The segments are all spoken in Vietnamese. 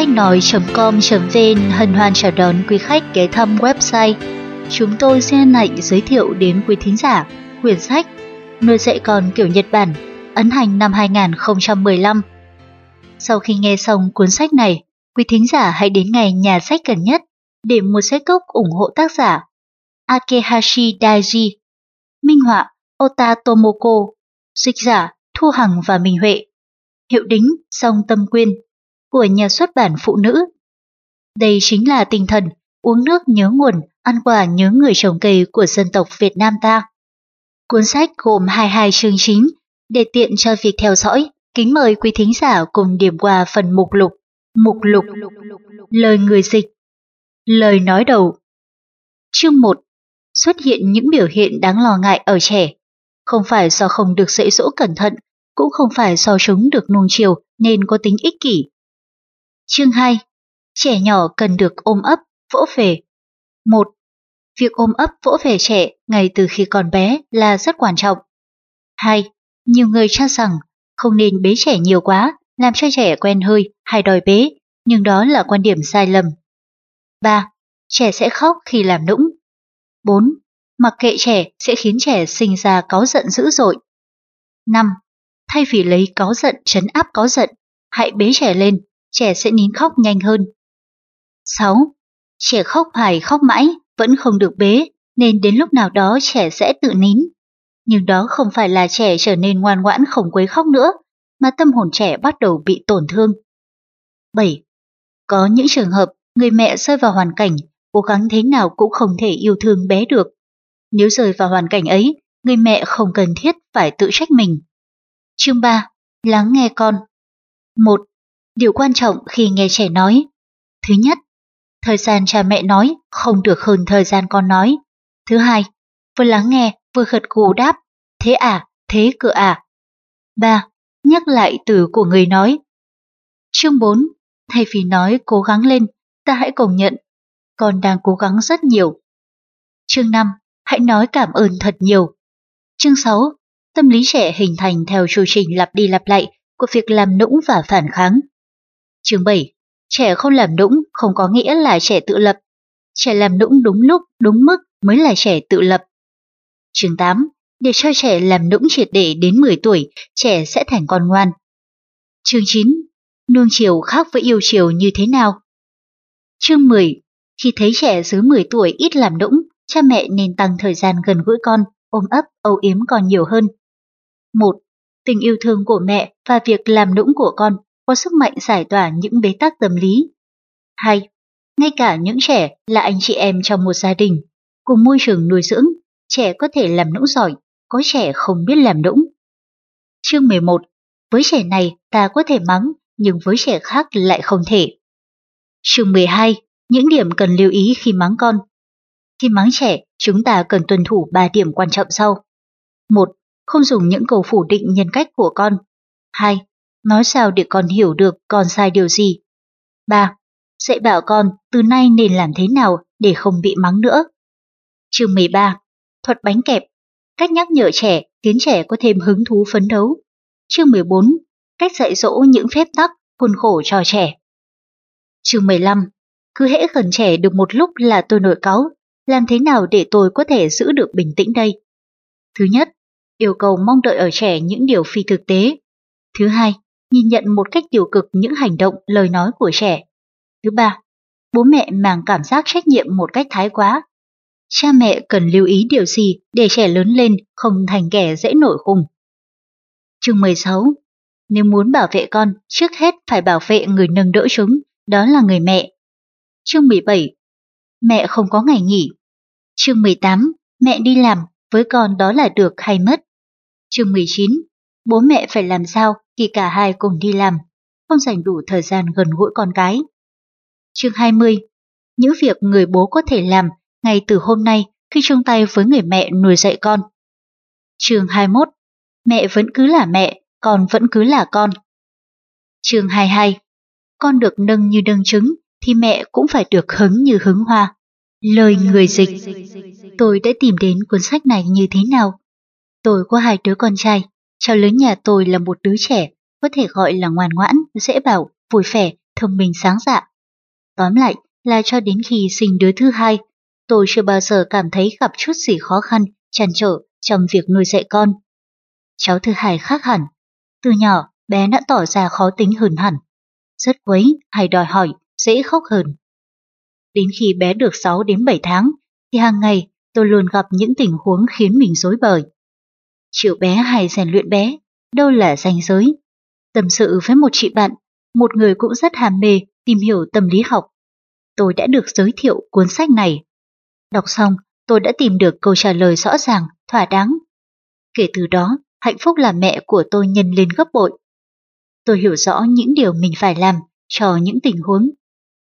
Sách nói.com.vn hân hoan chào đón quý khách ghé thăm website. Chúng tôi xin hạnh giới thiệu đến quý thính giả quyển sách Nuôi dạy con kiểu Nhật Bản, ấn hành năm 2015. Sau khi nghe xong cuốn sách này, quý thính giả hãy đến ngày nhà sách gần nhất để mua sách gốc ủng hộ tác giả Akehashi Daiji, minh họa Ota Tomoko, dịch giả Thu Hằng và Minh Huệ, hiệu đính Song Tâm Quyên của nhà xuất bản Phụ Nữ. Đây chính là tinh thần uống nước nhớ nguồn, ăn quả nhớ người trồng cây của dân tộc Việt Nam ta. Cuốn sách gồm 22 chương chính, để tiện cho việc theo dõi, kính mời quý thính giả cùng điểm qua phần mục lục. Mục lục Lời người dịch Lời nói đầu Chương 1 Xuất hiện những biểu hiện đáng lo ngại ở trẻ. Không phải do không được dạy dỗ cẩn thận, cũng không phải do chúng được nuông chiều nên có tính ích kỷ. Chương 2 Trẻ nhỏ cần được ôm ấp, vỗ về. 1. Việc ôm ấp vỗ về trẻ ngay từ khi còn bé là rất quan trọng. 2. Nhiều người cho rằng không nên bế trẻ nhiều quá, làm cho trẻ quen hơi hay đòi bế, nhưng đó là quan điểm sai lầm. 3. Trẻ sẽ khóc khi làm nũng. 4. Mặc kệ trẻ sẽ khiến trẻ sinh ra có giận dữ dội. 5. Thay vì lấy có giận chấn áp có giận, hãy bế trẻ lên, trẻ sẽ nín khóc nhanh hơn. 6. Trẻ khóc hoài khóc mãi vẫn không được bế, nên đến lúc nào đó trẻ sẽ tự nín. Nhưng đó không phải là trẻ trở nên ngoan ngoãn không quấy khóc nữa, mà tâm hồn trẻ bắt đầu bị tổn thương. 7. Có những trường hợp người mẹ rơi vào hoàn cảnh cố gắng thế nào cũng không thể yêu thương bé được. Nếu rơi vào hoàn cảnh ấy, người mẹ không cần thiết phải tự trách mình. Chương 3. Lắng nghe con 1. Điều quan trọng khi nghe trẻ nói Thứ nhất, thời gian cha mẹ nói không được hơn thời gian con nói. Thứ hai, vừa lắng nghe vừa gật gù đáp Thế à, thế cửa à. ba Nhắc lại từ của người nói Chương 4. Thay vì nói cố gắng lên, ta hãy công nhận con đang cố gắng rất nhiều. Chương 5. Hãy nói cảm ơn thật nhiều. Chương 6. Tâm lý trẻ hình thành theo chu trình lặp đi lặp lại của việc làm nũng và phản kháng. Chương 7. Trẻ không làm nũng không có nghĩa là trẻ tự lập. Trẻ làm nũng đúng lúc, đúng mức mới là trẻ tự lập. Chương 8. Để cho trẻ làm nũng triệt để đến 10 tuổi, trẻ sẽ thành con ngoan. Chương 9. Nuông chiều khác với yêu chiều như thế nào? Chương 10. Khi thấy trẻ dưới 10 tuổi ít làm nũng, cha mẹ nên tăng thời gian gần gũi con, ôm ấp, âu yếm con nhiều hơn. 1. Tình yêu thương của mẹ và việc làm nũng của con có sức mạnh giải tỏa những bế tắc tâm lý. 2. Ngay cả những trẻ là anh chị em trong một gia đình, cùng môi trường nuôi dưỡng, trẻ có thể làm nũng giỏi, có trẻ không biết làm nũng. Chương 11. Với trẻ này ta có thể mắng, nhưng với trẻ khác lại không thể. Chương 12. Những điểm cần lưu ý khi mắng con. Khi mắng trẻ, chúng ta cần tuân thủ 3 điểm quan trọng sau. 1. Không dùng những câu phủ định nhân cách của con. 2. Nói sao để con hiểu được con sai điều gì. 3. Dạy bảo con từ nay nên làm thế nào để không bị mắng nữa. Chương 13. Thuật bánh kẹp. Cách nhắc nhở trẻ khiến trẻ có thêm hứng thú phấn đấu. Chương 14. Cách dạy dỗ những phép tắc, khuôn khổ cho trẻ. Chương 15. Cứ hễ gần trẻ được một lúc là tôi nổi cáu, làm thế nào để tôi có thể giữ được bình tĩnh đây? Thứ nhất, yêu cầu mong đợi ở trẻ những điều phi thực tế. Thứ hai, nhìn nhận một cách tiêu cực những hành động, lời nói của trẻ. Thứ ba, bố mẹ mang cảm giác trách nhiệm một cách thái quá. Cha mẹ cần lưu ý điều gì để trẻ lớn lên không thành kẻ dễ nổi khùng. Chương 16 Nếu muốn bảo vệ con, trước hết phải bảo vệ người nâng đỡ chúng, đó là người mẹ. Chương 17 Mẹ không có ngày nghỉ. Chương 18 Mẹ đi làm, với con đó là được hay mất. Chương 19 Bố mẹ phải làm sao khi cả hai cùng đi làm, không dành đủ thời gian gần gũi con cái. Chương 20 Những việc người bố có thể làm ngay từ hôm nay khi chung tay với người mẹ nuôi dạy con. Chương 21 Mẹ vẫn cứ là mẹ, con vẫn cứ là con. Chương 22 Con được nâng như nâng trứng, thì mẹ cũng phải được hứng như hứng hoa. Lời người dịch Tôi đã tìm đến cuốn sách này như thế nào? Tôi có hai đứa con trai, cháu lớn nhà tôi là một đứa trẻ, có thể gọi là ngoan ngoãn, dễ bảo, vui vẻ, thông minh sáng dạ. Tóm lại là cho đến khi sinh đứa thứ hai, tôi chưa bao giờ cảm thấy gặp chút gì khó khăn, chăn trở trong việc nuôi dạy con. Cháu thứ hai khác hẳn. Từ nhỏ, bé đã tỏ ra khó tính hơn hẳn. Rất quấy hay đòi hỏi, dễ khóc hơn. Đến khi bé được 6 đến 7 tháng, thì hàng ngày tôi luôn gặp những tình huống khiến mình rối bời chiều bé hay rèn luyện bé, đâu là ranh giới. Tâm sự với một chị bạn, một người cũng rất hàm mê tìm hiểu tâm lý học. Tôi đã được giới thiệu cuốn sách này. Đọc xong, tôi đã tìm được câu trả lời rõ ràng, thỏa đáng. Kể từ đó, hạnh phúc là mẹ của tôi nhân lên gấp bội. Tôi hiểu rõ những điều mình phải làm cho những tình huống.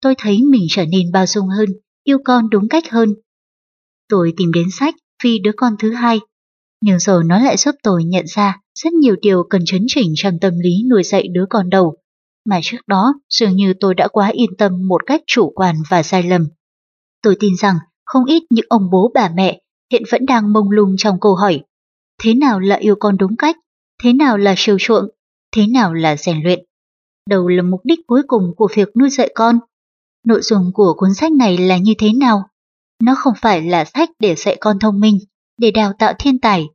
Tôi thấy mình trở nên bao dung hơn, yêu con đúng cách hơn. Tôi tìm đến sách vì đứa con thứ hai, nhưng rồi nó lại giúp tôi nhận ra rất nhiều điều cần chấn chỉnh trong tâm lý nuôi dạy đứa con đầu, mà trước đó dường như tôi đã quá yên tâm một cách chủ quan và sai lầm. Tôi tin rằng không ít những ông bố bà mẹ hiện vẫn đang mông lung trong câu hỏi thế nào là yêu con đúng cách, thế nào là chiều chuộng, thế nào là rèn luyện, đâu là mục đích cuối cùng của việc nuôi dạy con. Nội dung của cuốn sách này là như thế nào? Nó không phải là sách để dạy con thông minh, để đào tạo thiên tài.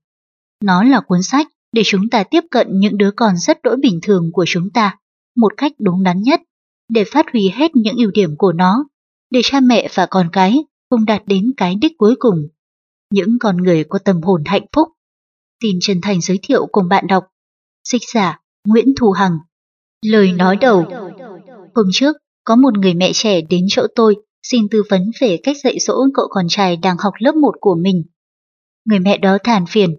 Nó là cuốn sách để chúng ta tiếp cận những đứa con rất đỗi bình thường của chúng ta một cách đúng đắn nhất, để phát huy hết những ưu điểm của nó, để cha mẹ và con cái cùng đạt đến cái đích cuối cùng. Những con người có tâm hồn hạnh phúc. Tin chân thành giới thiệu cùng bạn đọc. Dịch giả Nguyễn Thu Hằng Lời nói đầu Hôm trước, có một người mẹ trẻ đến chỗ tôi xin tư vấn về cách dạy dỗ cậu con trai đang học lớp 1 của mình. Người mẹ đó than phiền.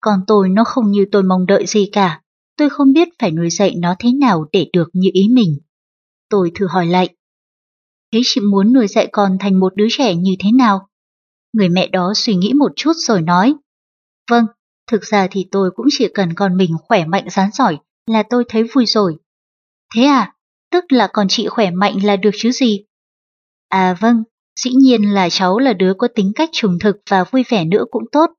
Còn tôi nó không như tôi mong đợi gì cả. Tôi không biết phải nuôi dạy nó thế nào để được như ý mình. Tôi thử hỏi lại. Thế chị muốn nuôi dạy con thành một đứa trẻ như thế nào? Người mẹ đó suy nghĩ một chút rồi nói. Vâng, thực ra thì tôi cũng chỉ cần con mình khỏe mạnh rán giỏi là tôi thấy vui rồi. Thế à, tức là con chị khỏe mạnh là được chứ gì? À vâng, dĩ nhiên là cháu là đứa có tính cách trùng thực và vui vẻ nữa cũng tốt.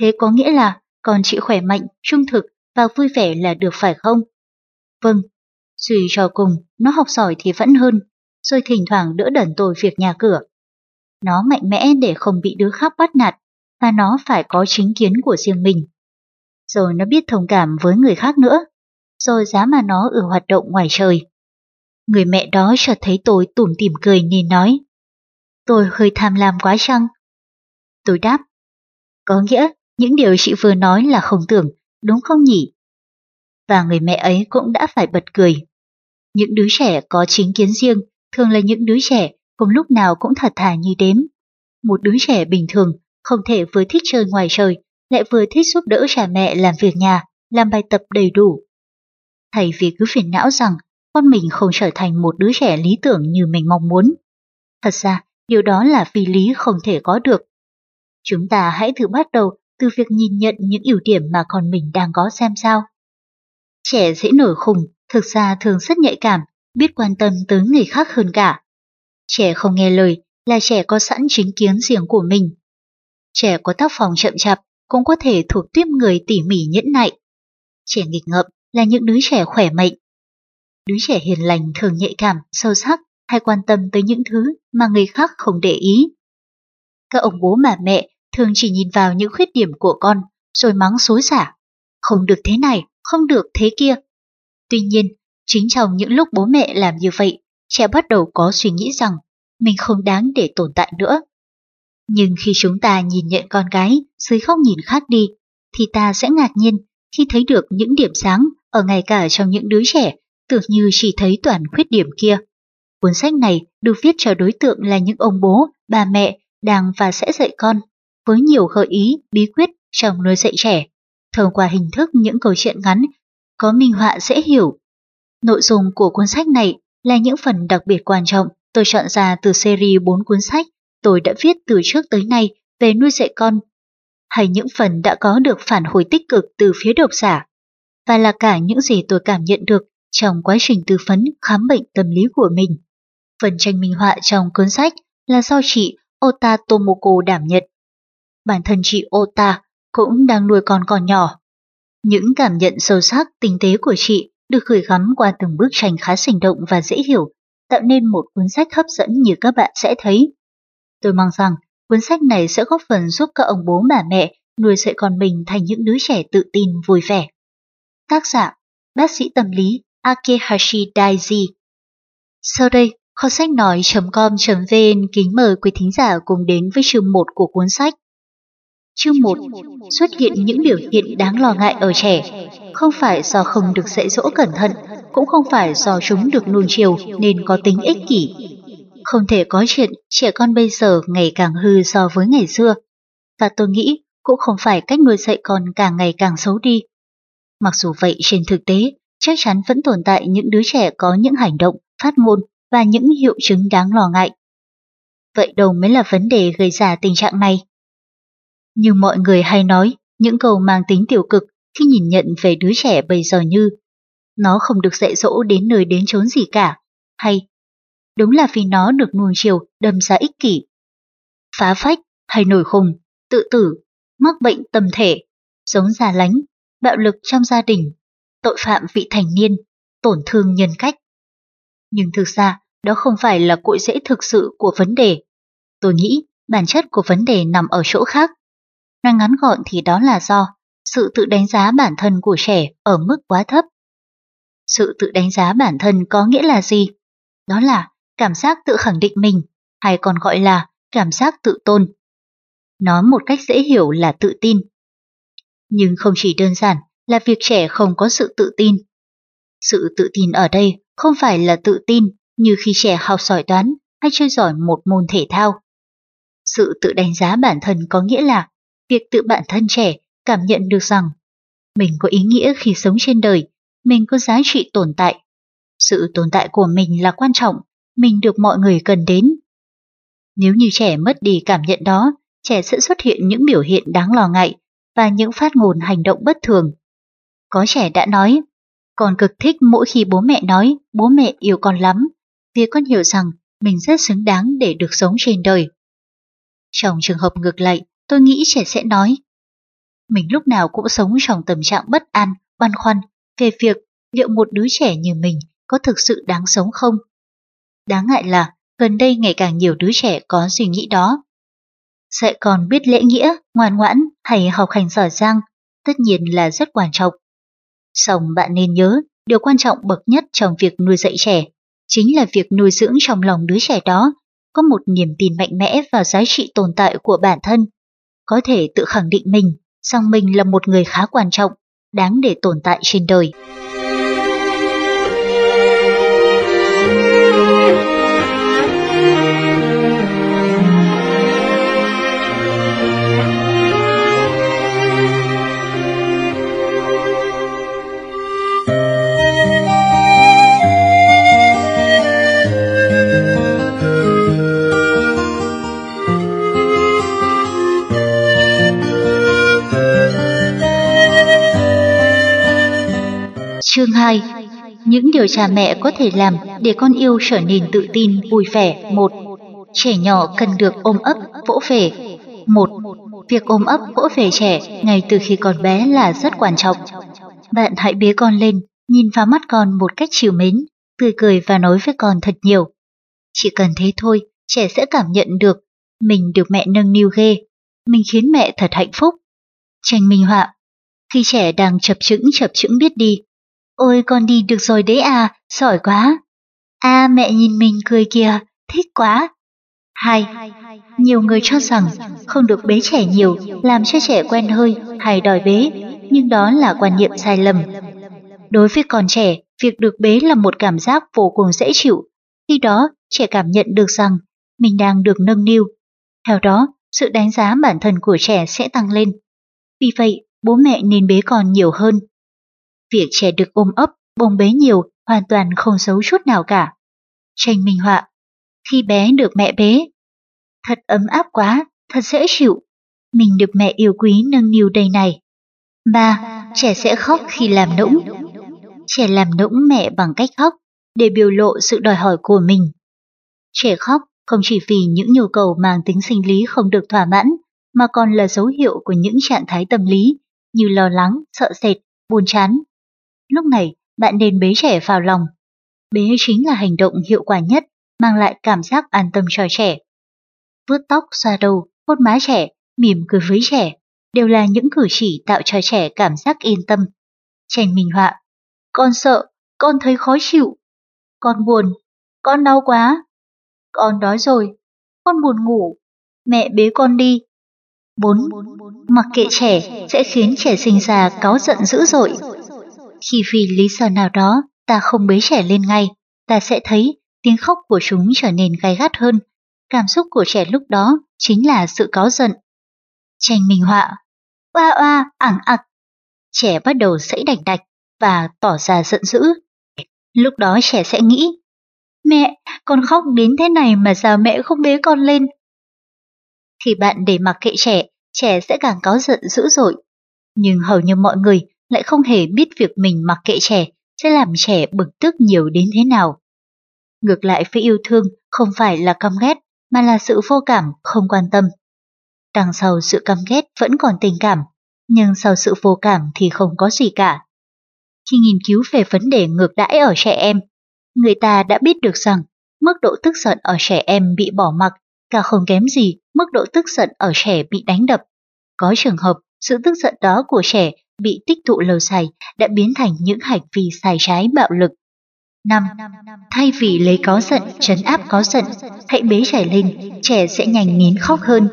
Thế có nghĩa là con chị khỏe mạnh, trung thực và vui vẻ là được phải không? Vâng, suy cho cùng, nó học giỏi thì vẫn hơn, rồi thỉnh thoảng đỡ đần tôi việc nhà cửa. Nó mạnh mẽ để không bị đứa khác bắt nạt, và nó phải có chính kiến của riêng mình. Rồi nó biết thông cảm với người khác nữa, rồi giá mà nó ở hoạt động ngoài trời. Người mẹ đó chợt thấy tôi tủm tỉm cười nên nói. Tôi hơi tham lam quá chăng? Tôi đáp. Có nghĩa, những điều chị vừa nói là không tưởng, đúng không nhỉ? Và người mẹ ấy cũng đã phải bật cười. Những đứa trẻ có chính kiến riêng thường là những đứa trẻ không lúc nào cũng thật thà như đếm. Một đứa trẻ bình thường không thể vừa thích chơi ngoài trời, lại vừa thích giúp đỡ cha mẹ làm việc nhà, làm bài tập đầy đủ. Thay vì cứ phiền não rằng con mình không trở thành một đứa trẻ lý tưởng như mình mong muốn. Thật ra, điều đó là phi lý không thể có được. Chúng ta hãy thử bắt đầu từ việc nhìn nhận những ưu điểm mà con mình đang có xem sao. Trẻ dễ nổi khùng, thực ra thường rất nhạy cảm, biết quan tâm tới người khác hơn cả. Trẻ không nghe lời là trẻ có sẵn chính kiến riêng của mình. Trẻ có tác phòng chậm chạp cũng có thể thuộc tiếp người tỉ mỉ nhẫn nại. Trẻ nghịch ngợm là những đứa trẻ khỏe mạnh, Đứa trẻ hiền lành thường nhạy cảm, sâu sắc hay quan tâm tới những thứ mà người khác không để ý. Các ông bố mà mẹ thường chỉ nhìn vào những khuyết điểm của con rồi mắng xối xả. Không được thế này, không được thế kia. Tuy nhiên, chính trong những lúc bố mẹ làm như vậy, trẻ bắt đầu có suy nghĩ rằng mình không đáng để tồn tại nữa. Nhưng khi chúng ta nhìn nhận con gái dưới góc nhìn khác đi, thì ta sẽ ngạc nhiên khi thấy được những điểm sáng ở ngay cả trong những đứa trẻ tưởng như chỉ thấy toàn khuyết điểm kia. Cuốn sách này được viết cho đối tượng là những ông bố, bà mẹ đang và sẽ dạy con, với nhiều gợi ý, bí quyết trong nuôi dạy trẻ, thông qua hình thức những câu chuyện ngắn, có minh họa dễ hiểu. Nội dung của cuốn sách này là những phần đặc biệt quan trọng tôi chọn ra từ series 4 cuốn sách tôi đã viết từ trước tới nay về nuôi dạy con, hay những phần đã có được phản hồi tích cực từ phía độc giả, và là cả những gì tôi cảm nhận được trong quá trình tư vấn khám bệnh tâm lý của mình. Phần tranh minh họa trong cuốn sách là do chị Ota Tomoko đảm nhận. Bản thân chị Ota cũng đang nuôi con còn nhỏ. Những cảm nhận sâu sắc, tinh tế của chị được gửi gắm qua từng bức tranh khá sinh động và dễ hiểu, tạo nên một cuốn sách hấp dẫn như các bạn sẽ thấy. Tôi mong rằng cuốn sách này sẽ góp phần giúp các ông bố bà mẹ nuôi dạy con mình thành những đứa trẻ tự tin vui vẻ. Tác giả, bác sĩ tâm lý Akehashi Daiji Sau đây, kho sách nói.com.vn kính mời quý thính giả cùng đến với chương 1 của cuốn sách. Chương 1. Xuất hiện những biểu hiện đáng lo ngại ở trẻ, không phải do không được dạy dỗ cẩn thận, cũng không phải do chúng được nuông chiều nên có tính ích kỷ. Không thể có chuyện trẻ con bây giờ ngày càng hư so với ngày xưa. Và tôi nghĩ cũng không phải cách nuôi dạy con càng ngày càng xấu đi. Mặc dù vậy trên thực tế, chắc chắn vẫn tồn tại những đứa trẻ có những hành động, phát ngôn và những hiệu chứng đáng lo ngại. Vậy đâu mới là vấn đề gây ra tình trạng này? Như mọi người hay nói, những câu mang tính tiêu cực khi nhìn nhận về đứa trẻ bây giờ như nó không được dạy dỗ đến nơi đến chốn gì cả, hay đúng là vì nó được nuông chiều đâm ra ích kỷ. Phá phách hay nổi khùng, tự tử, mắc bệnh tâm thể, giống già lánh, bạo lực trong gia đình, tội phạm vị thành niên, tổn thương nhân cách. Nhưng thực ra, đó không phải là cội rễ thực sự của vấn đề. Tôi nghĩ bản chất của vấn đề nằm ở chỗ khác. Nói ngắn gọn thì đó là do sự tự đánh giá bản thân của trẻ ở mức quá thấp. Sự tự đánh giá bản thân có nghĩa là gì? Đó là cảm giác tự khẳng định mình, hay còn gọi là cảm giác tự tôn. Nói một cách dễ hiểu là tự tin. Nhưng không chỉ đơn giản là việc trẻ không có sự tự tin. Sự tự tin ở đây không phải là tự tin như khi trẻ học giỏi toán hay chơi giỏi một môn thể thao. Sự tự đánh giá bản thân có nghĩa là việc tự bản thân trẻ cảm nhận được rằng mình có ý nghĩa khi sống trên đời, mình có giá trị tồn tại. Sự tồn tại của mình là quan trọng, mình được mọi người cần đến. Nếu như trẻ mất đi cảm nhận đó, trẻ sẽ xuất hiện những biểu hiện đáng lo ngại và những phát ngôn hành động bất thường. Có trẻ đã nói, con cực thích mỗi khi bố mẹ nói bố mẹ yêu con lắm, vì con hiểu rằng mình rất xứng đáng để được sống trên đời. Trong trường hợp ngược lại, tôi nghĩ trẻ sẽ nói, mình lúc nào cũng sống trong tâm trạng bất an, băn khoăn về việc liệu một đứa trẻ như mình có thực sự đáng sống không. Đáng ngại là gần đây ngày càng nhiều đứa trẻ có suy nghĩ đó. Sẽ còn biết lễ nghĩa, ngoan ngoãn hay học hành giỏi giang, tất nhiên là rất quan trọng. Xong bạn nên nhớ, điều quan trọng bậc nhất trong việc nuôi dạy trẻ chính là việc nuôi dưỡng trong lòng đứa trẻ đó có một niềm tin mạnh mẽ vào giá trị tồn tại của bản thân, có thể tự khẳng định mình rằng mình là một người khá quan trọng, đáng để tồn tại trên đời. Chương 2 Những điều cha mẹ có thể làm để con yêu trở nên tự tin, vui vẻ. một Trẻ nhỏ cần được ôm ấp, vỗ về. một Việc ôm ấp, vỗ về trẻ ngay từ khi còn bé là rất quan trọng. Bạn hãy bế con lên, nhìn vào mắt con một cách chiều mến, tươi cười và nói với con thật nhiều. Chỉ cần thế thôi, trẻ sẽ cảm nhận được mình được mẹ nâng niu ghê, mình khiến mẹ thật hạnh phúc. Tranh minh họa Khi trẻ đang chập chững chập chững biết đi, Ôi con đi được rồi đấy à, giỏi quá. À mẹ nhìn mình cười kìa, thích quá. Hai, nhiều người cho rằng không được bế trẻ nhiều làm cho trẻ quen hơi hay đòi bế, nhưng đó là quan niệm sai lầm. Đối với con trẻ, việc được bế là một cảm giác vô cùng dễ chịu. Khi đó, trẻ cảm nhận được rằng mình đang được nâng niu. Theo đó, sự đánh giá bản thân của trẻ sẽ tăng lên. Vì vậy, bố mẹ nên bế con nhiều hơn Việc trẻ được ôm ấp, bồng bế nhiều hoàn toàn không xấu chút nào cả. Tranh minh họa Khi bé được mẹ bế Thật ấm áp quá, thật dễ chịu. Mình được mẹ yêu quý nâng niu đầy này. ba Trẻ sẽ khóc khi làm nũng. Trẻ làm nũng mẹ bằng cách khóc để biểu lộ sự đòi hỏi của mình. Trẻ khóc không chỉ vì những nhu cầu mang tính sinh lý không được thỏa mãn, mà còn là dấu hiệu của những trạng thái tâm lý như lo lắng, sợ sệt, buồn chán, Lúc này, bạn nên bế trẻ vào lòng. Bế chính là hành động hiệu quả nhất, mang lại cảm giác an tâm cho trẻ. Vuốt tóc, xoa đầu, hôn má trẻ, mỉm cười với trẻ, đều là những cử chỉ tạo cho trẻ cảm giác yên tâm. Tranh minh họa, con sợ, con thấy khó chịu, con buồn, con đau quá, con đói rồi, con buồn ngủ, mẹ bế con đi. 4. Mặc kệ trẻ sẽ khiến trẻ sinh ra cáu giận dữ dội. Chỉ vì lý do nào đó ta không bế trẻ lên ngay, ta sẽ thấy tiếng khóc của chúng trở nên gay gắt hơn. Cảm xúc của trẻ lúc đó chính là sự cáu giận. Tranh minh họa, oa oa, ảng ặc. Trẻ bắt đầu sẫy đành đạch và tỏ ra giận dữ. Lúc đó trẻ sẽ nghĩ, mẹ, con khóc đến thế này mà sao mẹ không bế con lên? thì bạn để mặc kệ trẻ, trẻ sẽ càng cáu giận dữ dội. Nhưng hầu như mọi người lại không hề biết việc mình mặc kệ trẻ sẽ làm trẻ bực tức nhiều đến thế nào. Ngược lại với yêu thương không phải là căm ghét mà là sự vô cảm, không quan tâm. Đằng sau sự căm ghét vẫn còn tình cảm, nhưng sau sự vô cảm thì không có gì cả. Khi nghiên cứu về vấn đề ngược đãi ở trẻ em, người ta đã biết được rằng mức độ tức giận ở trẻ em bị bỏ mặc cả không kém gì mức độ tức giận ở trẻ bị đánh đập. Có trường hợp sự tức giận đó của trẻ bị tích tụ lâu dài đã biến thành những hành vi sai trái bạo lực. 5. Thay vì lấy có giận, trấn áp có giận, hãy bế trẻ lên, trẻ sẽ nhanh nín khóc hơn.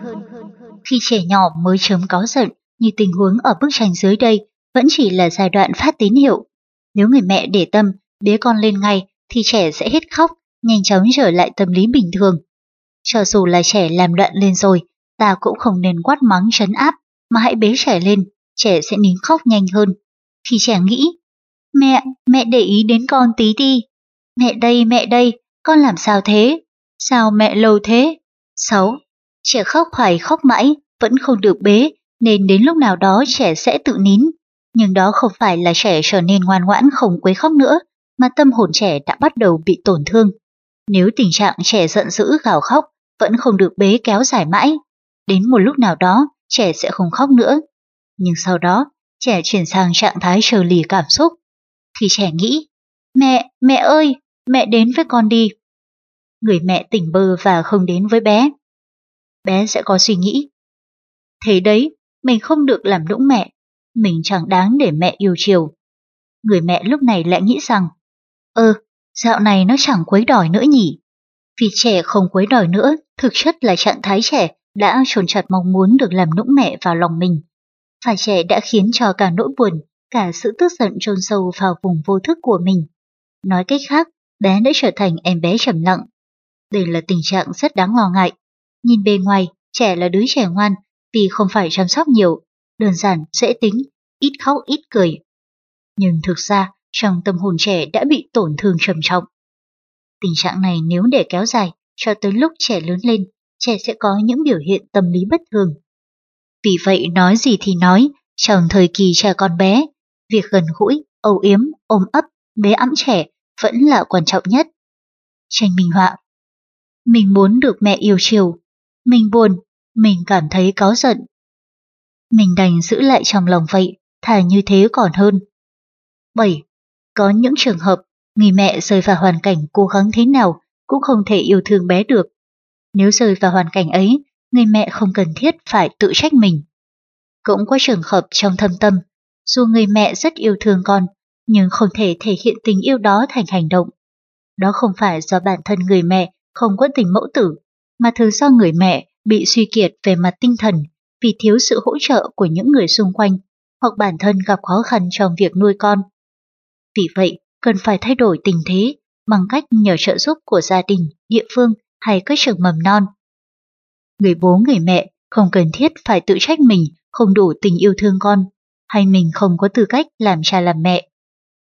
Khi trẻ nhỏ mới chớm có giận, như tình huống ở bức tranh dưới đây, vẫn chỉ là giai đoạn phát tín hiệu. Nếu người mẹ để tâm, bế con lên ngay, thì trẻ sẽ hết khóc, nhanh chóng trở lại tâm lý bình thường. Cho dù là trẻ làm loạn lên rồi, ta cũng không nên quát mắng trấn áp, mà hãy bế trẻ lên, trẻ sẽ nín khóc nhanh hơn. Khi trẻ nghĩ, mẹ, mẹ để ý đến con tí đi. Mẹ đây, mẹ đây, con làm sao thế? Sao mẹ lâu thế? 6. Trẻ khóc hoài khóc mãi, vẫn không được bế, nên đến lúc nào đó trẻ sẽ tự nín. Nhưng đó không phải là trẻ trở nên ngoan ngoãn không quấy khóc nữa, mà tâm hồn trẻ đã bắt đầu bị tổn thương. Nếu tình trạng trẻ giận dữ gào khóc vẫn không được bế kéo dài mãi, đến một lúc nào đó trẻ sẽ không khóc nữa. Nhưng sau đó, trẻ chuyển sang trạng thái chờ lì cảm xúc. Thì trẻ nghĩ, mẹ, mẹ ơi, mẹ đến với con đi. Người mẹ tỉnh bơ và không đến với bé. Bé sẽ có suy nghĩ. Thế đấy, mình không được làm nũng mẹ, mình chẳng đáng để mẹ yêu chiều. Người mẹ lúc này lại nghĩ rằng, ơ, dạo này nó chẳng quấy đòi nữa nhỉ. Vì trẻ không quấy đòi nữa, thực chất là trạng thái trẻ đã trồn chặt mong muốn được làm nũng mẹ vào lòng mình. Phải trẻ đã khiến cho cả nỗi buồn, cả sự tức giận trôn sâu vào vùng vô thức của mình. Nói cách khác, bé đã trở thành em bé trầm lặng. Đây là tình trạng rất đáng lo ngại. Nhìn bề ngoài, trẻ là đứa trẻ ngoan vì không phải chăm sóc nhiều, đơn giản, dễ tính, ít khóc ít cười. Nhưng thực ra, trong tâm hồn trẻ đã bị tổn thương trầm trọng. Tình trạng này nếu để kéo dài, cho tới lúc trẻ lớn lên, trẻ sẽ có những biểu hiện tâm lý bất thường. Vì vậy nói gì thì nói, trong thời kỳ trẻ con bé, việc gần gũi, âu yếm, ôm ấp, bế ẵm trẻ vẫn là quan trọng nhất. Tranh minh họa Mình muốn được mẹ yêu chiều, mình buồn, mình cảm thấy có giận. Mình đành giữ lại trong lòng vậy, thà như thế còn hơn. 7. Có những trường hợp người mẹ rơi vào hoàn cảnh cố gắng thế nào cũng không thể yêu thương bé được. Nếu rơi vào hoàn cảnh ấy, người mẹ không cần thiết phải tự trách mình. Cũng có trường hợp trong thâm tâm, dù người mẹ rất yêu thương con, nhưng không thể thể hiện tình yêu đó thành hành động. Đó không phải do bản thân người mẹ không có tình mẫu tử, mà thứ do người mẹ bị suy kiệt về mặt tinh thần vì thiếu sự hỗ trợ của những người xung quanh hoặc bản thân gặp khó khăn trong việc nuôi con. Vì vậy, cần phải thay đổi tình thế bằng cách nhờ trợ giúp của gia đình, địa phương hay các trường mầm non. Người bố người mẹ không cần thiết phải tự trách mình không đủ tình yêu thương con, hay mình không có tư cách làm cha làm mẹ.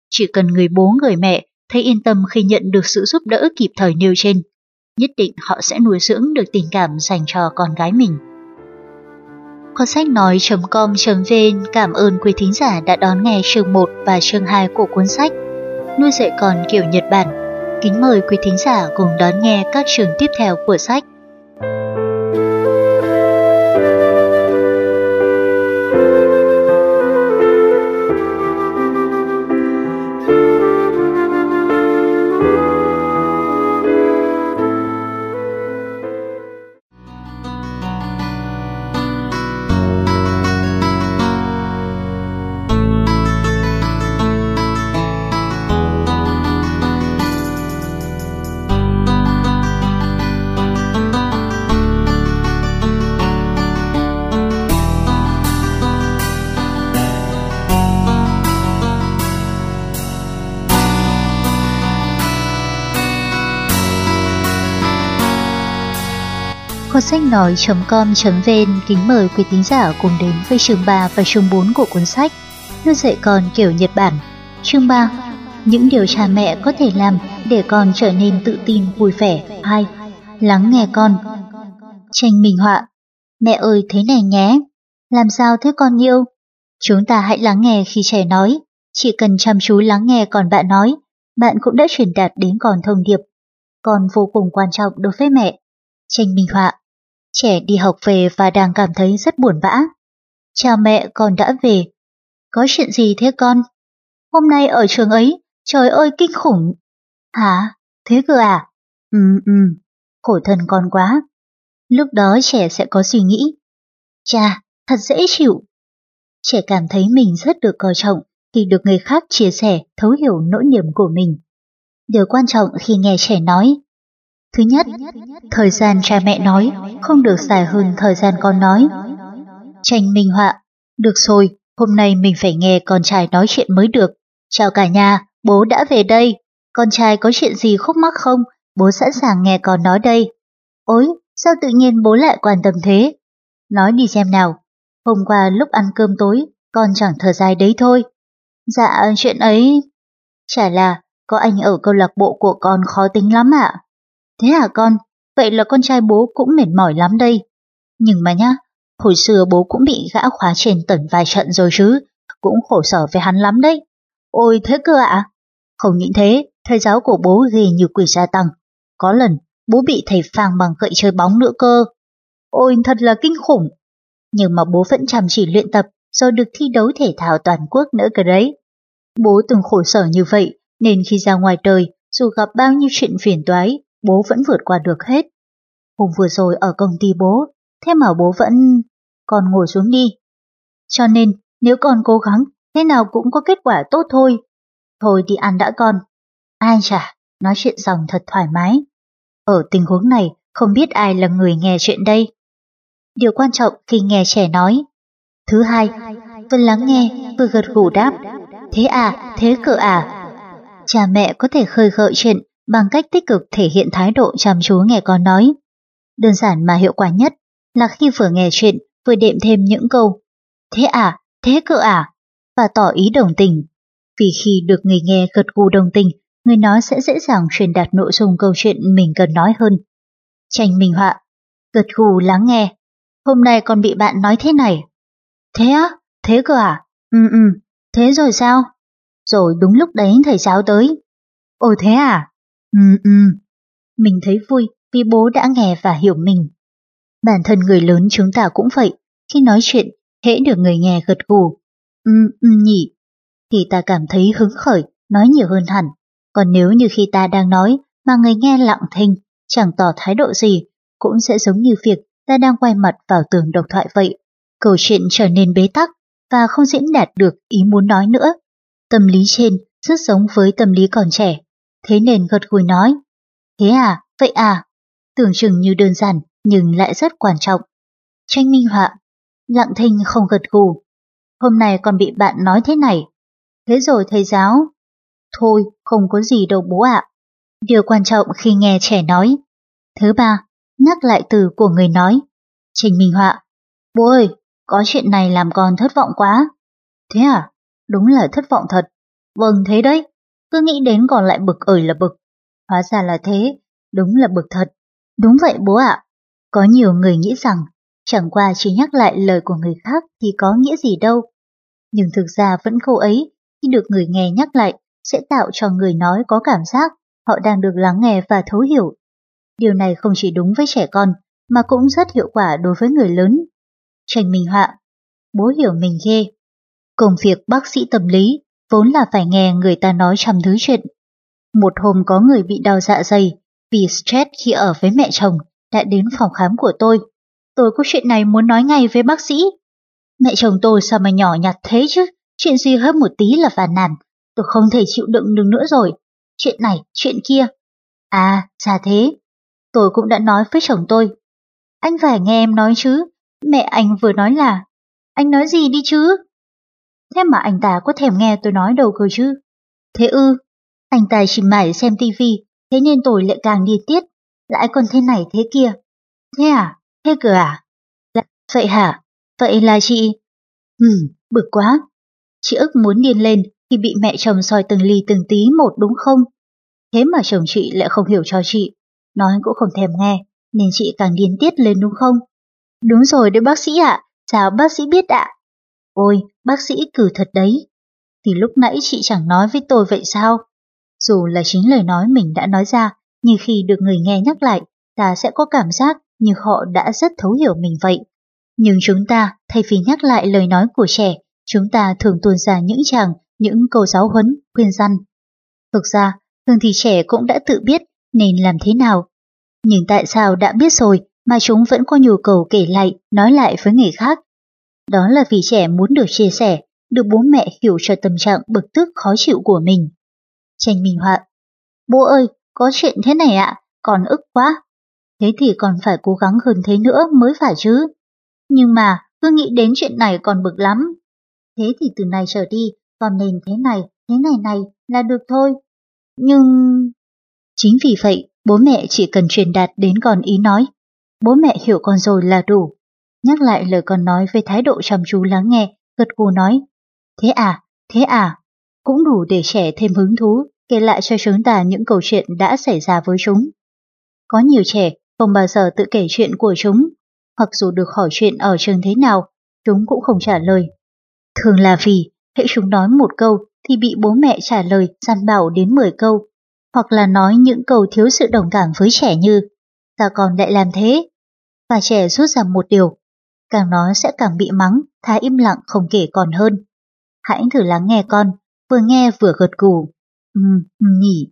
Chỉ cần người bố người mẹ thấy yên tâm khi nhận được sự giúp đỡ kịp thời nêu trên, nhất định họ sẽ nuôi dưỡng được tình cảm dành cho con gái mình. Con sách nói.com.vn cảm ơn quý thính giả đã đón nghe chương 1 và chương 2 của cuốn sách Nuôi dạy con kiểu Nhật Bản. Kính mời quý thính giả cùng đón nghe các chương tiếp theo của sách. Sách nói.com.vn kính mời quý tín giả cùng đến với chương 3 và chương 4 của cuốn sách Nuôi dạy con kiểu Nhật Bản. Chương 3 Những điều cha mẹ có thể làm để con trở nên tự tin, vui vẻ. 2. Lắng nghe con. Tranh minh họa Mẹ ơi thế này nhé. Làm sao thế con yêu? Chúng ta hãy lắng nghe khi trẻ nói. Chỉ cần chăm chú lắng nghe còn bạn nói, bạn cũng đã truyền đạt đến con thông điệp. Con vô cùng quan trọng đối với mẹ. Tranh minh họa Trẻ đi học về và đang cảm thấy rất buồn bã. Chào mẹ, con đã về. Có chuyện gì thế con? Hôm nay ở trường ấy, trời ơi kinh khủng. Hả? Thế cơ à? Ừ, ừ, khổ thân con quá. Lúc đó trẻ sẽ có suy nghĩ. cha thật dễ chịu. Trẻ cảm thấy mình rất được coi trọng khi được người khác chia sẻ, thấu hiểu nỗi niềm của mình. Điều quan trọng khi nghe trẻ nói. Thứ nhất, thời gian cha mẹ nói không được dài hơn thời gian con nói. Tranh minh họa, được rồi, hôm nay mình phải nghe con trai nói chuyện mới được. Chào cả nhà, bố đã về đây. Con trai có chuyện gì khúc mắc không? Bố sẵn sàng nghe con nói đây. Ôi, sao tự nhiên bố lại quan tâm thế? Nói đi xem nào. Hôm qua lúc ăn cơm tối, con chẳng thở dài đấy thôi. Dạ, chuyện ấy... Chả là, có anh ở câu lạc bộ của con khó tính lắm ạ. Thế hả con? Vậy là con trai bố cũng mệt mỏi lắm đây. Nhưng mà nhá, hồi xưa bố cũng bị gã khóa trên tận vài trận rồi chứ, cũng khổ sở với hắn lắm đấy. Ôi thế cơ ạ? Không những thế, thầy giáo của bố ghê như quỷ gia tăng. Có lần, bố bị thầy phang bằng gậy chơi bóng nữa cơ. Ôi thật là kinh khủng. Nhưng mà bố vẫn chăm chỉ luyện tập rồi được thi đấu thể thao toàn quốc nữa cơ đấy. Bố từng khổ sở như vậy nên khi ra ngoài đời dù gặp bao nhiêu chuyện phiền toái bố vẫn vượt qua được hết. Hôm vừa rồi ở công ty bố, thế mà bố vẫn... Con ngồi xuống đi. Cho nên, nếu con cố gắng, thế nào cũng có kết quả tốt thôi. Thôi đi ăn đã con. Ai chả, nói chuyện dòng thật thoải mái. Ở tình huống này, không biết ai là người nghe chuyện đây. Điều quan trọng khi nghe trẻ nói. Thứ hai, vừa lắng nghe, vừa gật gù đáp. Thế à, thế cỡ à. Cha mẹ có thể khơi gợi chuyện bằng cách tích cực thể hiện thái độ chăm chú nghe con nói. Đơn giản mà hiệu quả nhất là khi vừa nghe chuyện vừa đệm thêm những câu Thế à, thế cơ à, và tỏ ý đồng tình. Vì khi được người nghe gật gù đồng tình, người nói sẽ dễ dàng truyền đạt nội dung câu chuyện mình cần nói hơn. Tranh minh họa, gật gù lắng nghe. Hôm nay con bị bạn nói thế này. Thế á, thế cơ à? Ừ ừ, thế rồi sao? Rồi đúng lúc đấy thầy giáo tới. Ồ thế à? Ừ ừ, mình thấy vui vì bố đã nghe và hiểu mình. Bản thân người lớn chúng ta cũng vậy, khi nói chuyện, hễ được người nghe gật gù. Ừ ừ nhỉ, thì ta cảm thấy hứng khởi, nói nhiều hơn hẳn. Còn nếu như khi ta đang nói mà người nghe lặng thinh, chẳng tỏ thái độ gì, cũng sẽ giống như việc ta đang quay mặt vào tường độc thoại vậy. Câu chuyện trở nên bế tắc và không diễn đạt được ý muốn nói nữa. Tâm lý trên rất giống với tâm lý còn trẻ, thế nên gật gùi nói. Thế à, vậy à, tưởng chừng như đơn giản nhưng lại rất quan trọng. Tranh minh họa, lặng thinh không gật gù. Hôm nay còn bị bạn nói thế này. Thế rồi thầy giáo. Thôi, không có gì đâu bố ạ. Điều quan trọng khi nghe trẻ nói. Thứ ba, nhắc lại từ của người nói. Trình minh họa. Bố ơi, có chuyện này làm con thất vọng quá. Thế à? Đúng là thất vọng thật. Vâng thế đấy, cứ nghĩ đến còn lại bực ơi là bực. Hóa ra là thế, đúng là bực thật. Đúng vậy bố ạ. Có nhiều người nghĩ rằng chẳng qua chỉ nhắc lại lời của người khác thì có nghĩa gì đâu. Nhưng thực ra vẫn câu ấy, khi được người nghe nhắc lại, sẽ tạo cho người nói có cảm giác họ đang được lắng nghe và thấu hiểu. Điều này không chỉ đúng với trẻ con, mà cũng rất hiệu quả đối với người lớn. Tranh minh họa, bố hiểu mình ghê. Công việc bác sĩ tâm lý vốn là phải nghe người ta nói trăm thứ chuyện. Một hôm có người bị đau dạ dày vì stress khi ở với mẹ chồng đã đến phòng khám của tôi. Tôi có chuyện này muốn nói ngay với bác sĩ. Mẹ chồng tôi sao mà nhỏ nhặt thế chứ, chuyện gì hơn một tí là phàn nàn. Tôi không thể chịu đựng được nữa rồi. Chuyện này, chuyện kia. À, ra thế. Tôi cũng đã nói với chồng tôi. Anh phải nghe em nói chứ. Mẹ anh vừa nói là. Anh nói gì đi chứ? Thế mà anh ta có thèm nghe tôi nói đâu cơ chứ. Thế ư, anh ta chỉ mải xem tivi, thế nên tôi lại càng đi tiết, lại còn thế này thế kia. Thế à, Thế cửa à? Là, vậy hả? Vậy là chị... Ừ, bực quá. Chị ức muốn điên lên khi bị mẹ chồng soi từng ly từng tí một đúng không? Thế mà chồng chị lại không hiểu cho chị, nói cũng không thèm nghe, nên chị càng điên tiết lên đúng không? Đúng rồi đấy bác sĩ ạ, sao bác sĩ biết ạ? Ôi, bác sĩ cử thật đấy. Thì lúc nãy chị chẳng nói với tôi vậy sao? Dù là chính lời nói mình đã nói ra, nhưng khi được người nghe nhắc lại, ta sẽ có cảm giác như họ đã rất thấu hiểu mình vậy. Nhưng chúng ta, thay vì nhắc lại lời nói của trẻ, chúng ta thường tuôn ra những chàng, những câu giáo huấn, khuyên răn. Thực ra, thường thì trẻ cũng đã tự biết nên làm thế nào. Nhưng tại sao đã biết rồi mà chúng vẫn có nhu cầu kể lại, nói lại với người khác? Đó là vì trẻ muốn được chia sẻ, được bố mẹ hiểu cho tâm trạng bực tức khó chịu của mình. Tranh minh họa Bố ơi, có chuyện thế này ạ, còn ức quá. Thế thì còn phải cố gắng hơn thế nữa mới phải chứ. Nhưng mà, cứ nghĩ đến chuyện này còn bực lắm. Thế thì từ nay trở đi, còn nên thế này, thế này này là được thôi. Nhưng... Chính vì vậy, bố mẹ chỉ cần truyền đạt đến con ý nói. Bố mẹ hiểu con rồi là đủ. Nhắc lại lời con nói với thái độ chăm chú lắng nghe, gật gù nói. Thế à, thế à, cũng đủ để trẻ thêm hứng thú, kể lại cho chúng ta những câu chuyện đã xảy ra với chúng. Có nhiều trẻ không bao giờ tự kể chuyện của chúng, hoặc dù được hỏi chuyện ở trường thế nào, chúng cũng không trả lời. Thường là vì, hệ chúng nói một câu thì bị bố mẹ trả lời gian bảo đến 10 câu, hoặc là nói những câu thiếu sự đồng cảm với trẻ như ta còn lại làm thế. Và trẻ rút ra một điều, càng nói sẽ càng bị mắng, thà im lặng không kể còn hơn. Hãy thử lắng nghe con, vừa nghe vừa gật gù. ừm nhỉ.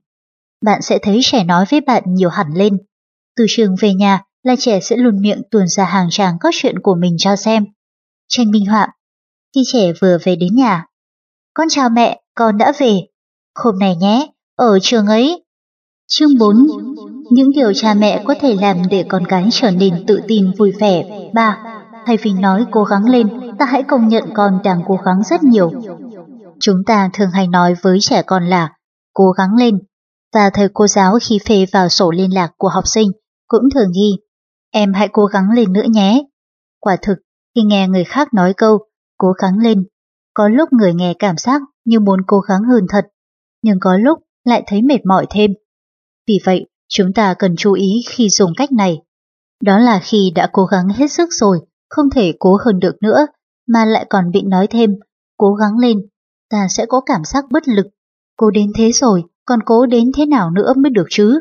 Bạn sẽ thấy trẻ nói với bạn nhiều hẳn lên. Từ trường về nhà là trẻ sẽ luôn miệng tuồn ra hàng tràng các chuyện của mình cho xem. Tranh minh họa. Khi trẻ vừa về đến nhà. Con chào mẹ, con đã về. Hôm nay nhé, ở trường ấy. Chương 4. Những điều cha mẹ có thể làm để con gái trở nên tự tin vui vẻ. 3. Thay vì nói cố gắng lên, ta hãy công nhận con đang cố gắng rất nhiều. Chúng ta thường hay nói với trẻ con là cố gắng lên, và thầy cô giáo khi phê vào sổ liên lạc của học sinh cũng thường ghi em hãy cố gắng lên nữa nhé. Quả thực, khi nghe người khác nói câu cố gắng lên, có lúc người nghe cảm giác như muốn cố gắng hơn thật, nhưng có lúc lại thấy mệt mỏi thêm. Vì vậy, chúng ta cần chú ý khi dùng cách này. Đó là khi đã cố gắng hết sức rồi, không thể cố hơn được nữa, mà lại còn bị nói thêm, cố gắng lên, ta sẽ có cảm giác bất lực. Cố đến thế rồi, còn cố đến thế nào nữa mới được chứ?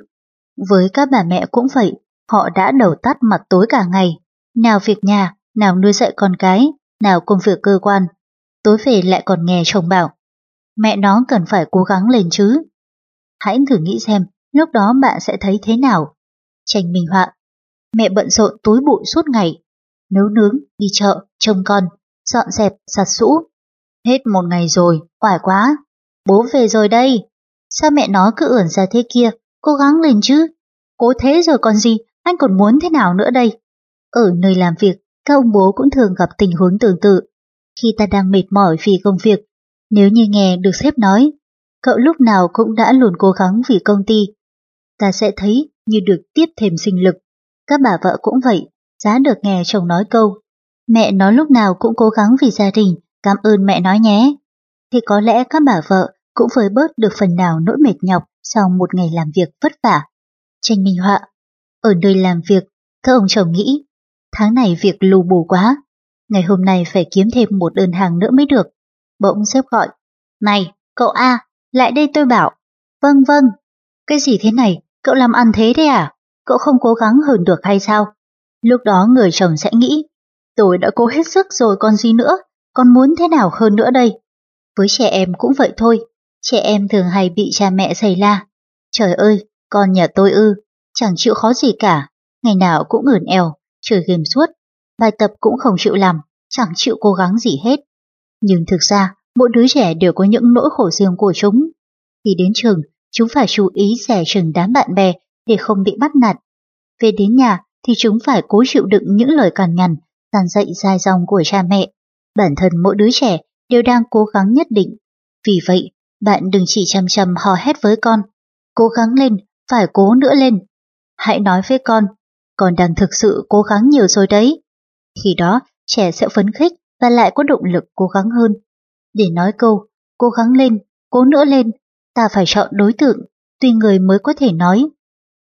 Với các bà mẹ cũng vậy, họ đã đầu tắt mặt tối cả ngày. Nào việc nhà, nào nuôi dạy con cái, nào công việc cơ quan. Tối về lại còn nghe chồng bảo, mẹ nó cần phải cố gắng lên chứ. Hãy thử nghĩ xem, lúc đó bạn sẽ thấy thế nào. Tranh minh họa, mẹ bận rộn túi bụi suốt ngày, nấu nướng, đi chợ, trông con, dọn dẹp, giặt sũ Hết một ngày rồi, oải quá. Bố về rồi đây. Sao mẹ nó cứ ưỡn ra thế kia, cố gắng lên chứ. Cố thế rồi còn gì, anh còn muốn thế nào nữa đây? Ở nơi làm việc, các ông bố cũng thường gặp tình huống tương tự. Khi ta đang mệt mỏi vì công việc, nếu như nghe được sếp nói, cậu lúc nào cũng đã luôn cố gắng vì công ty, ta sẽ thấy như được tiếp thêm sinh lực. Các bà vợ cũng vậy, giá được nghe chồng nói câu, mẹ nó lúc nào cũng cố gắng vì gia đình, cảm ơn mẹ nói nhé. Thì có lẽ các bà vợ cũng vơi bớt được phần nào nỗi mệt nhọc sau một ngày làm việc vất vả. Tranh minh họa Ở nơi làm việc, các ông chồng nghĩ, tháng này việc lù bù quá, ngày hôm nay phải kiếm thêm một đơn hàng nữa mới được. Bỗng sếp gọi, này, cậu A, lại đây tôi bảo. Vâng vâng, cái gì thế này, cậu làm ăn thế đấy à? Cậu không cố gắng hơn được hay sao? Lúc đó người chồng sẽ nghĩ, tôi đã cố hết sức rồi còn gì nữa, còn muốn thế nào hơn nữa đây? Với trẻ em cũng vậy thôi, trẻ em thường hay bị cha mẹ giày la. Trời ơi, con nhà tôi ư, chẳng chịu khó gì cả, ngày nào cũng ửn eo, chơi game suốt, bài tập cũng không chịu làm, chẳng chịu cố gắng gì hết. Nhưng thực ra, mỗi đứa trẻ đều có những nỗi khổ riêng của chúng. Khi đến trường, chúng phải chú ý rẻ chừng đám bạn bè để không bị bắt nạt. Về đến nhà thì chúng phải cố chịu đựng những lời cằn nhằn, dàn dạy dài dòng của cha mẹ. Bản thân mỗi đứa trẻ đều đang cố gắng nhất định. Vì vậy, bạn đừng chỉ chăm chăm hò hét với con. Cố gắng lên, phải cố nữa lên. Hãy nói với con, con đang thực sự cố gắng nhiều rồi đấy. Khi đó, trẻ sẽ phấn khích và lại có động lực cố gắng hơn. Để nói câu, cố gắng lên, cố nữa lên, ta phải chọn đối tượng, tùy người mới có thể nói.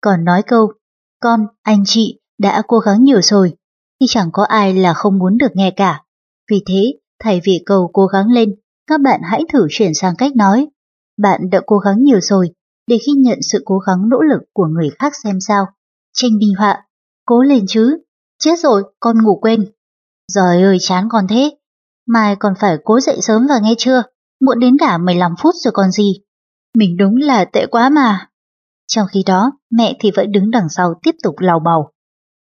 Còn nói câu, con, anh chị đã cố gắng nhiều rồi, thì chẳng có ai là không muốn được nghe cả. Vì thế, thay vì cầu cố gắng lên, các bạn hãy thử chuyển sang cách nói. Bạn đã cố gắng nhiều rồi, để khi nhận sự cố gắng nỗ lực của người khác xem sao. Tranh minh họa, cố lên chứ. Chết rồi, con ngủ quên. Giời ơi chán con thế. Mai còn phải cố dậy sớm và nghe chưa? Muộn đến cả 15 phút rồi còn gì. Mình đúng là tệ quá mà. Trong khi đó, mẹ thì vẫn đứng đằng sau tiếp tục lào bầu.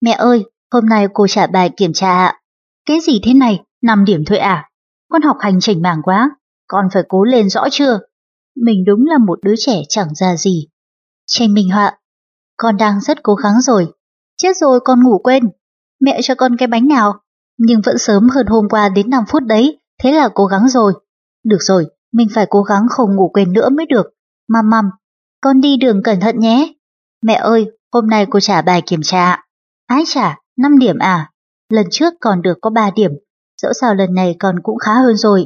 Mẹ ơi, hôm nay cô trả bài kiểm tra ạ. Cái gì thế này, 5 điểm thôi à? Con học hành chỉnh mảng quá, con phải cố lên rõ chưa? Mình đúng là một đứa trẻ chẳng ra gì. Tranh minh họa, con đang rất cố gắng rồi. Chết rồi con ngủ quên. Mẹ cho con cái bánh nào? Nhưng vẫn sớm hơn hôm qua đến 5 phút đấy, thế là cố gắng rồi. Được rồi, mình phải cố gắng không ngủ quên nữa mới được. Măm măm, con đi đường cẩn thận nhé. Mẹ ơi, hôm nay cô trả bài kiểm tra. Ái chả, 5 điểm à? Lần trước còn được có 3 điểm, dẫu sao lần này con cũng khá hơn rồi.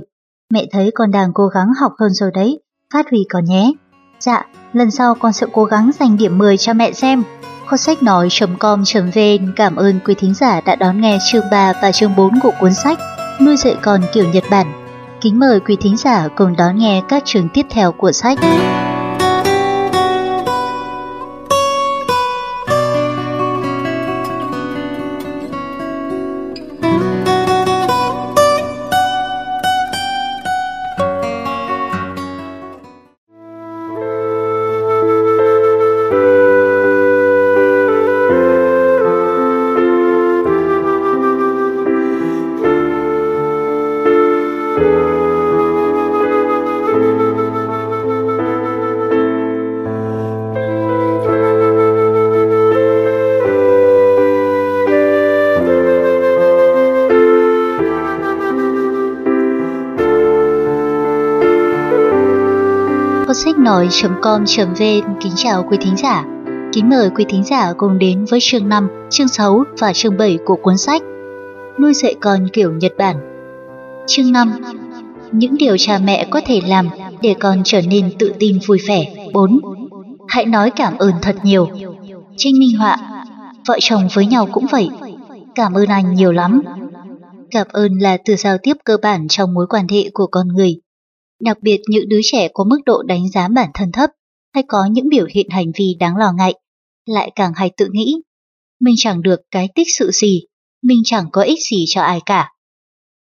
Mẹ thấy con đang cố gắng học hơn rồi đấy, phát huy con nhé. Dạ, lần sau con sẽ cố gắng giành điểm 10 cho mẹ xem. Kho sách nói.com.vn cảm ơn quý thính giả đã đón nghe chương 3 và chương 4 của cuốn sách Nuôi dạy con kiểu Nhật Bản. Kính mời quý thính giả cùng đón nghe các chương tiếp theo của sách. nói.com.vn kính chào quý thính giả. Kính mời quý thính giả cùng đến với chương 5, chương 6 và chương 7 của cuốn sách Nuôi dạy con kiểu Nhật Bản. Chương 5 Những điều cha mẹ có thể làm để con trở nên tự tin vui vẻ. 4. Hãy nói cảm ơn thật nhiều. Trinh minh họa Vợ chồng với nhau cũng vậy. Cảm ơn anh nhiều lắm. Cảm ơn là từ giao tiếp cơ bản trong mối quan hệ của con người đặc biệt những đứa trẻ có mức độ đánh giá bản thân thấp hay có những biểu hiện hành vi đáng lo ngại, lại càng hay tự nghĩ. Mình chẳng được cái tích sự gì, mình chẳng có ích gì cho ai cả.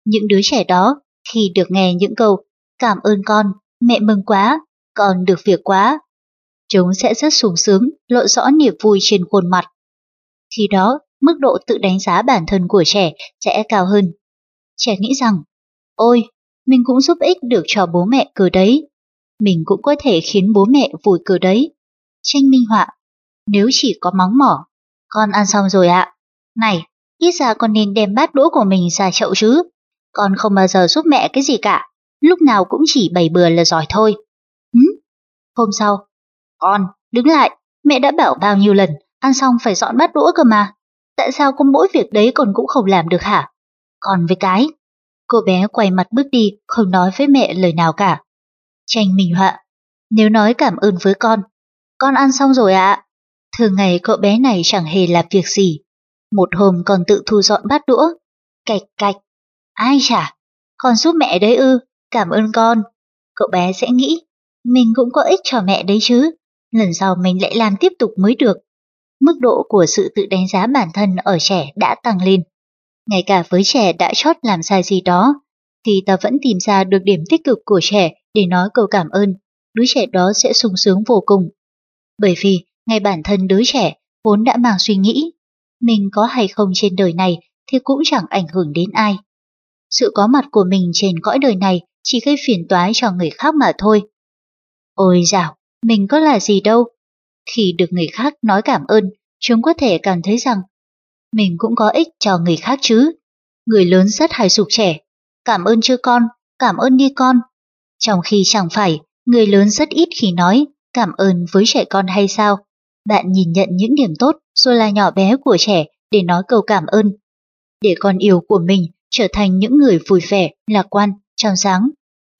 Những đứa trẻ đó, khi được nghe những câu cảm ơn con, mẹ mừng quá, con được việc quá, chúng sẽ rất sung sướng, lộ rõ niềm vui trên khuôn mặt. Khi đó, mức độ tự đánh giá bản thân của trẻ sẽ cao hơn. Trẻ nghĩ rằng, ôi, mình cũng giúp ích được cho bố mẹ cờ đấy. Mình cũng có thể khiến bố mẹ vui cờ đấy. Tranh minh họa, nếu chỉ có móng mỏ, con ăn xong rồi ạ. Này, ít ra con nên đem bát đũa của mình ra chậu chứ. Con không bao giờ giúp mẹ cái gì cả, lúc nào cũng chỉ bày bừa là giỏi thôi. Ừ? Hôm sau, con, đứng lại, mẹ đã bảo bao nhiêu lần, ăn xong phải dọn bát đũa cơ mà. Tại sao con mỗi việc đấy con cũng không làm được hả? Còn với cái, Cô bé quay mặt bước đi, không nói với mẹ lời nào cả. Tranh minh họa, nếu nói cảm ơn với con, con ăn xong rồi ạ. Thường ngày cậu bé này chẳng hề làm việc gì. Một hôm còn tự thu dọn bát đũa. Cạch cạch, ai chả, con giúp mẹ đấy ư, cảm ơn con. Cậu bé sẽ nghĩ, mình cũng có ích cho mẹ đấy chứ, lần sau mình lại làm tiếp tục mới được. Mức độ của sự tự đánh giá bản thân ở trẻ đã tăng lên. Ngay cả với trẻ đã chót làm sai gì đó, thì ta vẫn tìm ra được điểm tích cực của trẻ để nói câu cảm ơn, đứa trẻ đó sẽ sung sướng vô cùng. Bởi vì, ngay bản thân đứa trẻ vốn đã mang suy nghĩ, mình có hay không trên đời này thì cũng chẳng ảnh hưởng đến ai. Sự có mặt của mình trên cõi đời này chỉ gây phiền toái cho người khác mà thôi. Ôi dạo, mình có là gì đâu. Khi được người khác nói cảm ơn, chúng có thể cảm thấy rằng mình cũng có ích cho người khác chứ. Người lớn rất hài sụp trẻ, cảm ơn chưa con, cảm ơn đi con. Trong khi chẳng phải, người lớn rất ít khi nói cảm ơn với trẻ con hay sao. bạn nhìn nhận những điểm tốt rồi là nhỏ bé của trẻ để nói câu cảm ơn. Để con yêu của mình trở thành những người vui vẻ, lạc quan, trong sáng.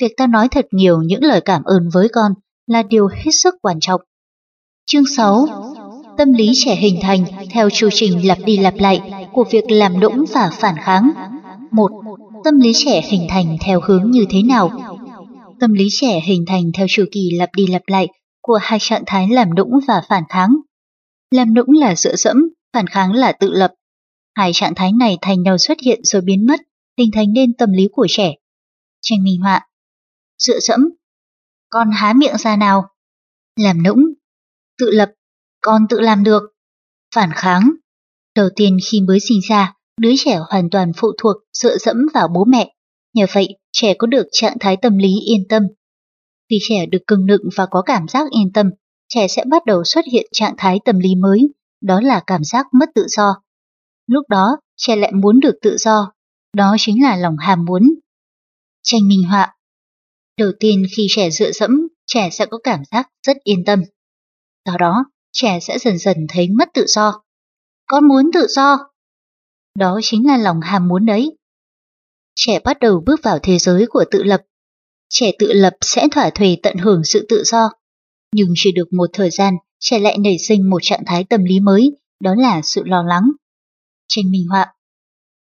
Việc ta nói thật nhiều những lời cảm ơn với con là điều hết sức quan trọng. Chương 6 Tâm lý trẻ hình thành theo chu trình lặp đi lặp lại của việc làm nũng và phản kháng. 1. Tâm lý trẻ hình thành theo hướng như thế nào? Tâm lý trẻ hình thành theo chu kỳ lặp đi lặp lại của hai trạng thái làm nũng và phản kháng. Làm nũng là dựa dẫm, phản kháng là tự lập. Hai trạng thái này thành nhau xuất hiện rồi biến mất, hình thành nên tâm lý của trẻ. Tranh minh họa Dựa dẫm Con há miệng ra nào Làm nũng Tự lập con tự làm được Phản kháng Đầu tiên khi mới sinh ra, đứa trẻ hoàn toàn phụ thuộc dựa dẫm vào bố mẹ. Nhờ vậy, trẻ có được trạng thái tâm lý yên tâm. Khi trẻ được cưng nựng và có cảm giác yên tâm, trẻ sẽ bắt đầu xuất hiện trạng thái tâm lý mới, đó là cảm giác mất tự do. Lúc đó, trẻ lại muốn được tự do, đó chính là lòng ham muốn. Tranh minh họa Đầu tiên khi trẻ dựa dẫm, trẻ sẽ có cảm giác rất yên tâm. Sau đó, trẻ sẽ dần dần thấy mất tự do. Con muốn tự do. Đó chính là lòng ham muốn đấy. Trẻ bắt đầu bước vào thế giới của tự lập. Trẻ tự lập sẽ thỏa thuê tận hưởng sự tự do. Nhưng chỉ được một thời gian, trẻ lại nảy sinh một trạng thái tâm lý mới, đó là sự lo lắng. Tranh minh họa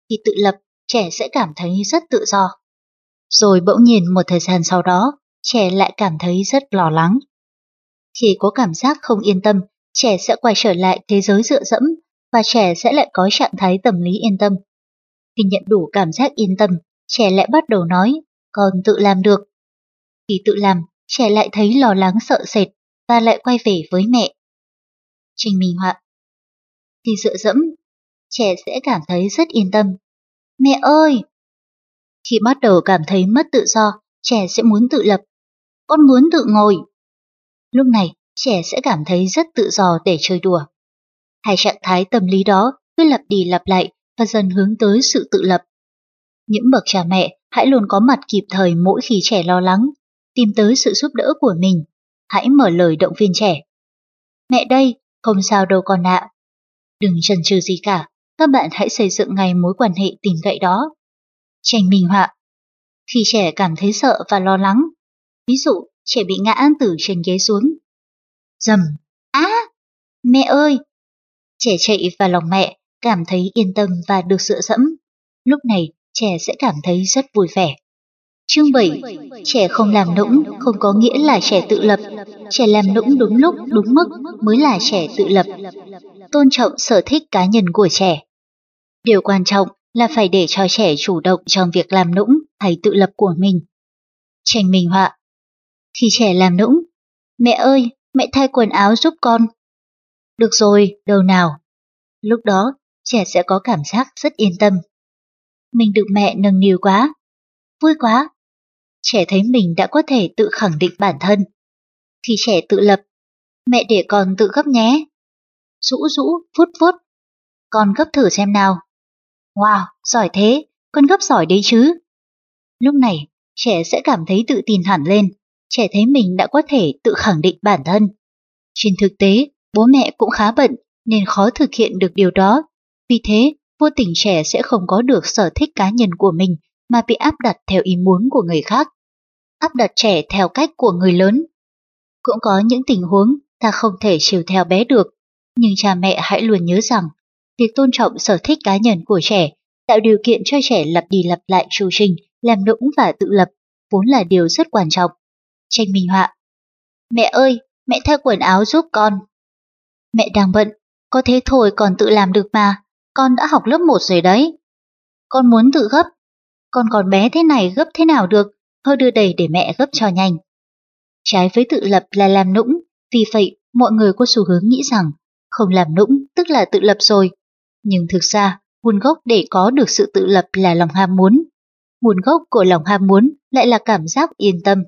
Khi tự lập, trẻ sẽ cảm thấy rất tự do. Rồi bỗng nhiên một thời gian sau đó, trẻ lại cảm thấy rất lo lắng. Khi có cảm giác không yên tâm, trẻ sẽ quay trở lại thế giới dựa dẫm và trẻ sẽ lại có trạng thái tâm lý yên tâm. Khi nhận đủ cảm giác yên tâm, trẻ lại bắt đầu nói, con tự làm được. Khi tự làm, trẻ lại thấy lo lắng sợ sệt và lại quay về với mẹ. Trình Minh Họa Khi dựa dẫm, trẻ sẽ cảm thấy rất yên tâm. Mẹ ơi! Khi bắt đầu cảm thấy mất tự do, trẻ sẽ muốn tự lập. Con muốn tự ngồi. Lúc này, trẻ sẽ cảm thấy rất tự do để chơi đùa. Hai trạng thái tâm lý đó cứ lặp đi lặp lại và dần hướng tới sự tự lập. Những bậc cha mẹ hãy luôn có mặt kịp thời mỗi khi trẻ lo lắng, tìm tới sự giúp đỡ của mình. Hãy mở lời động viên trẻ. Mẹ đây, không sao đâu con ạ. Đừng chần chừ gì cả, các bạn hãy xây dựng ngay mối quan hệ tình cậy đó. Tranh minh họa Khi trẻ cảm thấy sợ và lo lắng, ví dụ trẻ bị ngã từ trên ghế xuống. Dầm, á, mẹ ơi, Trẻ chạy vào lòng mẹ, cảm thấy yên tâm và được dựa dẫm. Lúc này, trẻ sẽ cảm thấy rất vui vẻ. Chương 7. Trẻ không làm nũng không có nghĩa là trẻ tự lập. Trẻ làm nũng đúng lúc, đúng mức mới là trẻ tự lập. Tôn trọng sở thích cá nhân của trẻ. Điều quan trọng là phải để cho trẻ chủ động trong việc làm nũng hay tự lập của mình. Tranh minh họa Khi trẻ làm nũng, mẹ ơi, mẹ thay quần áo giúp con, được rồi, đầu nào. Lúc đó, trẻ sẽ có cảm giác rất yên tâm. Mình được mẹ nâng niu quá. Vui quá. Trẻ thấy mình đã có thể tự khẳng định bản thân. Khi trẻ tự lập, mẹ để con tự gấp nhé. Rũ rũ, vuốt vuốt. Con gấp thử xem nào. Wow, giỏi thế, con gấp giỏi đấy chứ. Lúc này, trẻ sẽ cảm thấy tự tin hẳn lên. Trẻ thấy mình đã có thể tự khẳng định bản thân. Trên thực tế, Bố mẹ cũng khá bận nên khó thực hiện được điều đó. Vì thế, vô tình trẻ sẽ không có được sở thích cá nhân của mình mà bị áp đặt theo ý muốn của người khác. Áp đặt trẻ theo cách của người lớn. Cũng có những tình huống ta không thể chiều theo bé được, nhưng cha mẹ hãy luôn nhớ rằng việc tôn trọng sở thích cá nhân của trẻ tạo điều kiện cho trẻ lặp đi lặp lại chu trình, làm nũng và tự lập, vốn là điều rất quan trọng. Tranh minh họa Mẹ ơi, mẹ thay quần áo giúp con. Mẹ đang bận, có thế thôi còn tự làm được mà, con đã học lớp 1 rồi đấy. Con muốn tự gấp, con còn bé thế này gấp thế nào được, thôi đưa đầy để mẹ gấp cho nhanh. Trái với tự lập là làm nũng, vì vậy mọi người có xu hướng nghĩ rằng không làm nũng tức là tự lập rồi. Nhưng thực ra, nguồn gốc để có được sự tự lập là lòng ham muốn. Nguồn gốc của lòng ham muốn lại là cảm giác yên tâm.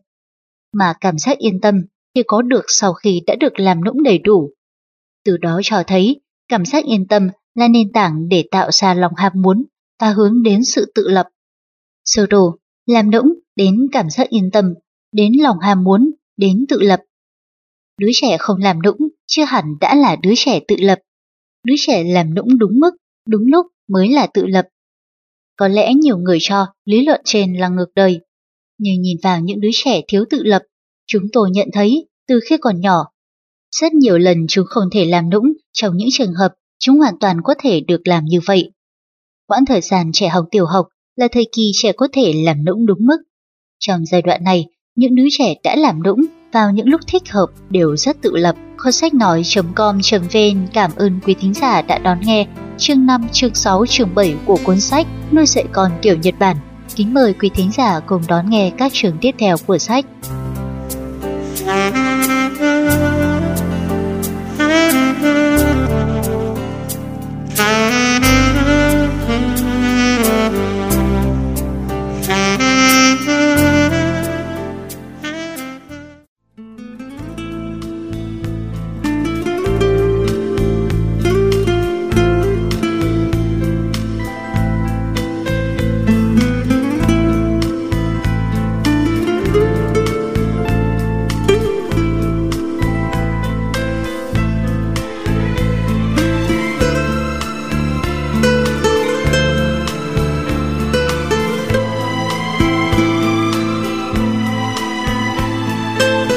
Mà cảm giác yên tâm thì có được sau khi đã được làm nũng đầy đủ từ đó cho thấy cảm giác yên tâm là nền tảng để tạo ra lòng ham muốn và hướng đến sự tự lập. Sơ đồ, làm nũng đến cảm giác yên tâm, đến lòng ham muốn, đến tự lập. Đứa trẻ không làm nũng chưa hẳn đã là đứa trẻ tự lập. Đứa trẻ làm nũng đúng mức, đúng lúc mới là tự lập. Có lẽ nhiều người cho lý luận trên là ngược đời, nhưng nhìn vào những đứa trẻ thiếu tự lập, chúng tôi nhận thấy từ khi còn nhỏ, rất nhiều lần chúng không thể làm nũng trong những trường hợp chúng hoàn toàn có thể được làm như vậy. Quãng thời gian trẻ học tiểu học là thời kỳ trẻ có thể làm nũng đúng mức. Trong giai đoạn này, những đứa trẻ đã làm nũng vào những lúc thích hợp đều rất tự lập. Kho sách nói.com.vn cảm ơn quý thính giả đã đón nghe chương 5, chương 6, chương 7 của cuốn sách Nuôi dạy con kiểu Nhật Bản. Kính mời quý thính giả cùng đón nghe các chương tiếp theo của sách.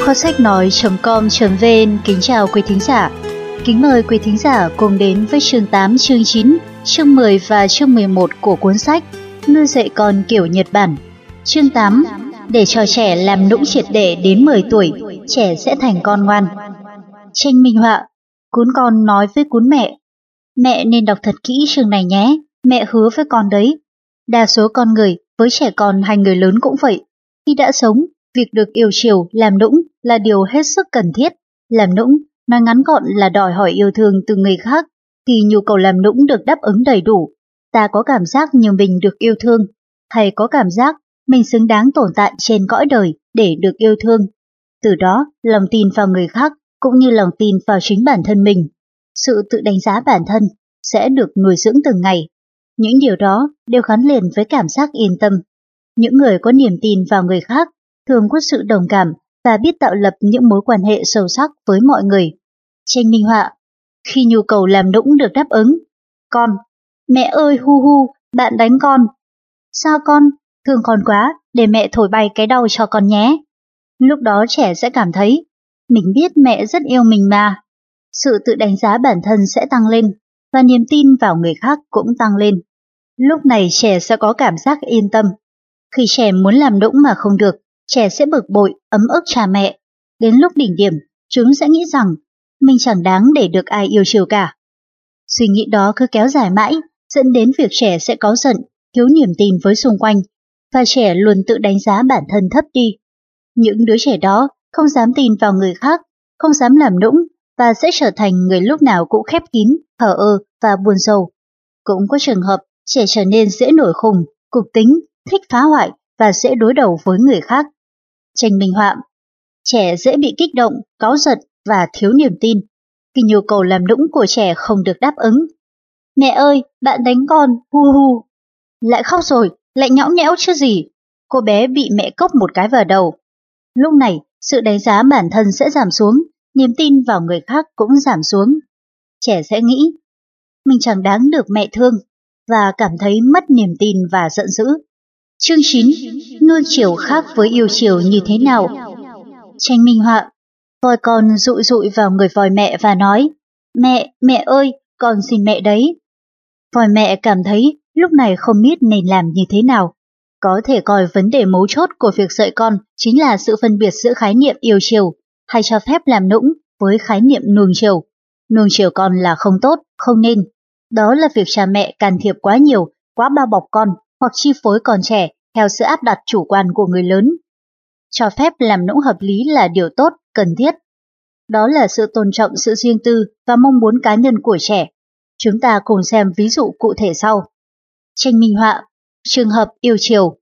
Kho sách nói.com.vn kính chào quý thính giả. Kính mời quý thính giả cùng đến với chương 8, chương 9, chương 10 và chương 11 của cuốn sách Nuôi dạy con kiểu Nhật Bản. Chương 8 Để cho trẻ làm nũng triệt để đến 10 tuổi, trẻ sẽ thành con ngoan. Tranh minh họa Cuốn con nói với cuốn mẹ Mẹ nên đọc thật kỹ chương này nhé, mẹ hứa với con đấy. Đa số con người, với trẻ con hay người lớn cũng vậy. Khi đã sống, Việc được yêu chiều, làm nũng là điều hết sức cần thiết. Làm nũng, nói ngắn gọn là đòi hỏi yêu thương từ người khác. Khi nhu cầu làm nũng được đáp ứng đầy đủ, ta có cảm giác như mình được yêu thương, hay có cảm giác mình xứng đáng tồn tại trên cõi đời để được yêu thương. Từ đó, lòng tin vào người khác cũng như lòng tin vào chính bản thân mình. Sự tự đánh giá bản thân sẽ được nuôi dưỡng từng ngày. Những điều đó đều gắn liền với cảm giác yên tâm. Những người có niềm tin vào người khác thường có sự đồng cảm và biết tạo lập những mối quan hệ sâu sắc với mọi người. Tranh minh họa Khi nhu cầu làm nũng được đáp ứng Con Mẹ ơi hu hu, bạn đánh con Sao con? Thương con quá, để mẹ thổi bay cái đau cho con nhé. Lúc đó trẻ sẽ cảm thấy Mình biết mẹ rất yêu mình mà. Sự tự đánh giá bản thân sẽ tăng lên và niềm tin vào người khác cũng tăng lên. Lúc này trẻ sẽ có cảm giác yên tâm. Khi trẻ muốn làm nũng mà không được, trẻ sẽ bực bội, ấm ức cha mẹ. Đến lúc đỉnh điểm, chúng sẽ nghĩ rằng mình chẳng đáng để được ai yêu chiều cả. Suy nghĩ đó cứ kéo dài mãi, dẫn đến việc trẻ sẽ có giận, thiếu niềm tin với xung quanh, và trẻ luôn tự đánh giá bản thân thấp đi. Những đứa trẻ đó không dám tin vào người khác, không dám làm nũng và sẽ trở thành người lúc nào cũng khép kín, thờ ơ và buồn rầu. Cũng có trường hợp trẻ trở nên dễ nổi khùng, cục tính, thích phá hoại và dễ đối đầu với người khác tranh minh họa. Trẻ dễ bị kích động, cáu giận và thiếu niềm tin khi nhu cầu làm nũng của trẻ không được đáp ứng. Mẹ ơi, bạn đánh con, hu hu. Lại khóc rồi, lại nhõng nhẽo chứ gì. Cô bé bị mẹ cốc một cái vào đầu. Lúc này, sự đánh giá bản thân sẽ giảm xuống, niềm tin vào người khác cũng giảm xuống. Trẻ sẽ nghĩ, mình chẳng đáng được mẹ thương, và cảm thấy mất niềm tin và giận dữ. Chương 9. Nuôi chiều khác với yêu chiều như thế nào? Tranh minh họa Voi con rụi rụi vào người voi mẹ và nói Mẹ, mẹ ơi, con xin mẹ đấy. Voi mẹ cảm thấy lúc này không biết nên làm như thế nào. Có thể coi vấn đề mấu chốt của việc dạy con chính là sự phân biệt giữa khái niệm yêu chiều hay cho phép làm nũng với khái niệm nuông chiều. Nuông chiều con là không tốt, không nên. Đó là việc cha mẹ can thiệp quá nhiều, quá bao bọc con hoặc chi phối còn trẻ theo sự áp đặt chủ quan của người lớn. Cho phép làm nũng hợp lý là điều tốt, cần thiết. Đó là sự tôn trọng sự riêng tư và mong muốn cá nhân của trẻ. Chúng ta cùng xem ví dụ cụ thể sau. Tranh minh họa, trường hợp yêu chiều.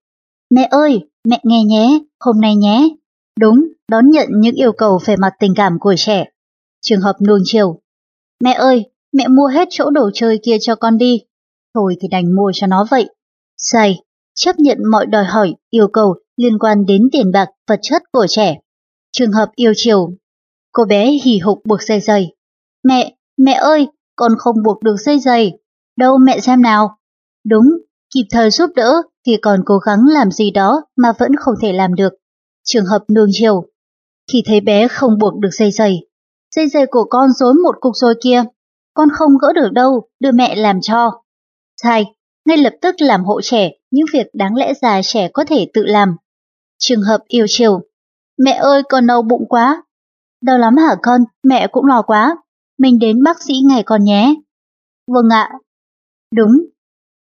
Mẹ ơi, mẹ nghe nhé, hôm nay nhé. Đúng, đón nhận những yêu cầu về mặt tình cảm của trẻ. Trường hợp nuông chiều. Mẹ ơi, mẹ mua hết chỗ đồ chơi kia cho con đi. Thôi thì đành mua cho nó vậy. Sai, chấp nhận mọi đòi hỏi, yêu cầu liên quan đến tiền bạc, vật chất của trẻ. Trường hợp yêu chiều, cô bé hì hục buộc dây giày, Mẹ, mẹ ơi, con không buộc được dây giày. Đâu mẹ xem nào. Đúng, kịp thời giúp đỡ thì còn cố gắng làm gì đó mà vẫn không thể làm được. Trường hợp nương chiều. Khi thấy bé không buộc được dây giày, dây giày của con rối một cục rồi kia. Con không gỡ được đâu, đưa mẹ làm cho. Sai, ngay lập tức làm hộ trẻ những việc đáng lẽ già trẻ có thể tự làm. Trường hợp yêu chiều. Mẹ ơi, con đau bụng quá. Đau lắm hả con, mẹ cũng lo quá. Mình đến bác sĩ ngày con nhé. Vâng ạ. Đúng.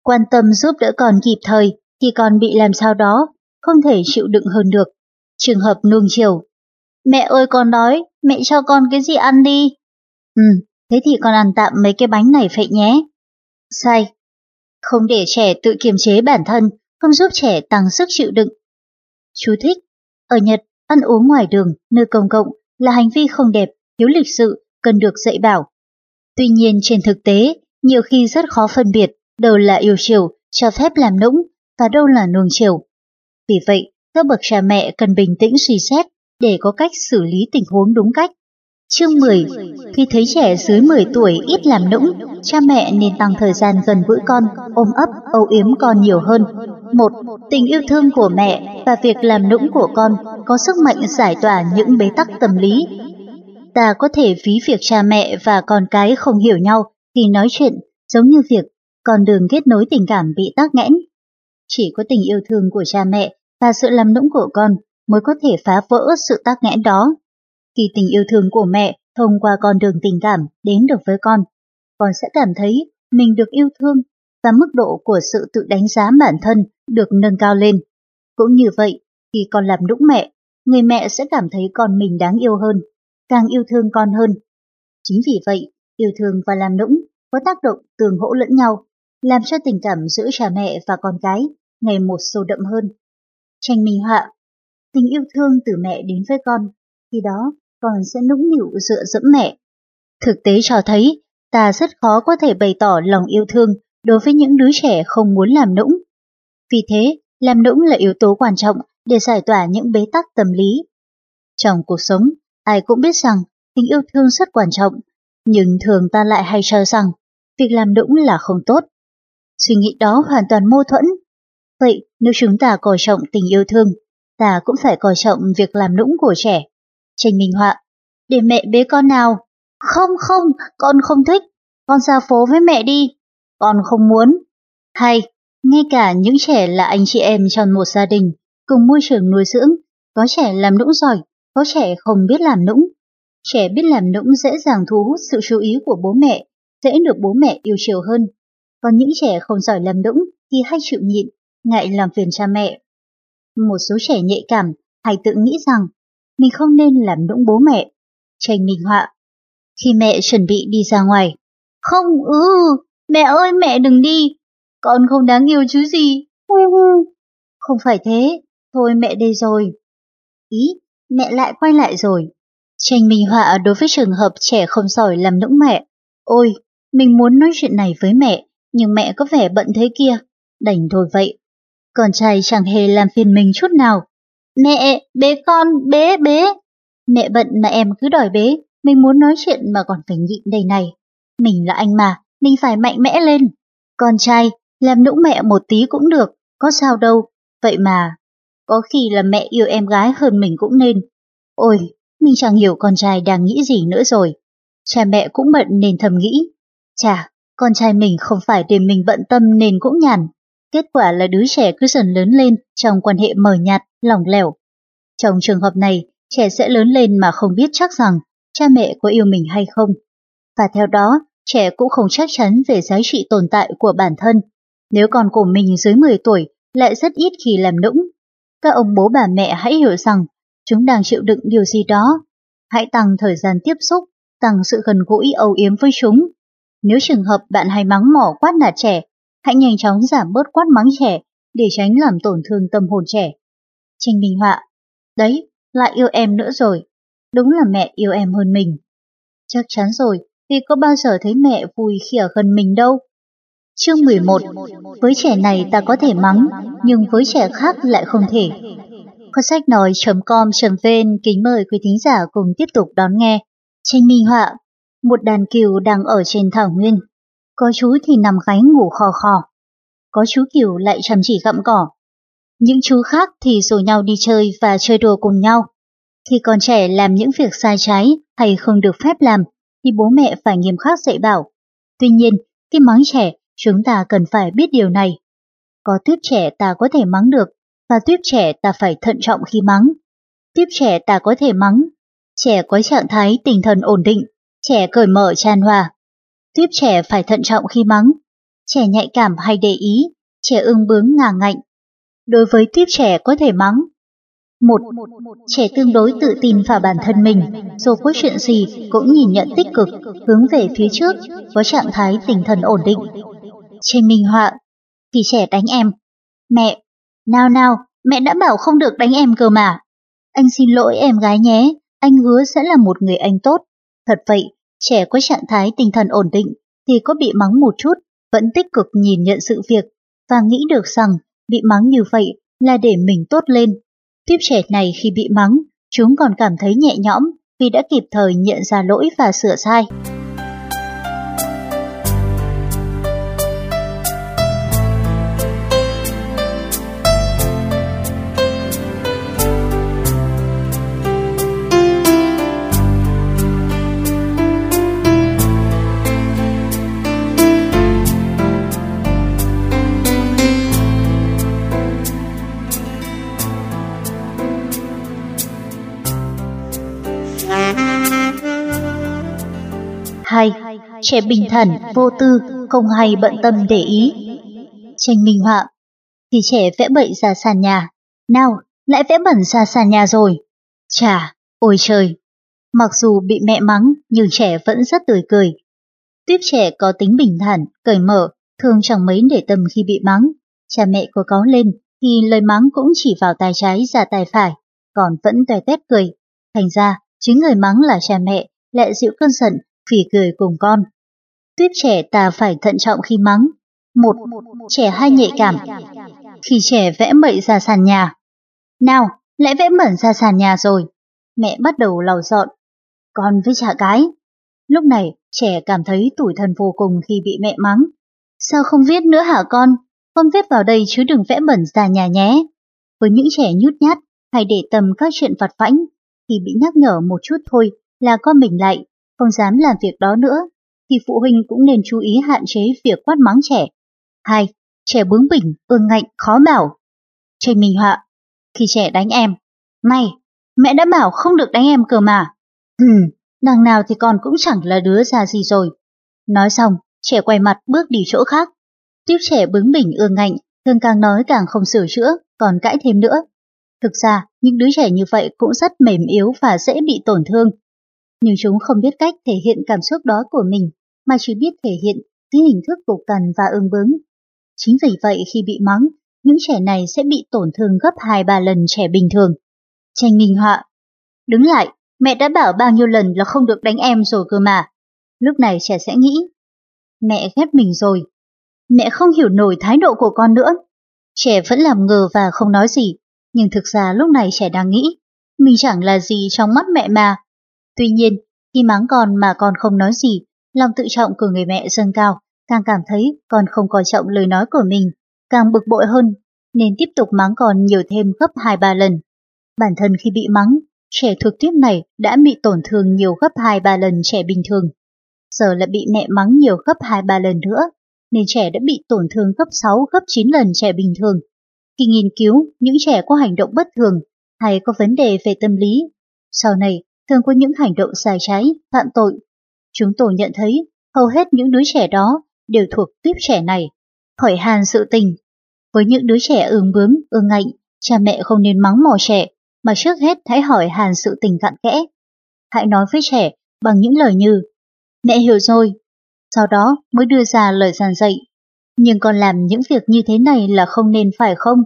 Quan tâm giúp đỡ con kịp thời thì con bị làm sao đó, không thể chịu đựng hơn được. Trường hợp nuông chiều. Mẹ ơi con đói, mẹ cho con cái gì ăn đi. Ừ, thế thì con ăn tạm mấy cái bánh này vậy nhé. Sai. Không để trẻ tự kiềm chế bản thân, không giúp trẻ tăng sức chịu đựng. Chú thích. Ở Nhật, ăn uống ngoài đường, nơi công cộng là hành vi không đẹp, thiếu lịch sự, cần được dạy bảo. Tuy nhiên trên thực tế, nhiều khi rất khó phân biệt đâu là yêu chiều, cho phép làm nũng và đâu là nuông chiều. Vì vậy, các bậc cha mẹ cần bình tĩnh suy xét để có cách xử lý tình huống đúng cách. Chương 10. Khi thấy trẻ dưới 10 tuổi ít làm nũng, cha mẹ nên tăng thời gian gần gũi con, ôm ấp, âu yếm con nhiều hơn. Một, Tình yêu thương của mẹ và việc làm nũng của con có sức mạnh giải tỏa những bế tắc tâm lý. Ta có thể ví việc cha mẹ và con cái không hiểu nhau thì nói chuyện giống như việc con đường kết nối tình cảm bị tắc nghẽn. Chỉ có tình yêu thương của cha mẹ và sự làm nũng của con mới có thể phá vỡ sự tắc nghẽn đó. Khi tình yêu thương của mẹ thông qua con đường tình cảm đến được với con, con sẽ cảm thấy mình được yêu thương và mức độ của sự tự đánh giá bản thân được nâng cao lên. Cũng như vậy, khi con làm nũng mẹ, người mẹ sẽ cảm thấy con mình đáng yêu hơn, càng yêu thương con hơn. Chính vì vậy, yêu thương và làm nũng có tác động tương hỗ lẫn nhau, làm cho tình cảm giữa cha mẹ và con cái ngày một sâu đậm hơn. Tranh minh họa Tình yêu thương từ mẹ đến với con, khi đó còn sẽ nũng nịu dựa dẫm mẹ. Thực tế cho thấy, ta rất khó có thể bày tỏ lòng yêu thương đối với những đứa trẻ không muốn làm nũng. Vì thế, làm nũng là yếu tố quan trọng để giải tỏa những bế tắc tâm lý. Trong cuộc sống, ai cũng biết rằng tình yêu thương rất quan trọng, nhưng thường ta lại hay cho rằng việc làm nũng là không tốt. Suy nghĩ đó hoàn toàn mâu thuẫn. Vậy nếu chúng ta coi trọng tình yêu thương, ta cũng phải coi trọng việc làm nũng của trẻ. Tranh minh họa, để mẹ bế con nào. Không không, con không thích, con ra phố với mẹ đi. Con không muốn. Hay, ngay cả những trẻ là anh chị em trong một gia đình, cùng môi trường nuôi dưỡng, có trẻ làm nũng giỏi, có trẻ không biết làm nũng. Trẻ biết làm nũng dễ dàng thu hút sự chú ý của bố mẹ, dễ được bố mẹ yêu chiều hơn. Còn những trẻ không giỏi làm nũng thì hay chịu nhịn, ngại làm phiền cha mẹ. Một số trẻ nhạy cảm hay tự nghĩ rằng mình không nên làm nũng bố mẹ. Tranh minh họa. Khi mẹ chuẩn bị đi ra ngoài. Không, ừ, mẹ ơi mẹ đừng đi. Con không đáng yêu chứ gì. Không phải thế, thôi mẹ đây rồi. Ý, mẹ lại quay lại rồi. Tranh minh họa đối với trường hợp trẻ không giỏi làm nũng mẹ. Ôi, mình muốn nói chuyện này với mẹ, nhưng mẹ có vẻ bận thế kia. Đành thôi vậy. Con trai chẳng hề làm phiền mình chút nào. Mẹ, bế con, bế, bế. Mẹ bận mà em cứ đòi bế, mình muốn nói chuyện mà còn phải nhịn đây này. Mình là anh mà, mình phải mạnh mẽ lên. Con trai, làm nũng mẹ một tí cũng được, có sao đâu. Vậy mà, có khi là mẹ yêu em gái hơn mình cũng nên. Ôi, mình chẳng hiểu con trai đang nghĩ gì nữa rồi. Cha mẹ cũng bận nên thầm nghĩ. Chà, con trai mình không phải để mình bận tâm nên cũng nhàn. Kết quả là đứa trẻ cứ dần lớn lên trong quan hệ mờ nhạt, lỏng lẻo. Trong trường hợp này, trẻ sẽ lớn lên mà không biết chắc rằng cha mẹ có yêu mình hay không. Và theo đó, trẻ cũng không chắc chắn về giá trị tồn tại của bản thân. Nếu con của mình dưới 10 tuổi lại rất ít khi làm nũng, các ông bố bà mẹ hãy hiểu rằng chúng đang chịu đựng điều gì đó. Hãy tăng thời gian tiếp xúc, tăng sự gần gũi âu yếm với chúng. Nếu trường hợp bạn hay mắng mỏ quát nạt trẻ, hãy nhanh chóng giảm bớt quát mắng trẻ để tránh làm tổn thương tâm hồn trẻ. Tranh Minh Họa Đấy, lại yêu em nữa rồi. Đúng là mẹ yêu em hơn mình. Chắc chắn rồi, vì có bao giờ thấy mẹ vui khi ở gần mình đâu. Chương 11 Với trẻ này ta có thể mắng, nhưng với trẻ khác lại không thể. Kho sách nói.com.vn kính mời quý thính giả cùng tiếp tục đón nghe. Tranh minh họa Một đàn cừu đang ở trên thảo nguyên. Có chú thì nằm gáy ngủ khò khò. Có chú kiều lại chăm chỉ gặm cỏ. Những chú khác thì rủ nhau đi chơi và chơi đùa cùng nhau. Khi còn trẻ làm những việc sai trái hay không được phép làm, thì bố mẹ phải nghiêm khắc dạy bảo. Tuy nhiên, khi mắng trẻ, chúng ta cần phải biết điều này. Có tuyết trẻ ta có thể mắng được, và tuyết trẻ ta phải thận trọng khi mắng. Tuyết trẻ ta có thể mắng, trẻ có trạng thái tinh thần ổn định, trẻ cởi mở tràn hòa tuyếp trẻ phải thận trọng khi mắng, trẻ nhạy cảm hay để ý, trẻ ưng bướng ngà ngạnh. Đối với tuyếp trẻ có thể mắng, một, trẻ tương đối tự tin vào bản thân mình, dù có chuyện gì cũng nhìn nhận tích cực, hướng về phía trước, có trạng thái tinh thần ổn định. Trên minh họa, thì trẻ đánh em. Mẹ, nào nào, mẹ đã bảo không được đánh em cơ mà. Anh xin lỗi em gái nhé, anh hứa sẽ là một người anh tốt. Thật vậy, trẻ có trạng thái tinh thần ổn định thì có bị mắng một chút, vẫn tích cực nhìn nhận sự việc và nghĩ được rằng bị mắng như vậy là để mình tốt lên, Tiếp trẻ này khi bị mắng, chúng còn cảm thấy nhẹ nhõm vì đã kịp thời nhận ra lỗi và sửa sai. Trẻ bình thản, vô tư, không hay bận tâm để ý. Tranh minh họa, thì trẻ vẽ bậy ra sàn nhà. Nào, lại vẽ bẩn ra sàn nhà rồi. Chà, ôi trời. Mặc dù bị mẹ mắng, nhưng trẻ vẫn rất tươi cười. Tuyếp trẻ có tính bình thản, cởi mở, thường chẳng mấy để tâm khi bị mắng. Cha mẹ có có lên, thì lời mắng cũng chỉ vào tay trái ra tay phải, còn vẫn toe tét cười. Thành ra, chính người mắng là cha mẹ, lại dịu cơn giận vì cười cùng con. Tuyết trẻ ta phải thận trọng khi mắng. Một, trẻ hay nhạy cảm. Khi trẻ vẽ mậy ra sàn nhà. Nào, lại vẽ mẩn ra sàn nhà rồi. Mẹ bắt đầu lau dọn. Con với trả cái. Lúc này, trẻ cảm thấy tủi thân vô cùng khi bị mẹ mắng. Sao không viết nữa hả con? Con viết vào đây chứ đừng vẽ mẩn ra nhà nhé. Với những trẻ nhút nhát hay để tâm các chuyện vặt vãnh, thì bị nhắc nhở một chút thôi là con mình lại không dám làm việc đó nữa, thì phụ huynh cũng nên chú ý hạn chế việc quát mắng trẻ. Hai, trẻ bướng bỉnh, ương ngạnh, khó bảo. Trên minh họa, khi trẻ đánh em, này, mẹ đã bảo không được đánh em cơ mà. Hừm, đằng nào thì con cũng chẳng là đứa già gì rồi. Nói xong, trẻ quay mặt bước đi chỗ khác. Tiếp trẻ bướng bỉnh ương ngạnh, thường càng nói càng không sửa chữa, còn cãi thêm nữa. Thực ra, những đứa trẻ như vậy cũng rất mềm yếu và dễ bị tổn thương nhưng chúng không biết cách thể hiện cảm xúc đó của mình, mà chỉ biết thể hiện dưới hình thức cục cằn và ương bướng. Chính vì vậy khi bị mắng, những trẻ này sẽ bị tổn thương gấp 2-3 lần trẻ bình thường. Tranh minh họa Đứng lại, mẹ đã bảo bao nhiêu lần là không được đánh em rồi cơ mà. Lúc này trẻ sẽ nghĩ, mẹ ghét mình rồi. Mẹ không hiểu nổi thái độ của con nữa. Trẻ vẫn làm ngờ và không nói gì, nhưng thực ra lúc này trẻ đang nghĩ, mình chẳng là gì trong mắt mẹ mà, Tuy nhiên, khi mắng con mà con không nói gì, lòng tự trọng của người mẹ dâng cao, càng cảm thấy con không coi trọng lời nói của mình, càng bực bội hơn, nên tiếp tục mắng con nhiều thêm gấp 2-3 lần. Bản thân khi bị mắng, trẻ thuộc tiếp này đã bị tổn thương nhiều gấp 2-3 lần trẻ bình thường. Giờ lại bị mẹ mắng nhiều gấp 2-3 lần nữa, nên trẻ đã bị tổn thương gấp 6, gấp 9 lần trẻ bình thường. Khi nghiên cứu những trẻ có hành động bất thường hay có vấn đề về tâm lý, sau này thường có những hành động sai trái, phạm tội. Chúng tôi nhận thấy hầu hết những đứa trẻ đó đều thuộc tiếp trẻ này. Hỏi hàn sự tình. Với những đứa trẻ ương bướng, ương ngạnh, cha mẹ không nên mắng mỏ trẻ, mà trước hết hãy hỏi hàn sự tình cặn kẽ. Hãy nói với trẻ bằng những lời như Mẹ hiểu rồi, sau đó mới đưa ra lời giàn dạy. Nhưng con làm những việc như thế này là không nên phải không?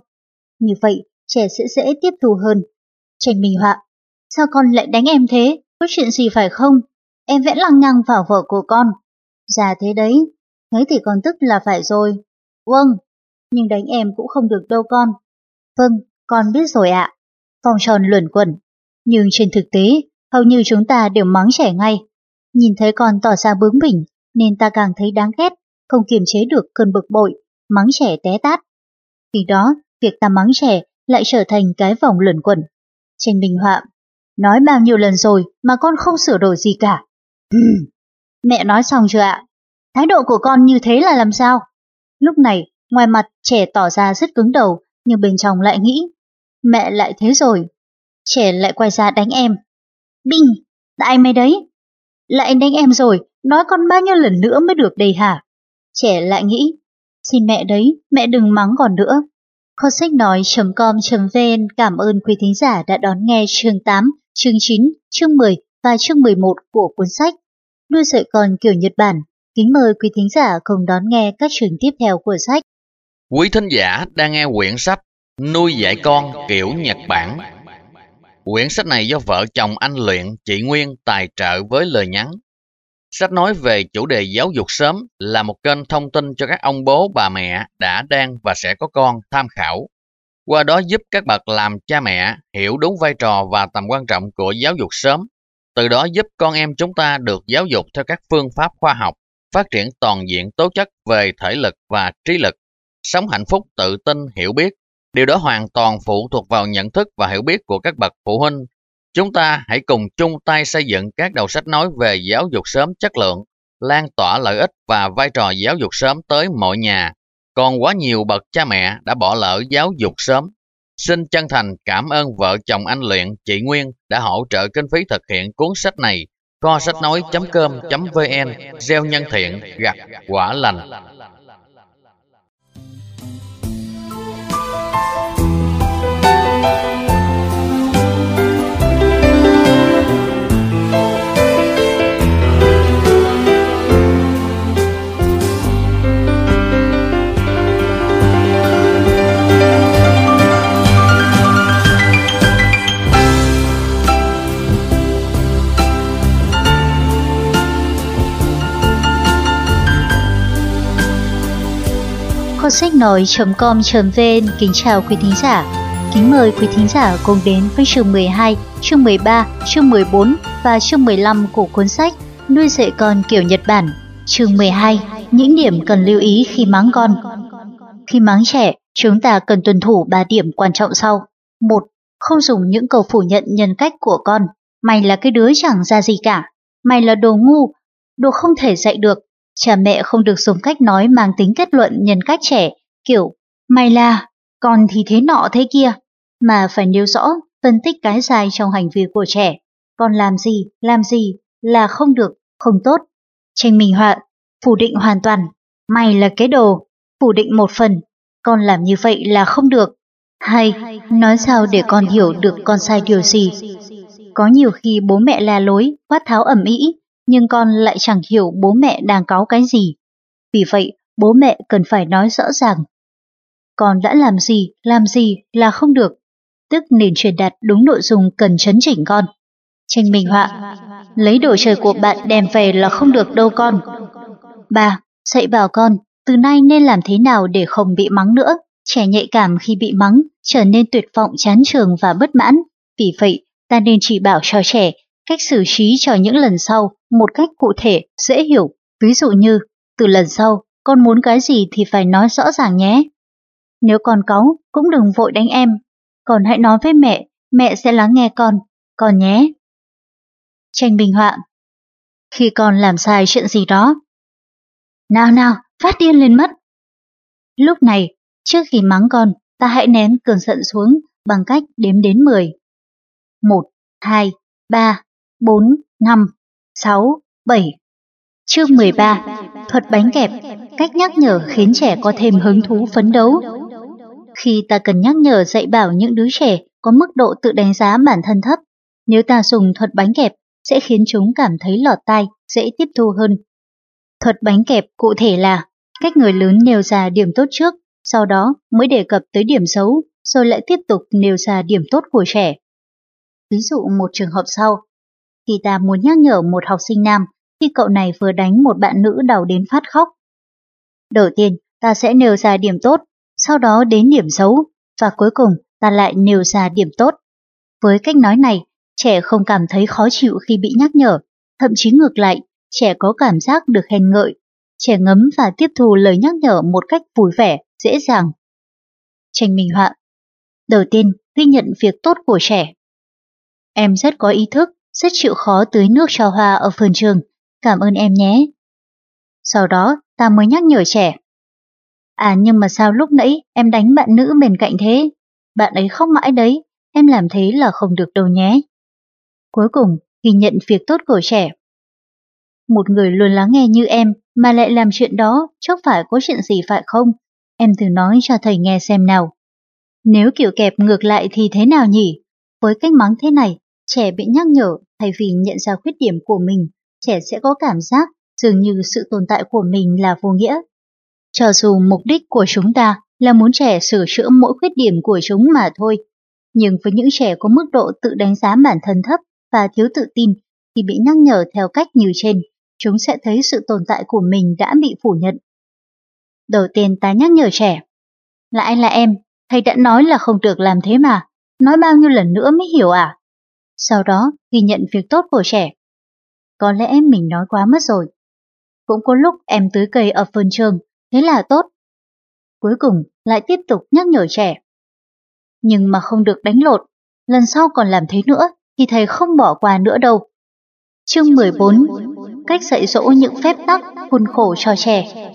Như vậy, trẻ sẽ dễ tiếp thu hơn. Tranh minh họa Sao con lại đánh em thế? Có chuyện gì phải không? Em vẽ lăng nhăng vào vợ của con. Già thế đấy. ngấy thì con tức là phải rồi. Vâng, nhưng đánh em cũng không được đâu con. Vâng, con biết rồi ạ. Vòng tròn luẩn quẩn. Nhưng trên thực tế, hầu như chúng ta đều mắng trẻ ngay. Nhìn thấy con tỏ ra bướng bỉnh, nên ta càng thấy đáng ghét, không kiềm chế được cơn bực bội, mắng trẻ té tát. Khi đó, việc ta mắng trẻ lại trở thành cái vòng luẩn quẩn. Tranh Minh Họa, nói bao nhiêu lần rồi mà con không sửa đổi gì cả. Mẹ nói xong chưa ạ? Thái độ của con như thế là làm sao? Lúc này, ngoài mặt trẻ tỏ ra rất cứng đầu, nhưng bên trong lại nghĩ, mẹ lại thế rồi. Trẻ lại quay ra đánh em. Binh, tại mày đấy. Lại đánh em rồi, nói con bao nhiêu lần nữa mới được đầy hả? Trẻ lại nghĩ, xin mẹ đấy, mẹ đừng mắng còn nữa. Kho sách nói.com.vn cảm ơn quý thính giả đã đón nghe chương 8, chương 9, chương 10 và chương 11 của cuốn sách Nuôi dạy con kiểu Nhật Bản. Kính mời quý thính giả cùng đón nghe các chương tiếp theo của sách. Quý thính giả đang nghe quyển sách Nuôi dạy con kiểu Nhật Bản. Quyển sách này do vợ chồng anh Luyện, chị Nguyên tài trợ với lời nhắn. Sách nói về chủ đề giáo dục sớm là một kênh thông tin cho các ông bố bà mẹ đã đang và sẽ có con tham khảo. Qua đó giúp các bậc làm cha mẹ hiểu đúng vai trò và tầm quan trọng của giáo dục sớm. Từ đó giúp con em chúng ta được giáo dục theo các phương pháp khoa học, phát triển toàn diện tố chất về thể lực và trí lực, sống hạnh phúc tự tin hiểu biết Điều đó hoàn toàn phụ thuộc vào nhận thức và hiểu biết của các bậc phụ huynh. Chúng ta hãy cùng chung tay xây dựng các đầu sách nói về giáo dục sớm chất lượng, lan tỏa lợi ích và vai trò giáo dục sớm tới mọi nhà. Còn quá nhiều bậc cha mẹ đã bỏ lỡ giáo dục sớm. Xin chân thành cảm ơn vợ chồng anh Luyện, chị Nguyên đã hỗ trợ kinh phí thực hiện cuốn sách này. Co sách nói.com.vn Gieo nhân thiện, gặt quả lành. Kho sách nói.com.vn kính chào quý thính giả. Kính mời quý thính giả cùng đến với chương 12, chương 13, chương 14 và chương 15 của cuốn sách Nuôi dạy con kiểu Nhật Bản. Chương 12, những điểm cần lưu ý khi mắng con. Khi mắng trẻ, chúng ta cần tuân thủ 3 điểm quan trọng sau. 1. Không dùng những câu phủ nhận nhân cách của con. Mày là cái đứa chẳng ra gì cả. Mày là đồ ngu, đồ không thể dạy được, Cha mẹ không được dùng cách nói mang tính kết luận nhân cách trẻ, kiểu mày là, con thì thế nọ thế kia, mà phải nêu rõ, phân tích cái sai trong hành vi của trẻ. Con làm gì, làm gì là không được, không tốt. Tranh minh họa, phủ định hoàn toàn, mày là cái đồ, phủ định một phần, con làm như vậy là không được. Hay, nói sao để con hiểu được con sai điều gì? Có nhiều khi bố mẹ la lối, quát tháo ẩm ý, nhưng con lại chẳng hiểu bố mẹ đang cáu cái gì. Vì vậy, bố mẹ cần phải nói rõ ràng. Con đã làm gì, làm gì là không được, tức nên truyền đạt đúng nội dung cần chấn chỉnh con. Tranh minh họa, lấy đồ chơi của bạn đem về là không được đâu con. Ba, Dạy bảo con, từ nay nên làm thế nào để không bị mắng nữa. Trẻ nhạy cảm khi bị mắng, trở nên tuyệt vọng chán trường và bất mãn. Vì vậy, ta nên chỉ bảo cho trẻ cách xử trí cho những lần sau một cách cụ thể, dễ hiểu. Ví dụ như, từ lần sau, con muốn cái gì thì phải nói rõ ràng nhé. Nếu con cáu, cũng đừng vội đánh em. Còn hãy nói với mẹ, mẹ sẽ lắng nghe con, con nhé. Tranh bình họa Khi con làm sai chuyện gì đó. Nào nào, phát điên lên mất. Lúc này, trước khi mắng con, ta hãy nén cơn giận xuống bằng cách đếm đến 10. 1, 2, 3, 4, 5, 6, 7. Chương 13. Thuật bánh kẹp, cách nhắc nhở khiến trẻ có thêm hứng thú phấn đấu. Khi ta cần nhắc nhở dạy bảo những đứa trẻ có mức độ tự đánh giá bản thân thấp, nếu ta dùng thuật bánh kẹp sẽ khiến chúng cảm thấy lọt tai, dễ tiếp thu hơn. Thuật bánh kẹp cụ thể là cách người lớn nêu ra điểm tốt trước, sau đó mới đề cập tới điểm xấu, rồi lại tiếp tục nêu ra điểm tốt của trẻ. Ví dụ một trường hợp sau, khi ta muốn nhắc nhở một học sinh nam khi cậu này vừa đánh một bạn nữ đau đến phát khóc. Đầu tiên, ta sẽ nêu ra điểm tốt, sau đó đến điểm xấu, và cuối cùng ta lại nêu ra điểm tốt. Với cách nói này, trẻ không cảm thấy khó chịu khi bị nhắc nhở, thậm chí ngược lại, trẻ có cảm giác được khen ngợi. Trẻ ngấm và tiếp thu lời nhắc nhở một cách vui vẻ, dễ dàng. Tranh minh họa Đầu tiên, ghi nhận việc tốt của trẻ. Em rất có ý thức, rất chịu khó tưới nước cho hoa ở vườn trường. Cảm ơn em nhé. Sau đó, ta mới nhắc nhở trẻ. À nhưng mà sao lúc nãy em đánh bạn nữ bên cạnh thế? Bạn ấy khóc mãi đấy, em làm thế là không được đâu nhé. Cuối cùng, ghi nhận việc tốt của trẻ. Một người luôn lắng nghe như em mà lại làm chuyện đó, chắc phải có chuyện gì phải không? Em thử nói cho thầy nghe xem nào. Nếu kiểu kẹp ngược lại thì thế nào nhỉ? Với cách mắng thế này, trẻ bị nhắc nhở thay vì nhận ra khuyết điểm của mình, trẻ sẽ có cảm giác dường như sự tồn tại của mình là vô nghĩa. Cho dù mục đích của chúng ta là muốn trẻ sửa chữa mỗi khuyết điểm của chúng mà thôi, nhưng với những trẻ có mức độ tự đánh giá bản thân thấp và thiếu tự tin thì bị nhắc nhở theo cách như trên, chúng sẽ thấy sự tồn tại của mình đã bị phủ nhận. Đầu tiên ta nhắc nhở trẻ. Là anh là em, thầy đã nói là không được làm thế mà, nói bao nhiêu lần nữa mới hiểu à? Sau đó ghi nhận việc tốt của trẻ. Có lẽ mình nói quá mất rồi. Cũng có lúc em tưới cây ở vườn trường, thế là tốt. Cuối cùng lại tiếp tục nhắc nhở trẻ. Nhưng mà không được đánh lộn, lần sau còn làm thế nữa thì thầy không bỏ qua nữa đâu. Chương 14 Cách dạy dỗ những phép tắc khuôn khổ cho trẻ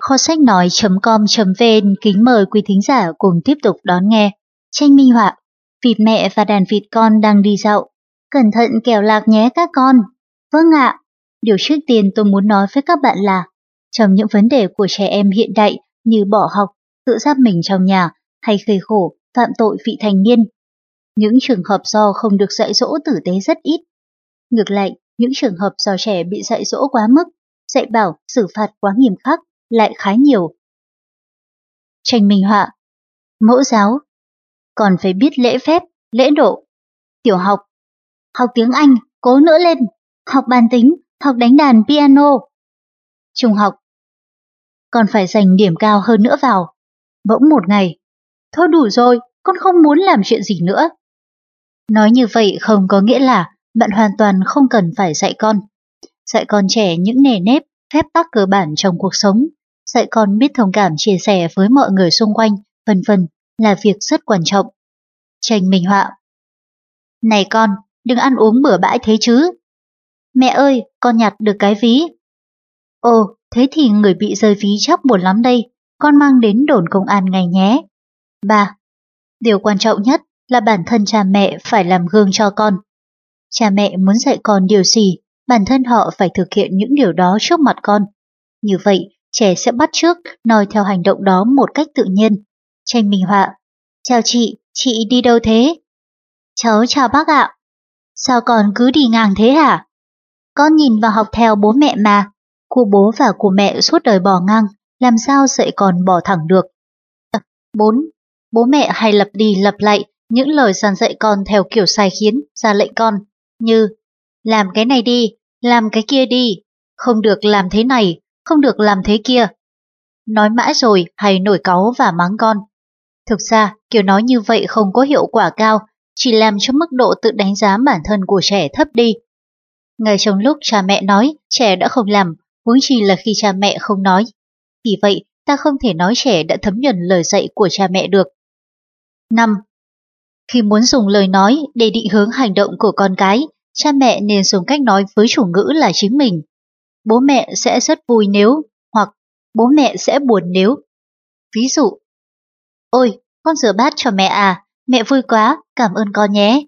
Kho sách nói.com.vn kính mời quý thính giả cùng tiếp tục đón nghe. Tranh minh họa Vịt mẹ và đàn vịt con đang đi dạo. Cẩn thận kẻo lạc nhé các con. Vâng ạ. Điều trước tiên tôi muốn nói với các bạn là trong những vấn đề của trẻ em hiện đại như bỏ học, tự giam mình trong nhà hay gây khổ, phạm tội vị thành niên. Những trường hợp do không được dạy dỗ tử tế rất ít. Ngược lại, những trường hợp do trẻ bị dạy dỗ quá mức, dạy bảo, xử phạt quá nghiêm khắc lại khá nhiều. Tranh minh họa Mẫu giáo còn phải biết lễ phép, lễ độ. Tiểu học Học tiếng Anh, cố nữa lên. Học bàn tính, học đánh đàn piano. Trung học Còn phải dành điểm cao hơn nữa vào. Bỗng một ngày. Thôi đủ rồi, con không muốn làm chuyện gì nữa. Nói như vậy không có nghĩa là bạn hoàn toàn không cần phải dạy con. Dạy con trẻ những nề nếp, phép tắc cơ bản trong cuộc sống, dạy con biết thông cảm chia sẻ với mọi người xung quanh, vân vân là việc rất quan trọng. Tranh minh họa Này con, đừng ăn uống bữa bãi thế chứ. Mẹ ơi, con nhặt được cái ví. Ồ, thế thì người bị rơi ví chắc buồn lắm đây, con mang đến đồn công an ngay nhé. 3. Điều quan trọng nhất là bản thân cha mẹ phải làm gương cho con. Cha mẹ muốn dạy con điều gì, bản thân họ phải thực hiện những điều đó trước mặt con. Như vậy, trẻ sẽ bắt chước noi theo hành động đó một cách tự nhiên. Tranh minh họa. Chào chị, chị đi đâu thế? Cháu chào bác ạ. Sao con cứ đi ngang thế hả? Con nhìn vào học theo bố mẹ mà. Của bố và của mẹ suốt đời bỏ ngang, làm sao dạy con bỏ thẳng được. Ờ, 4. Bố mẹ hay lặp đi lặp lại những lời dàn dạy con theo kiểu sai khiến, ra lệnh con, như làm cái này đi, làm cái kia đi, không được làm thế này, không được làm thế kia. Nói mãi rồi hay nổi cáu và mắng con. Thực ra, kiểu nói như vậy không có hiệu quả cao, chỉ làm cho mức độ tự đánh giá bản thân của trẻ thấp đi. Ngay trong lúc cha mẹ nói, trẻ đã không làm, huống chi là khi cha mẹ không nói. Vì vậy, ta không thể nói trẻ đã thấm nhuần lời dạy của cha mẹ được. 5. Khi muốn dùng lời nói để định hướng hành động của con cái, cha mẹ nên dùng cách nói với chủ ngữ là chính mình. Bố mẹ sẽ rất vui nếu, hoặc bố mẹ sẽ buồn nếu. Ví dụ, Ôi, con rửa bát cho mẹ à, mẹ vui quá, cảm ơn con nhé.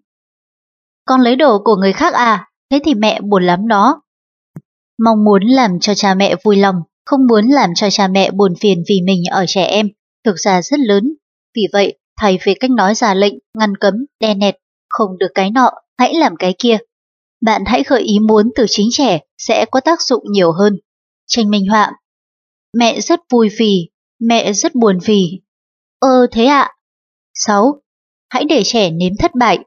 Con lấy đồ của người khác à, thế thì mẹ buồn lắm đó. Mong muốn làm cho cha mẹ vui lòng, không muốn làm cho cha mẹ buồn phiền vì mình ở trẻ em, thực ra rất lớn. Vì vậy, thay vì cách nói giả lệnh, ngăn cấm, đe nẹt, không được cái nọ, hãy làm cái kia. Bạn hãy gợi ý muốn từ chính trẻ sẽ có tác dụng nhiều hơn. Tranh minh họa Mẹ rất vui vì, mẹ rất buồn vì ờ thế ạ. À? 6. Hãy để trẻ nếm thất bại.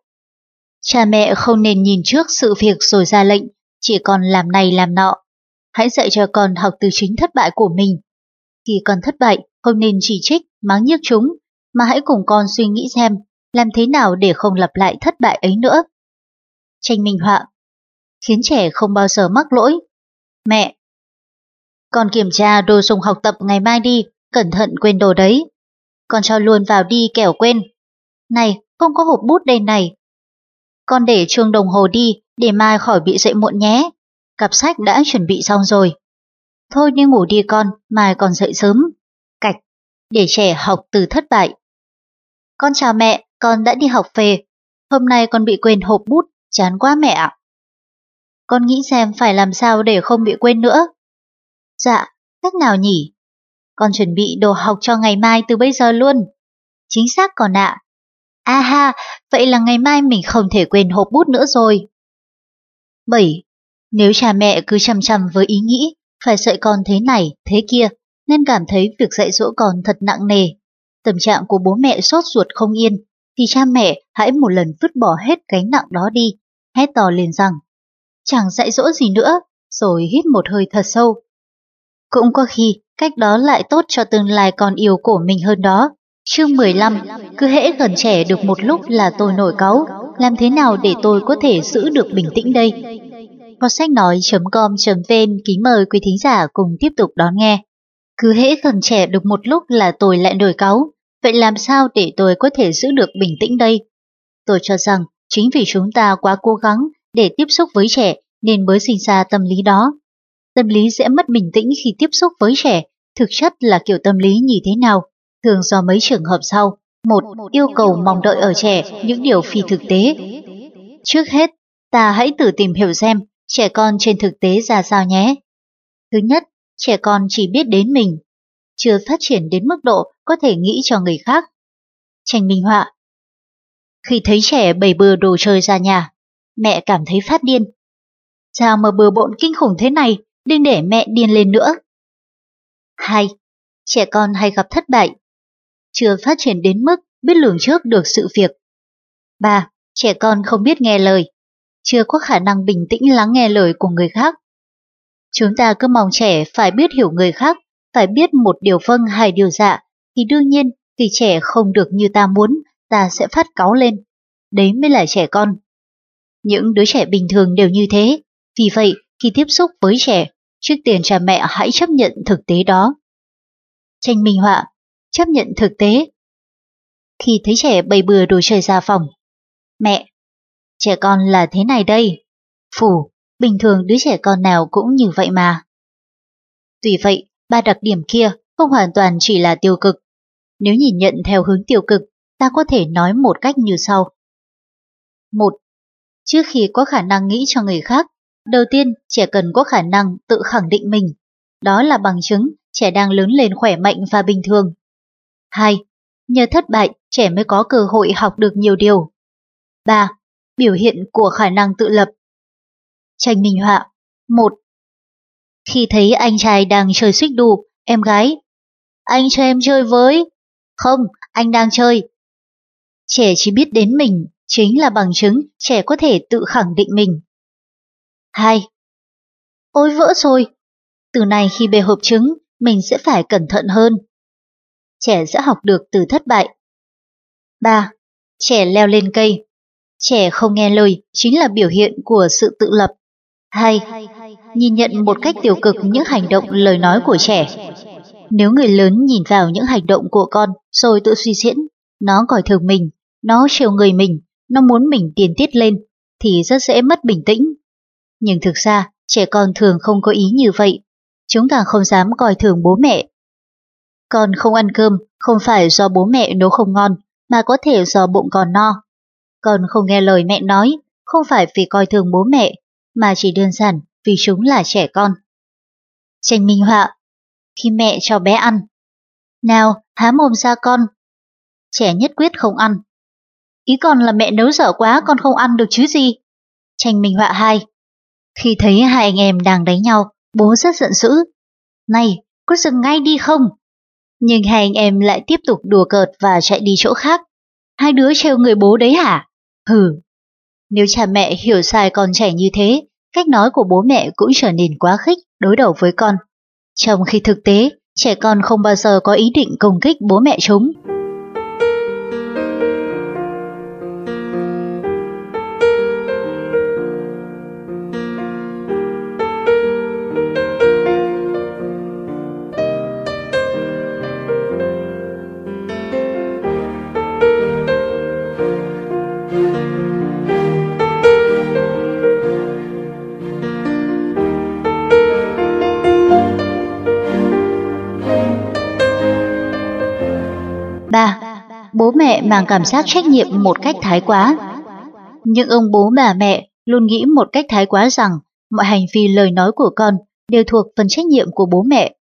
Cha mẹ không nên nhìn trước sự việc rồi ra lệnh, chỉ còn làm này làm nọ. Hãy dạy cho con học từ chính thất bại của mình. Khi con thất bại, không nên chỉ trích, mắng nhiếc chúng, mà hãy cùng con suy nghĩ xem làm thế nào để không lặp lại thất bại ấy nữa. Tranh minh họa khiến trẻ không bao giờ mắc lỗi. Mẹ! Con kiểm tra đồ dùng học tập ngày mai đi, cẩn thận quên đồ đấy. Con cho luôn vào đi kẻo quên. Này, không có hộp bút đây này. Con để chuông đồng hồ đi, để mai khỏi bị dậy muộn nhé. Cặp sách đã chuẩn bị xong rồi. Thôi đi ngủ đi con, mai còn dậy sớm. Cạch, để trẻ học từ thất bại. Con chào mẹ, con đã đi học về. Hôm nay con bị quên hộp bút, chán quá mẹ ạ. Con nghĩ xem phải làm sao để không bị quên nữa. Dạ, cách nào nhỉ? Con chuẩn bị đồ học cho ngày mai từ bây giờ luôn. Chính xác còn ạ. À. ha, vậy là ngày mai mình không thể quên hộp bút nữa rồi. 7. Nếu cha mẹ cứ chăm chăm với ý nghĩ phải dạy con thế này, thế kia, nên cảm thấy việc dạy dỗ con thật nặng nề. Tâm trạng của bố mẹ sốt ruột không yên, thì cha mẹ hãy một lần vứt bỏ hết gánh nặng đó đi, hét to lên rằng, chẳng dạy dỗ gì nữa, rồi hít một hơi thật sâu. Cũng có khi cách đó lại tốt cho tương lai con yêu của mình hơn đó. Chương 15, cứ hễ gần trẻ được một lúc là tôi nổi cáu, làm thế nào để tôi có thể giữ được bình tĩnh đây? Có sách nói.com.vn kính mời quý thính giả cùng tiếp tục đón nghe. Cứ hễ gần trẻ được một lúc là tôi lại nổi cáu, vậy làm sao để tôi có thể giữ được bình tĩnh đây? Tôi cho rằng chính vì chúng ta quá cố gắng để tiếp xúc với trẻ nên mới sinh ra tâm lý đó. Tâm lý sẽ mất bình tĩnh khi tiếp xúc với trẻ, thực chất là kiểu tâm lý như thế nào? Thường do mấy trường hợp sau. Một, yêu cầu mong đợi ở trẻ những điều phi thực tế. Trước hết, ta hãy tự tìm hiểu xem trẻ con trên thực tế ra sao nhé. Thứ nhất, trẻ con chỉ biết đến mình, chưa phát triển đến mức độ có thể nghĩ cho người khác. Tranh minh họa Khi thấy trẻ bày bừa đồ chơi ra nhà, mẹ cảm thấy phát điên. Sao mà bừa bộn kinh khủng thế này, đừng để mẹ điên lên nữa. 2. Trẻ con hay gặp thất bại, chưa phát triển đến mức biết lường trước được sự việc. 3. Trẻ con không biết nghe lời, chưa có khả năng bình tĩnh lắng nghe lời của người khác. Chúng ta cứ mong trẻ phải biết hiểu người khác, phải biết một điều vâng hay điều dạ, thì đương nhiên khi trẻ không được như ta muốn, ta sẽ phát cáu lên. Đấy mới là trẻ con. Những đứa trẻ bình thường đều như thế, vì vậy khi tiếp xúc với trẻ, trước tiên cha mẹ hãy chấp nhận thực tế đó. Tranh minh họa, chấp nhận thực tế. Khi thấy trẻ bày bừa đồ chơi ra phòng, mẹ, trẻ con là thế này đây. Phủ, bình thường đứa trẻ con nào cũng như vậy mà. Tuy vậy, ba đặc điểm kia không hoàn toàn chỉ là tiêu cực. Nếu nhìn nhận theo hướng tiêu cực, ta có thể nói một cách như sau. Một, Trước khi có khả năng nghĩ cho người khác, đầu tiên trẻ cần có khả năng tự khẳng định mình. Đó là bằng chứng trẻ đang lớn lên khỏe mạnh và bình thường. 2. Nhờ thất bại, trẻ mới có cơ hội học được nhiều điều. 3. Biểu hiện của khả năng tự lập. Tranh minh họa 1. Khi thấy anh trai đang chơi xích đu, em gái Anh cho em chơi với Không, anh đang chơi Trẻ chỉ biết đến mình chính là bằng chứng trẻ có thể tự khẳng định mình. 2. Ôi vỡ rồi! Từ này khi bề hộp trứng, mình sẽ phải cẩn thận hơn. Trẻ sẽ học được từ thất bại. 3. Trẻ leo lên cây. Trẻ không nghe lời chính là biểu hiện của sự tự lập. 2. Nhìn nhận một cách tiêu cực những hành động lời nói của trẻ. Nếu người lớn nhìn vào những hành động của con rồi tự suy diễn, nó coi thường mình, nó trêu người mình, nó muốn mình tiền tiết lên, thì rất dễ mất bình tĩnh. Nhưng thực ra, trẻ con thường không có ý như vậy. Chúng càng không dám coi thường bố mẹ. Con không ăn cơm không phải do bố mẹ nấu không ngon, mà có thể do bụng còn no. Con không nghe lời mẹ nói, không phải vì coi thường bố mẹ, mà chỉ đơn giản vì chúng là trẻ con. Tranh minh họa Khi mẹ cho bé ăn Nào, há mồm ra con. Trẻ nhất quyết không ăn. Ý con là mẹ nấu dở quá con không ăn được chứ gì. Tranh minh họa hai khi thấy hai anh em đang đánh nhau, bố rất giận dữ. Này, có dừng ngay đi không? Nhưng hai anh em lại tiếp tục đùa cợt và chạy đi chỗ khác. Hai đứa trêu người bố đấy hả? Hừ. Nếu cha mẹ hiểu sai con trẻ như thế, cách nói của bố mẹ cũng trở nên quá khích đối đầu với con. Trong khi thực tế, trẻ con không bao giờ có ý định công kích bố mẹ chúng. 3. Bố mẹ mang cảm giác trách nhiệm một cách thái quá. Những ông bố bà mẹ luôn nghĩ một cách thái quá rằng mọi hành vi lời nói của con đều thuộc phần trách nhiệm của bố mẹ.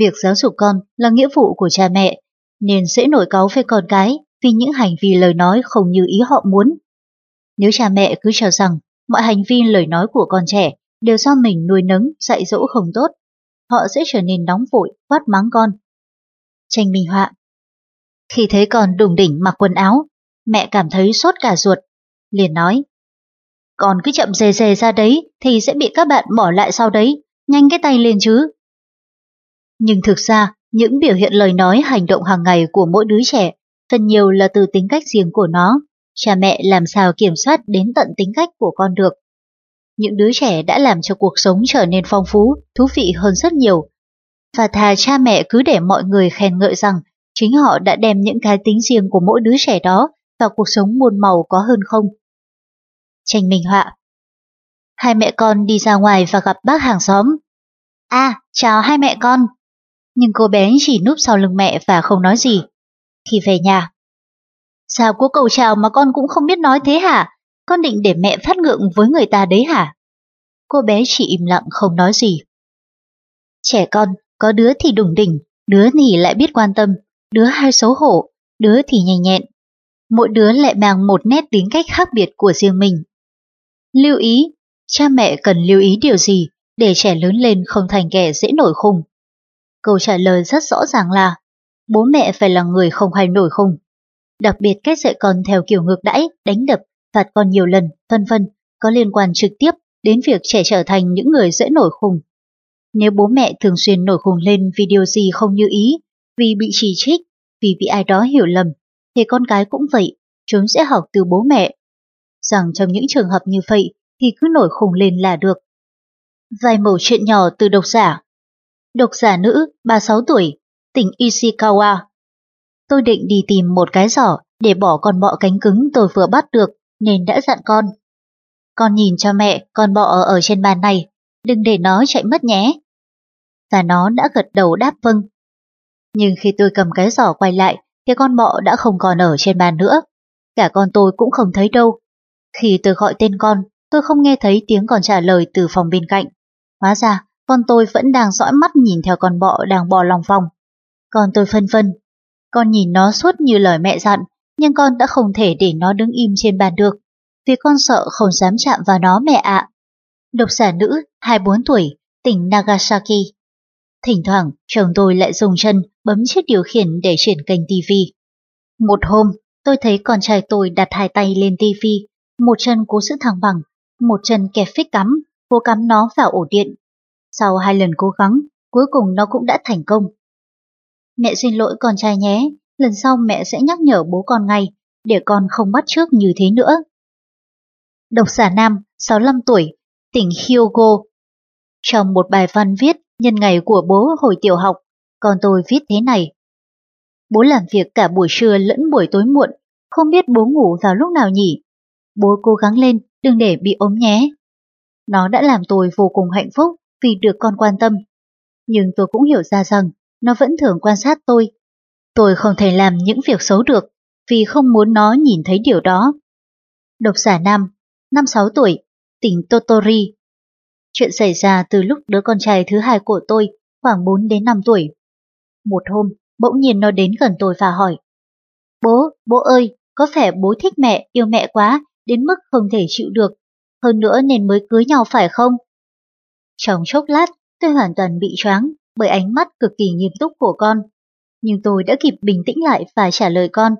Việc giáo dục con là nghĩa vụ của cha mẹ, nên dễ nổi cáu với con cái vì những hành vi lời nói không như ý họ muốn. Nếu cha mẹ cứ cho rằng mọi hành vi lời nói của con trẻ đều do mình nuôi nấng, dạy dỗ không tốt, họ sẽ trở nên nóng vội, quát mắng con. Tranh minh họa khi thấy con đùng đỉnh mặc quần áo, mẹ cảm thấy sốt cả ruột, liền nói Con cứ chậm dề dề ra đấy thì sẽ bị các bạn bỏ lại sau đấy, nhanh cái tay lên chứ. Nhưng thực ra, những biểu hiện lời nói hành động hàng ngày của mỗi đứa trẻ phần nhiều là từ tính cách riêng của nó. Cha mẹ làm sao kiểm soát đến tận tính cách của con được. Những đứa trẻ đã làm cho cuộc sống trở nên phong phú, thú vị hơn rất nhiều. Và thà cha mẹ cứ để mọi người khen ngợi rằng chính họ đã đem những cái tính riêng của mỗi đứa trẻ đó vào cuộc sống muôn màu có hơn không. Tranh minh họa Hai mẹ con đi ra ngoài và gặp bác hàng xóm. À, chào hai mẹ con. Nhưng cô bé chỉ núp sau lưng mẹ và không nói gì. Khi về nhà, Sao cô cầu chào mà con cũng không biết nói thế hả? Con định để mẹ phát ngượng với người ta đấy hả? Cô bé chỉ im lặng không nói gì. Trẻ con, có đứa thì đủng đỉnh, đứa thì lại biết quan tâm, đứa hay xấu hổ, đứa thì nhanh nhẹn. Mỗi đứa lại mang một nét tính cách khác biệt của riêng mình. Lưu ý, cha mẹ cần lưu ý điều gì để trẻ lớn lên không thành kẻ dễ nổi khùng? Câu trả lời rất rõ ràng là bố mẹ phải là người không hay nổi khùng. Đặc biệt cách dạy con theo kiểu ngược đãi, đánh đập, phạt con nhiều lần, vân vân có liên quan trực tiếp đến việc trẻ trở thành những người dễ nổi khùng. Nếu bố mẹ thường xuyên nổi khùng lên vì điều gì không như ý, vì bị chỉ trích, vì bị ai đó hiểu lầm, thì con cái cũng vậy, chúng sẽ học từ bố mẹ. Rằng trong những trường hợp như vậy thì cứ nổi khùng lên là được. Vài mẩu chuyện nhỏ từ độc giả Độc giả nữ, 36 tuổi, tỉnh Ishikawa, Tôi định đi tìm một cái giỏ để bỏ con bọ cánh cứng tôi vừa bắt được, nên đã dặn con. Con nhìn cho mẹ con bọ ở trên bàn này, đừng để nó chạy mất nhé. Và nó đã gật đầu đáp vâng. Nhưng khi tôi cầm cái giỏ quay lại, thì con bọ đã không còn ở trên bàn nữa. Cả con tôi cũng không thấy đâu. Khi tôi gọi tên con, tôi không nghe thấy tiếng còn trả lời từ phòng bên cạnh. Hóa ra, con tôi vẫn đang dõi mắt nhìn theo con bọ đang bò lòng vòng. Con tôi phân vân con nhìn nó suốt như lời mẹ dặn, nhưng con đã không thể để nó đứng im trên bàn được, vì con sợ không dám chạm vào nó mẹ ạ. Độc giả nữ, 24 tuổi, tỉnh Nagasaki. Thỉnh thoảng, chồng tôi lại dùng chân bấm chiếc điều khiển để chuyển kênh TV. Một hôm, tôi thấy con trai tôi đặt hai tay lên TV, một chân cố giữ thẳng bằng, một chân kẹp phích cắm, cố cắm nó vào ổ điện. Sau hai lần cố gắng, cuối cùng nó cũng đã thành công. Mẹ xin lỗi con trai nhé, lần sau mẹ sẽ nhắc nhở bố con ngay, để con không bắt trước như thế nữa. Độc giả nam, 65 tuổi, tỉnh Hyogo. Trong một bài văn viết nhân ngày của bố hồi tiểu học, con tôi viết thế này. Bố làm việc cả buổi trưa lẫn buổi tối muộn, không biết bố ngủ vào lúc nào nhỉ. Bố cố gắng lên, đừng để bị ốm nhé. Nó đã làm tôi vô cùng hạnh phúc vì được con quan tâm. Nhưng tôi cũng hiểu ra rằng nó vẫn thường quan sát tôi. Tôi không thể làm những việc xấu được vì không muốn nó nhìn thấy điều đó. Độc giả nam, năm sáu tuổi, tỉnh Totori. Chuyện xảy ra từ lúc đứa con trai thứ hai của tôi khoảng 4 đến 5 tuổi. Một hôm, bỗng nhiên nó đến gần tôi và hỏi. Bố, bố ơi, có phải bố thích mẹ, yêu mẹ quá, đến mức không thể chịu được, hơn nữa nên mới cưới nhau phải không? Trong chốc lát, tôi hoàn toàn bị choáng bởi ánh mắt cực kỳ nghiêm túc của con. Nhưng tôi đã kịp bình tĩnh lại và trả lời con.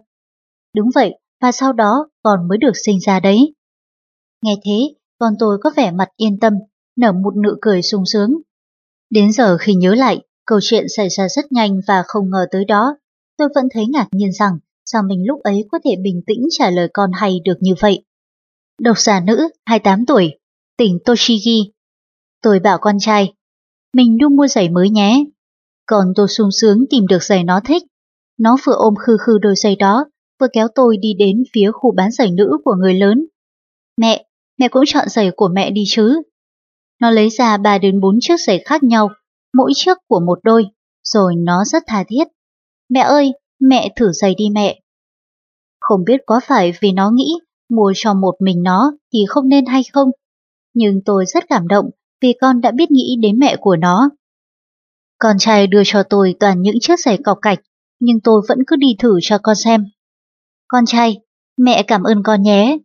Đúng vậy, và sau đó con mới được sinh ra đấy. Nghe thế, con tôi có vẻ mặt yên tâm, nở một nụ cười sung sướng. Đến giờ khi nhớ lại, câu chuyện xảy ra rất nhanh và không ngờ tới đó, tôi vẫn thấy ngạc nhiên rằng sao mình lúc ấy có thể bình tĩnh trả lời con hay được như vậy. Độc giả nữ, 28 tuổi, tỉnh Toshigi. Tôi bảo con trai, mình đu mua giày mới nhé. Còn tôi sung sướng tìm được giày nó thích. Nó vừa ôm khư khư đôi giày đó, vừa kéo tôi đi đến phía khu bán giày nữ của người lớn. Mẹ, mẹ cũng chọn giày của mẹ đi chứ. Nó lấy ra 3 đến 4 chiếc giày khác nhau, mỗi chiếc của một đôi, rồi nó rất tha thiết. Mẹ ơi, mẹ thử giày đi mẹ. Không biết có phải vì nó nghĩ mua cho một mình nó thì không nên hay không, nhưng tôi rất cảm động vì con đã biết nghĩ đến mẹ của nó. Con trai đưa cho tôi toàn những chiếc giày cọc cạch, nhưng tôi vẫn cứ đi thử cho con xem. Con trai, mẹ cảm ơn con nhé.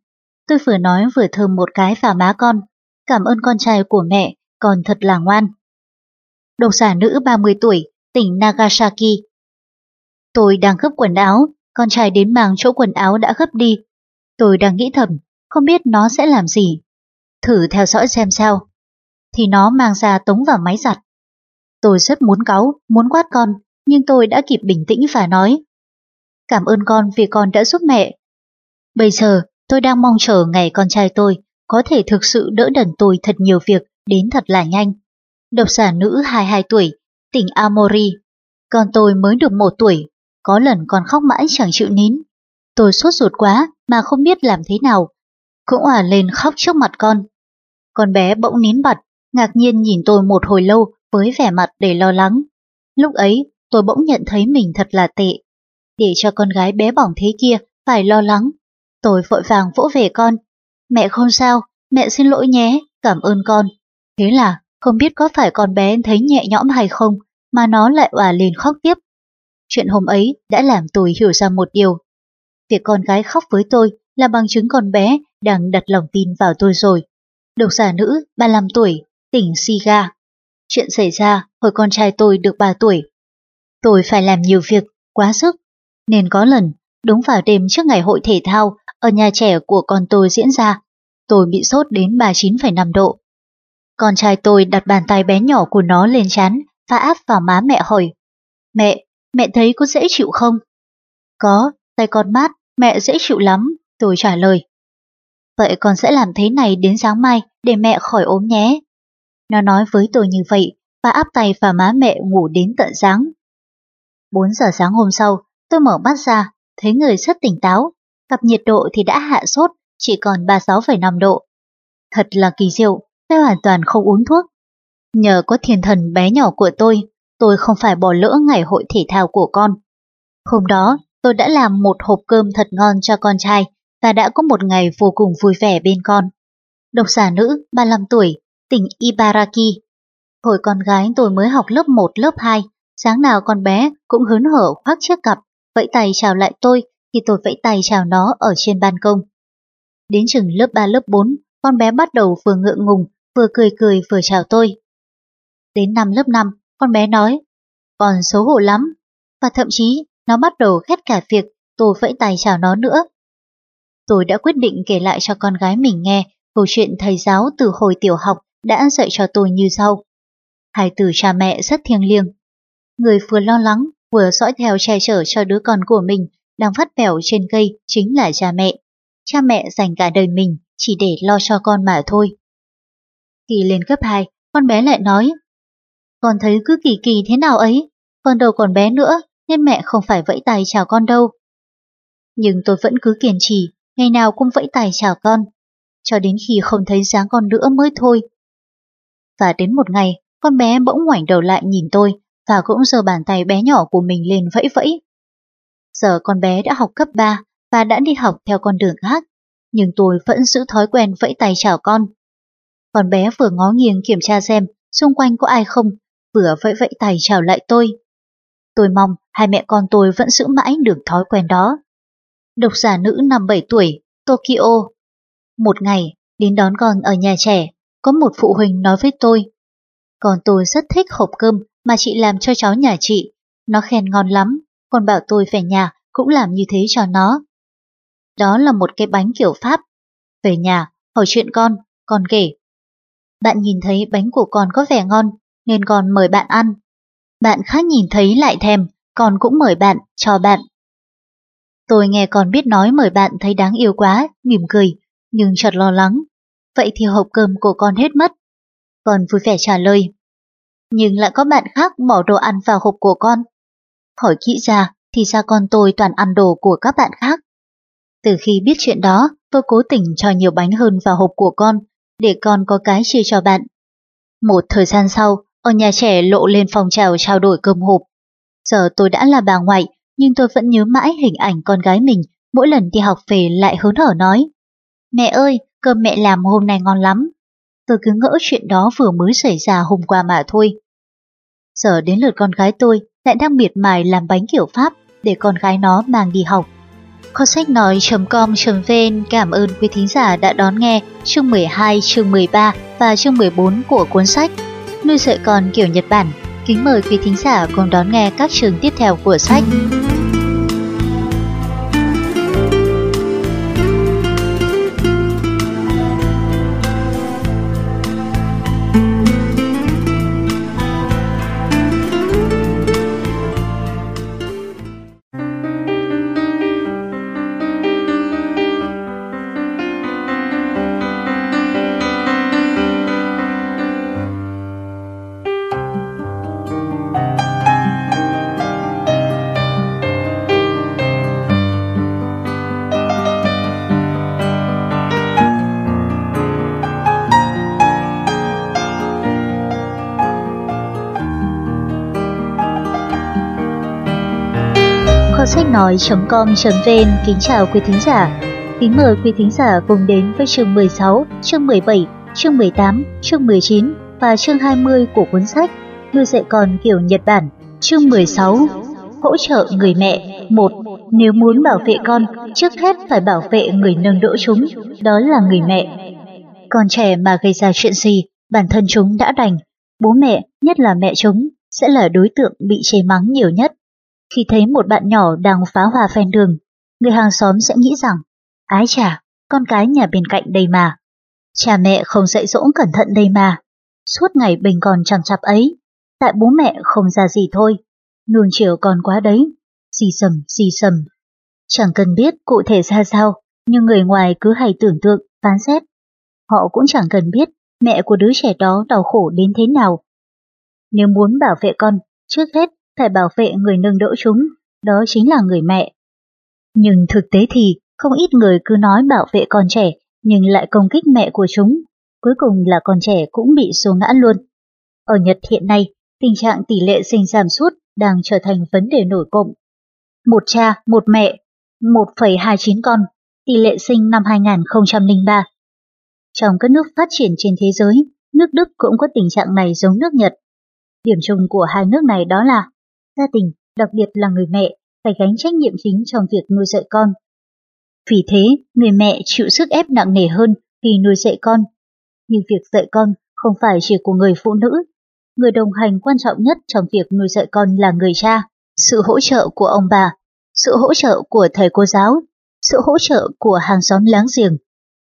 Tôi vừa nói vừa thơm một cái vào má con. Cảm ơn con trai của mẹ, con thật là ngoan. Độc giả nữ 30 tuổi, tỉnh Nagasaki. Tôi đang gấp quần áo, con trai đến mang chỗ quần áo đã gấp đi. Tôi đang nghĩ thầm, không biết nó sẽ làm gì. Thử theo dõi xem sao. Thì nó mang ra tống vào máy giặt. Tôi rất muốn cáu, muốn quát con, nhưng tôi đã kịp bình tĩnh và nói. Cảm ơn con vì con đã giúp mẹ. Bây giờ, tôi đang mong chờ ngày con trai tôi có thể thực sự đỡ đần tôi thật nhiều việc đến thật là nhanh. Độc giả nữ 22 tuổi, tỉnh Amori. Con tôi mới được một tuổi, có lần còn khóc mãi chẳng chịu nín. Tôi sốt ruột quá mà không biết làm thế nào. Cũng òa lên khóc trước mặt con. Con bé bỗng nín bật, ngạc nhiên nhìn tôi một hồi lâu với vẻ mặt đầy lo lắng. Lúc ấy, tôi bỗng nhận thấy mình thật là tệ. Để cho con gái bé bỏng thế kia phải lo lắng. Tôi vội vàng vỗ về con. Mẹ không sao, mẹ xin lỗi nhé, cảm ơn con. Thế là, không biết có phải con bé thấy nhẹ nhõm hay không, mà nó lại òa lên khóc tiếp. Chuyện hôm ấy đã làm tôi hiểu ra một điều. Việc con gái khóc với tôi là bằng chứng con bé đang đặt lòng tin vào tôi rồi. Độc giả nữ 35 tuổi, tỉnh Siga. Chuyện xảy ra hồi con trai tôi được 3 tuổi. Tôi phải làm nhiều việc, quá sức. Nên có lần, đúng vào đêm trước ngày hội thể thao ở nhà trẻ của con tôi diễn ra, tôi bị sốt đến 39,5 độ. Con trai tôi đặt bàn tay bé nhỏ của nó lên chán và áp vào má mẹ hỏi. Mẹ, mẹ thấy có dễ chịu không? Có, tay con mát, mẹ dễ chịu lắm, tôi trả lời. Vậy con sẽ làm thế này đến sáng mai để mẹ khỏi ốm nhé. Nó nói với tôi như vậy và áp tay vào má mẹ ngủ đến tận sáng. 4 giờ sáng hôm sau, tôi mở mắt ra, thấy người rất tỉnh táo. Cặp nhiệt độ thì đã hạ sốt, chỉ còn 36,5 độ. Thật là kỳ diệu, tôi hoàn toàn không uống thuốc. Nhờ có thiên thần bé nhỏ của tôi, tôi không phải bỏ lỡ ngày hội thể thao của con. Hôm đó, tôi đã làm một hộp cơm thật ngon cho con trai và đã có một ngày vô cùng vui vẻ bên con. Độc giả nữ, 35 tuổi, tỉnh Ibaraki. Hồi con gái tôi mới học lớp 1, lớp 2, sáng nào con bé cũng hớn hở khoác chiếc cặp, vẫy tay chào lại tôi thì tôi vẫy tay chào nó ở trên ban công. Đến chừng lớp 3, lớp 4, con bé bắt đầu vừa ngượng ngùng, vừa cười cười vừa chào tôi. Đến năm lớp 5, con bé nói, còn xấu hổ lắm, và thậm chí nó bắt đầu khét cả việc tôi vẫy tay chào nó nữa. Tôi đã quyết định kể lại cho con gái mình nghe câu chuyện thầy giáo từ hồi tiểu học đã dạy cho tôi như sau. Hai từ cha mẹ rất thiêng liêng. Người vừa lo lắng, vừa dõi theo che chở cho đứa con của mình đang phát bẻo trên cây chính là cha mẹ. Cha mẹ dành cả đời mình chỉ để lo cho con mà thôi. Khi lên cấp 2, con bé lại nói Con thấy cứ kỳ kỳ thế nào ấy, con đâu còn bé nữa nên mẹ không phải vẫy tay chào con đâu. Nhưng tôi vẫn cứ kiên trì, ngày nào cũng vẫy tay chào con, cho đến khi không thấy dáng con nữa mới thôi. Và đến một ngày, con bé bỗng ngoảnh đầu lại nhìn tôi và cũng giơ bàn tay bé nhỏ của mình lên vẫy vẫy. Giờ con bé đã học cấp 3 và đã đi học theo con đường khác, nhưng tôi vẫn giữ thói quen vẫy tay chào con. Con bé vừa ngó nghiêng kiểm tra xem xung quanh có ai không, vừa vẫy vẫy tay chào lại tôi. Tôi mong hai mẹ con tôi vẫn giữ mãi được thói quen đó. Độc giả nữ năm 7 tuổi, Tokyo. Một ngày, đến đón con ở nhà trẻ, có một phụ huynh nói với tôi. Còn tôi rất thích hộp cơm mà chị làm cho cháu nhà chị. Nó khen ngon lắm, còn bảo tôi về nhà cũng làm như thế cho nó. Đó là một cái bánh kiểu Pháp. Về nhà, hỏi chuyện con, con kể. Bạn nhìn thấy bánh của con có vẻ ngon, nên con mời bạn ăn. Bạn khác nhìn thấy lại thèm, con cũng mời bạn, cho bạn. Tôi nghe con biết nói mời bạn thấy đáng yêu quá, mỉm cười, nhưng chợt lo lắng. Vậy thì hộp cơm của con hết mất. Con vui vẻ trả lời. Nhưng lại có bạn khác bỏ đồ ăn vào hộp của con. Hỏi kỹ ra thì ra con tôi toàn ăn đồ của các bạn khác. Từ khi biết chuyện đó, tôi cố tình cho nhiều bánh hơn vào hộp của con, để con có cái chia cho bạn. Một thời gian sau, ở nhà trẻ lộ lên phòng trào trao đổi cơm hộp. Giờ tôi đã là bà ngoại, nhưng tôi vẫn nhớ mãi hình ảnh con gái mình mỗi lần đi học về lại hớn hở nói. Mẹ ơi, cơm mẹ làm hôm nay ngon lắm. Tôi cứ ngỡ chuyện đó vừa mới xảy ra hôm qua mà thôi. Giờ đến lượt con gái tôi lại đang miệt mài làm bánh kiểu Pháp để con gái nó mang đi học. Kho sách nói.com.vn cảm ơn quý thính giả đã đón nghe chương 12, chương 13 và chương 14 của cuốn sách Nuôi dạy con kiểu Nhật Bản. Kính mời quý thính giả cùng đón nghe các chương tiếp theo của sách. nói.com.vn kính chào quý thính giả. Kính mời quý thính giả cùng đến với chương 16, chương 17, chương 18, chương 19 và chương 20 của cuốn sách Nuôi dạy con kiểu Nhật Bản. Chương 16 Hỗ trợ người mẹ một Nếu muốn bảo vệ con, trước hết phải bảo vệ người nâng đỡ chúng, đó là người mẹ. Con trẻ mà gây ra chuyện gì, bản thân chúng đã đành. Bố mẹ, nhất là mẹ chúng, sẽ là đối tượng bị chê mắng nhiều nhất. Khi thấy một bạn nhỏ đang phá hòa ven đường, người hàng xóm sẽ nghĩ rằng, ái chà, con cái nhà bên cạnh đây mà. Cha mẹ không dạy dỗ cẩn thận đây mà. Suốt ngày bình còn chẳng chạp ấy, tại bố mẹ không ra gì thôi. Nuông chiều con quá đấy, xì sầm, xì sầm. Chẳng cần biết cụ thể ra sao, nhưng người ngoài cứ hay tưởng tượng, phán xét. Họ cũng chẳng cần biết mẹ của đứa trẻ đó đau khổ đến thế nào. Nếu muốn bảo vệ con, trước hết phải bảo vệ người nâng đỡ chúng, đó chính là người mẹ. Nhưng thực tế thì không ít người cứ nói bảo vệ con trẻ nhưng lại công kích mẹ của chúng, cuối cùng là con trẻ cũng bị xuống ngã luôn. Ở Nhật hiện nay, tình trạng tỷ lệ sinh giảm sút đang trở thành vấn đề nổi cộng. Một cha, một mẹ, 1,29 con, tỷ lệ sinh năm 2003. Trong các nước phát triển trên thế giới, nước Đức cũng có tình trạng này giống nước Nhật. Điểm chung của hai nước này đó là gia đình, đặc biệt là người mẹ, phải gánh trách nhiệm chính trong việc nuôi dạy con. Vì thế, người mẹ chịu sức ép nặng nề hơn khi nuôi dạy con. Nhưng việc dạy con không phải chỉ của người phụ nữ. Người đồng hành quan trọng nhất trong việc nuôi dạy con là người cha, sự hỗ trợ của ông bà, sự hỗ trợ của thầy cô giáo, sự hỗ trợ của hàng xóm láng giềng,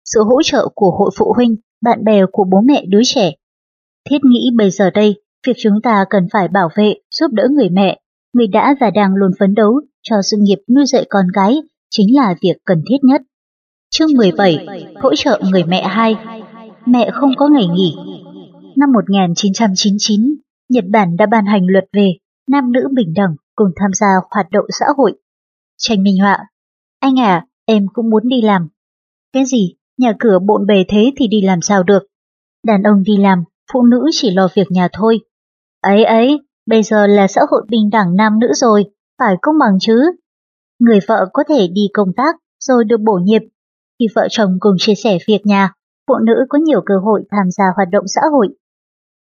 sự hỗ trợ của hội phụ huynh, bạn bè của bố mẹ đứa trẻ. Thiết nghĩ bây giờ đây Việc chúng ta cần phải bảo vệ, giúp đỡ người mẹ, người đã và đang luôn phấn đấu cho sự nghiệp nuôi dạy con gái chính là việc cần thiết nhất. Chương 17. Hỗ trợ người mẹ hai Mẹ không có ngày nghỉ Năm 1999, Nhật Bản đã ban hành luật về nam nữ bình đẳng cùng tham gia hoạt động xã hội. Tranh minh họa Anh à, em cũng muốn đi làm. Cái gì? Nhà cửa bộn bề thế thì đi làm sao được? Đàn ông đi làm, phụ nữ chỉ lo việc nhà thôi. Ấy ấy, bây giờ là xã hội bình đẳng nam nữ rồi, phải công bằng chứ. Người vợ có thể đi công tác rồi được bổ nhiệm. Khi vợ chồng cùng chia sẻ việc nhà, phụ nữ có nhiều cơ hội tham gia hoạt động xã hội.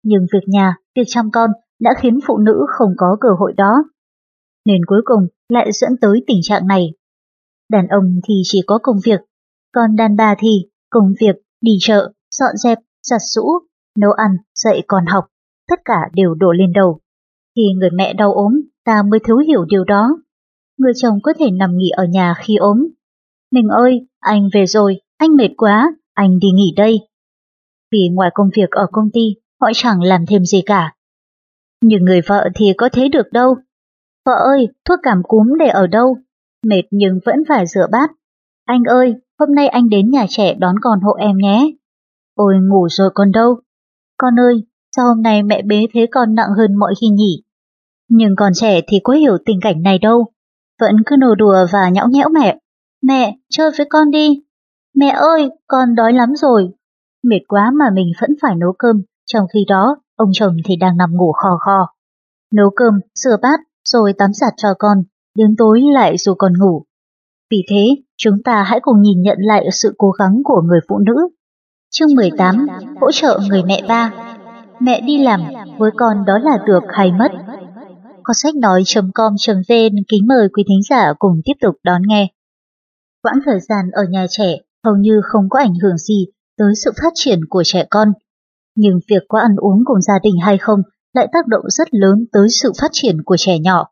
Nhưng việc nhà, việc chăm con đã khiến phụ nữ không có cơ hội đó. Nên cuối cùng lại dẫn tới tình trạng này. Đàn ông thì chỉ có công việc, còn đàn bà thì công việc, đi chợ, dọn dẹp, giặt rũ, nấu ăn, dạy con học tất cả đều đổ lên đầu. Khi người mẹ đau ốm, ta mới thiếu hiểu điều đó. Người chồng có thể nằm nghỉ ở nhà khi ốm. Mình ơi, anh về rồi, anh mệt quá, anh đi nghỉ đây. Vì ngoài công việc ở công ty, họ chẳng làm thêm gì cả. Nhưng người vợ thì có thế được đâu. Vợ ơi, thuốc cảm cúm để ở đâu? Mệt nhưng vẫn phải rửa bát. Anh ơi, hôm nay anh đến nhà trẻ đón con hộ em nhé. Ôi ngủ rồi con đâu? Con ơi, Sao hôm nay mẹ bế thế con nặng hơn mọi khi nhỉ? Nhưng con trẻ thì có hiểu tình cảnh này đâu. Vẫn cứ nô đùa và nhõng nhẽo mẹ. Mẹ, chơi với con đi. Mẹ ơi, con đói lắm rồi. Mệt quá mà mình vẫn phải nấu cơm, trong khi đó ông chồng thì đang nằm ngủ khò khò. Nấu cơm, rửa bát, rồi tắm giặt cho con, đến tối lại dù còn ngủ. Vì thế, chúng ta hãy cùng nhìn nhận lại sự cố gắng của người phụ nữ. Chương 18, hỗ trợ người mẹ ba. Mẹ đi làm, với con đó là được hay mất. Có sách nói.com.vn kính mời quý thính giả cùng tiếp tục đón nghe. Quãng thời gian ở nhà trẻ hầu như không có ảnh hưởng gì tới sự phát triển của trẻ con. Nhưng việc có ăn uống cùng gia đình hay không lại tác động rất lớn tới sự phát triển của trẻ nhỏ.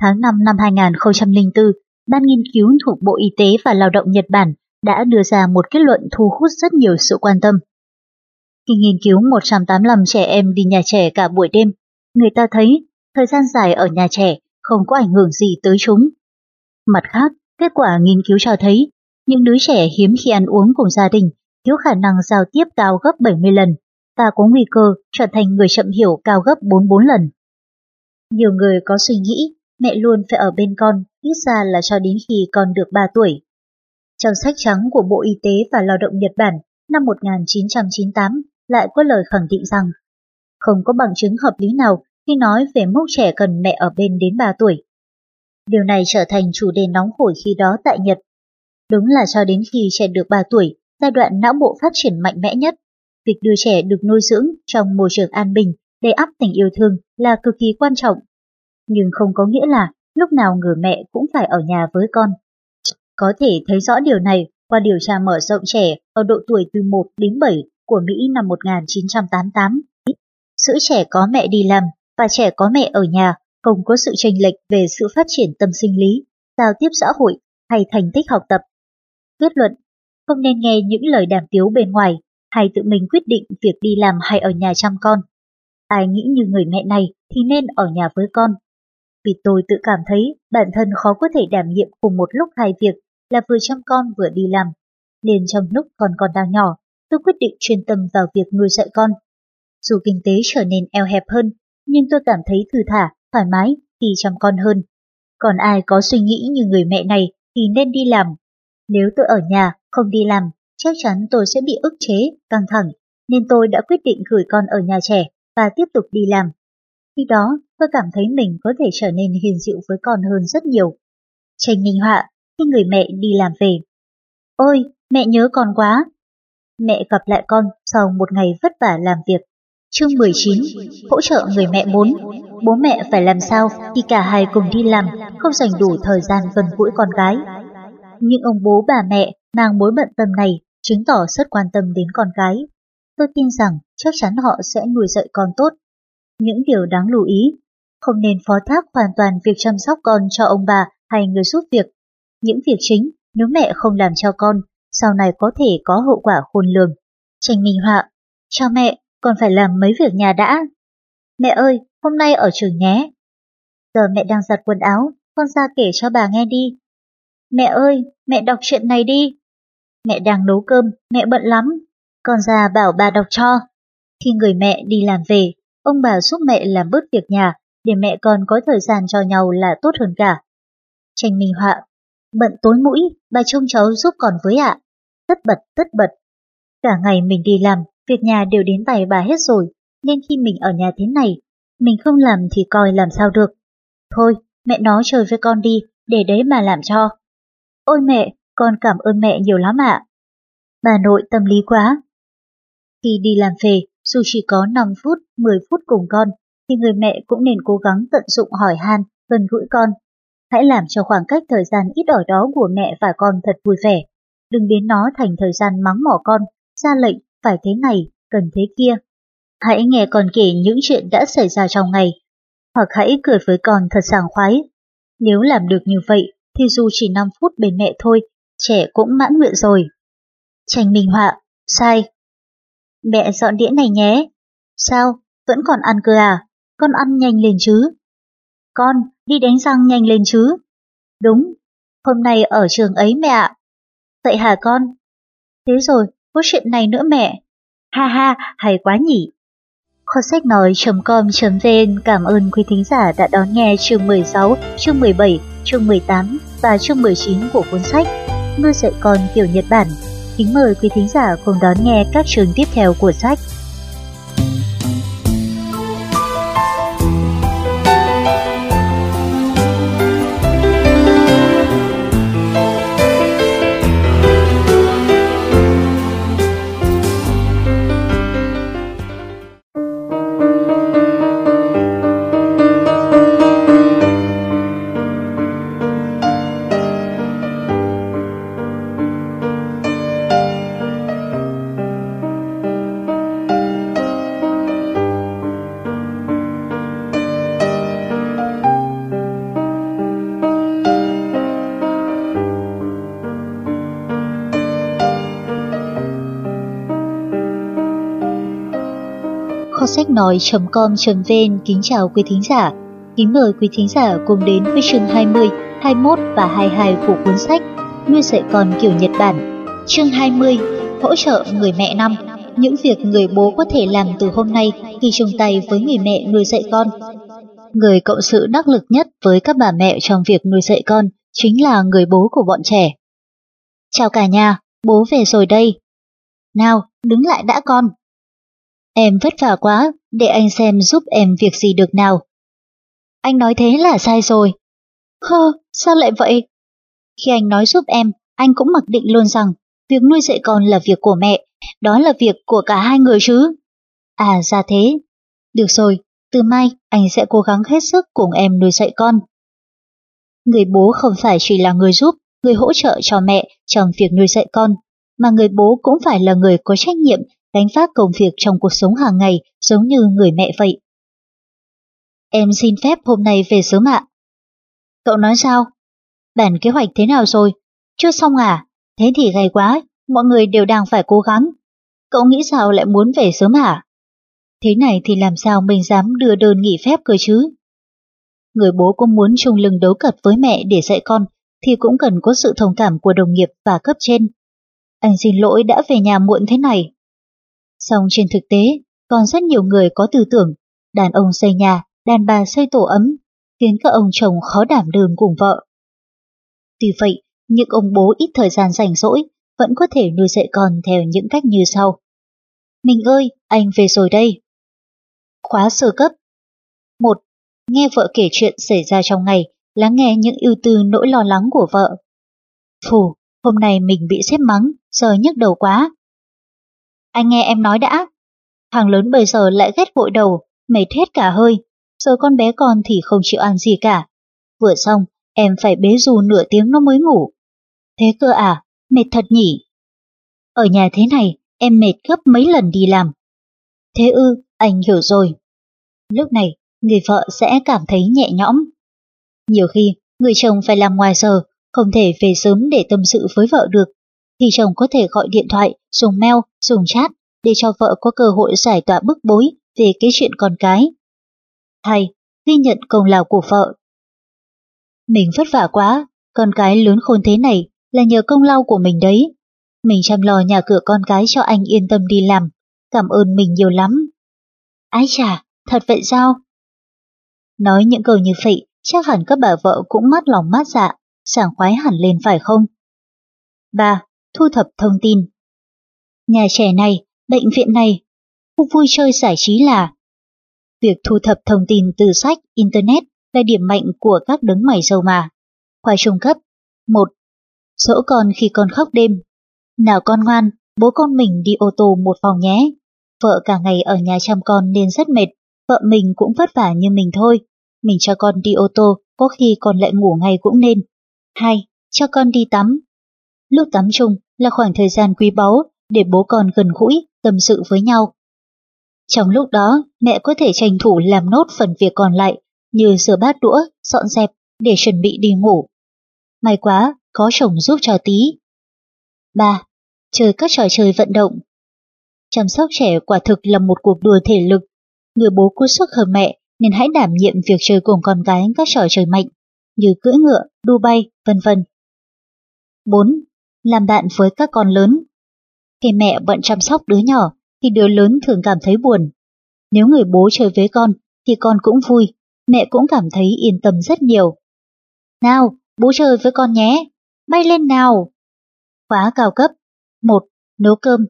Tháng 5 năm 2004, Ban nghiên cứu thuộc Bộ Y tế và Lao động Nhật Bản đã đưa ra một kết luận thu hút rất nhiều sự quan tâm. Khi nghiên cứu 185 trẻ em đi nhà trẻ cả buổi đêm, người ta thấy thời gian dài ở nhà trẻ không có ảnh hưởng gì tới chúng. Mặt khác, kết quả nghiên cứu cho thấy những đứa trẻ hiếm khi ăn uống cùng gia đình thiếu khả năng giao tiếp cao gấp 70 lần và có nguy cơ trở thành người chậm hiểu cao gấp 44 lần. Nhiều người có suy nghĩ mẹ luôn phải ở bên con, ít ra là cho đến khi con được 3 tuổi. Trong sách trắng của Bộ Y tế và Lao động Nhật Bản năm 1998 lại có lời khẳng định rằng không có bằng chứng hợp lý nào khi nói về mốc trẻ cần mẹ ở bên đến 3 tuổi. Điều này trở thành chủ đề nóng hổi khi đó tại Nhật. Đúng là cho đến khi trẻ được 3 tuổi, giai đoạn não bộ phát triển mạnh mẽ nhất, việc đưa trẻ được nuôi dưỡng trong môi trường an bình để áp tình yêu thương là cực kỳ quan trọng nhưng không có nghĩa là lúc nào người mẹ cũng phải ở nhà với con. Có thể thấy rõ điều này qua điều tra mở rộng trẻ ở độ tuổi từ 1 đến 7 của Mỹ năm 1988. Sữa trẻ có mẹ đi làm và trẻ có mẹ ở nhà không có sự chênh lệch về sự phát triển tâm sinh lý, giao tiếp xã hội hay thành tích học tập. Kết luận, không nên nghe những lời đàm tiếu bên ngoài hay tự mình quyết định việc đi làm hay ở nhà chăm con. Ai nghĩ như người mẹ này thì nên ở nhà với con vì tôi tự cảm thấy bản thân khó có thể đảm nhiệm cùng một lúc hai việc là vừa chăm con vừa đi làm. Nên trong lúc con còn đang nhỏ, tôi quyết định chuyên tâm vào việc nuôi dạy con. Dù kinh tế trở nên eo hẹp hơn, nhưng tôi cảm thấy thư thả, thoải mái khi chăm con hơn. Còn ai có suy nghĩ như người mẹ này thì nên đi làm. Nếu tôi ở nhà, không đi làm, chắc chắn tôi sẽ bị ức chế, căng thẳng, nên tôi đã quyết định gửi con ở nhà trẻ và tiếp tục đi làm. Khi đó, tôi cảm thấy mình có thể trở nên hiền dịu với con hơn rất nhiều. Tranh minh họa, khi người mẹ đi làm về. Ôi, mẹ nhớ con quá. Mẹ gặp lại con sau một ngày vất vả làm việc. Chương 19, hỗ trợ người mẹ muốn Bố mẹ phải làm sao khi cả hai cùng đi làm, không dành đủ thời gian gần gũi con gái. Nhưng ông bố bà mẹ mang mối bận tâm này chứng tỏ rất quan tâm đến con gái. Tôi tin rằng chắc chắn họ sẽ nuôi dạy con tốt những điều đáng lưu ý. Không nên phó thác hoàn toàn việc chăm sóc con cho ông bà hay người giúp việc. Những việc chính, nếu mẹ không làm cho con, sau này có thể có hậu quả khôn lường. Tranh minh họa, chào mẹ, con phải làm mấy việc nhà đã. Mẹ ơi, hôm nay ở trường nhé. Giờ mẹ đang giặt quần áo, con ra kể cho bà nghe đi. Mẹ ơi, mẹ đọc chuyện này đi. Mẹ đang nấu cơm, mẹ bận lắm. Con ra bảo bà đọc cho. Khi người mẹ đi làm về, Ông bà giúp mẹ làm bớt việc nhà, để mẹ con có thời gian cho nhau là tốt hơn cả. Tranh minh họa, bận tối mũi, bà trông cháu giúp con với ạ. Tất bật, tất bật. Cả ngày mình đi làm, việc nhà đều đến tay bà hết rồi, nên khi mình ở nhà thế này, mình không làm thì coi làm sao được. Thôi, mẹ nói chơi với con đi, để đấy mà làm cho. Ôi mẹ, con cảm ơn mẹ nhiều lắm ạ. Bà nội tâm lý quá. Khi đi làm về, dù chỉ có 5 phút, 10 phút cùng con, thì người mẹ cũng nên cố gắng tận dụng hỏi han, gần gũi con. Hãy làm cho khoảng cách thời gian ít ỏi đó của mẹ và con thật vui vẻ. Đừng biến nó thành thời gian mắng mỏ con, ra lệnh, phải thế này, cần thế kia. Hãy nghe con kể những chuyện đã xảy ra trong ngày, hoặc hãy cười với con thật sảng khoái. Nếu làm được như vậy, thì dù chỉ 5 phút bên mẹ thôi, trẻ cũng mãn nguyện rồi. Tranh minh họa, sai, Mẹ dọn đĩa này nhé. Sao, vẫn còn ăn cơ à? Con ăn nhanh lên chứ. Con, đi đánh răng nhanh lên chứ. Đúng, hôm nay ở trường ấy mẹ ạ. Vậy hả con? Thế rồi, có chuyện này nữa mẹ. Ha ha, hay quá nhỉ. Kho sách nói.com.vn cảm ơn quý thính giả đã đón nghe chương 16, chương 17, chương 18 và chương 19 của cuốn sách Nuôi dạy con kiểu Nhật Bản Kính mời quý thính giả cùng đón nghe các chương tiếp theo của sách. nói.com.vn kính chào quý thính giả. Kính mời quý thính giả cùng đến với chương 20, 21 và 22 của cuốn sách Nuôi dạy con kiểu Nhật Bản. Chương 20, hỗ trợ người mẹ năm. Những việc người bố có thể làm từ hôm nay khi chung tay với người mẹ nuôi dạy con. Người cộng sự đắc lực nhất với các bà mẹ trong việc nuôi dạy con chính là người bố của bọn trẻ. Chào cả nhà, bố về rồi đây. Nào, đứng lại đã con. Em vất vả quá, để anh xem giúp em việc gì được nào. Anh nói thế là sai rồi. Hơ, sao lại vậy? Khi anh nói giúp em, anh cũng mặc định luôn rằng việc nuôi dạy con là việc của mẹ, đó là việc của cả hai người chứ. À ra thế. Được rồi, từ mai anh sẽ cố gắng hết sức cùng em nuôi dạy con. Người bố không phải chỉ là người giúp, người hỗ trợ cho mẹ trong việc nuôi dạy con, mà người bố cũng phải là người có trách nhiệm gánh vác công việc trong cuộc sống hàng ngày giống như người mẹ vậy. Em xin phép hôm nay về sớm ạ. Cậu nói sao? Bản kế hoạch thế nào rồi? Chưa xong à? Thế thì gay quá, mọi người đều đang phải cố gắng. Cậu nghĩ sao lại muốn về sớm hả? Thế này thì làm sao mình dám đưa đơn nghỉ phép cơ chứ? Người bố cũng muốn chung lưng đấu cật với mẹ để dạy con thì cũng cần có sự thông cảm của đồng nghiệp và cấp trên. Anh xin lỗi đã về nhà muộn thế này. Song trên thực tế, còn rất nhiều người có tư tưởng, đàn ông xây nhà, đàn bà xây tổ ấm, khiến các ông chồng khó đảm đương cùng vợ. Tuy vậy, những ông bố ít thời gian rảnh rỗi vẫn có thể nuôi dạy con theo những cách như sau. Mình ơi, anh về rồi đây. Khóa sơ cấp 1. Nghe vợ kể chuyện xảy ra trong ngày, lắng nghe những ưu tư nỗi lo lắng của vợ. Phù, hôm nay mình bị xếp mắng, giờ nhức đầu quá. Anh nghe em nói đã. Thằng lớn bây giờ lại ghét vội đầu, mệt hết cả hơi, giờ con bé con thì không chịu ăn gì cả. Vừa xong, em phải bế dù nửa tiếng nó mới ngủ. Thế cơ à, mệt thật nhỉ? Ở nhà thế này, em mệt gấp mấy lần đi làm. Thế ư, anh hiểu rồi. Lúc này, người vợ sẽ cảm thấy nhẹ nhõm. Nhiều khi, người chồng phải làm ngoài giờ, không thể về sớm để tâm sự với vợ được, thì chồng có thể gọi điện thoại, dùng mail, dùng chat để cho vợ có cơ hội giải tỏa bức bối về cái chuyện con cái. Hai, ghi nhận công lao của vợ. Mình vất vả quá, con cái lớn khôn thế này là nhờ công lao của mình đấy. Mình chăm lo nhà cửa con cái cho anh yên tâm đi làm, cảm ơn mình nhiều lắm. Ái chà, thật vậy sao? Nói những câu như vậy, chắc hẳn các bà vợ cũng mát lòng mát dạ, sảng khoái hẳn lên phải không? 3. Thu thập thông tin Nhà trẻ này, bệnh viện này, khu vui chơi giải trí là Việc thu thập thông tin từ sách, Internet là điểm mạnh của các đấng mày dâu mà. Khoa trung cấp 1. Dỗ con khi con khóc đêm Nào con ngoan, bố con mình đi ô tô một phòng nhé. Vợ cả ngày ở nhà chăm con nên rất mệt, vợ mình cũng vất vả như mình thôi. Mình cho con đi ô tô, có khi con lại ngủ ngay cũng nên. 2. Cho con đi tắm. Lúc tắm chung là khoảng thời gian quý báu để bố con gần gũi, tâm sự với nhau. Trong lúc đó, mẹ có thể tranh thủ làm nốt phần việc còn lại như rửa bát đũa, dọn dẹp để chuẩn bị đi ngủ. May quá, có chồng giúp cho tí. 3. Chơi các trò chơi vận động Chăm sóc trẻ quả thực là một cuộc đua thể lực. Người bố có sức hơn mẹ nên hãy đảm nhiệm việc chơi cùng con gái các trò chơi mạnh như cưỡi ngựa, đu bay, vân vân. 4. Làm bạn với các con lớn Khi mẹ bận chăm sóc đứa nhỏ thì đứa lớn thường cảm thấy buồn. Nếu người bố chơi với con thì con cũng vui, mẹ cũng cảm thấy yên tâm rất nhiều. Nào, bố chơi với con nhé, bay lên nào! Khóa cao cấp 1. Nấu cơm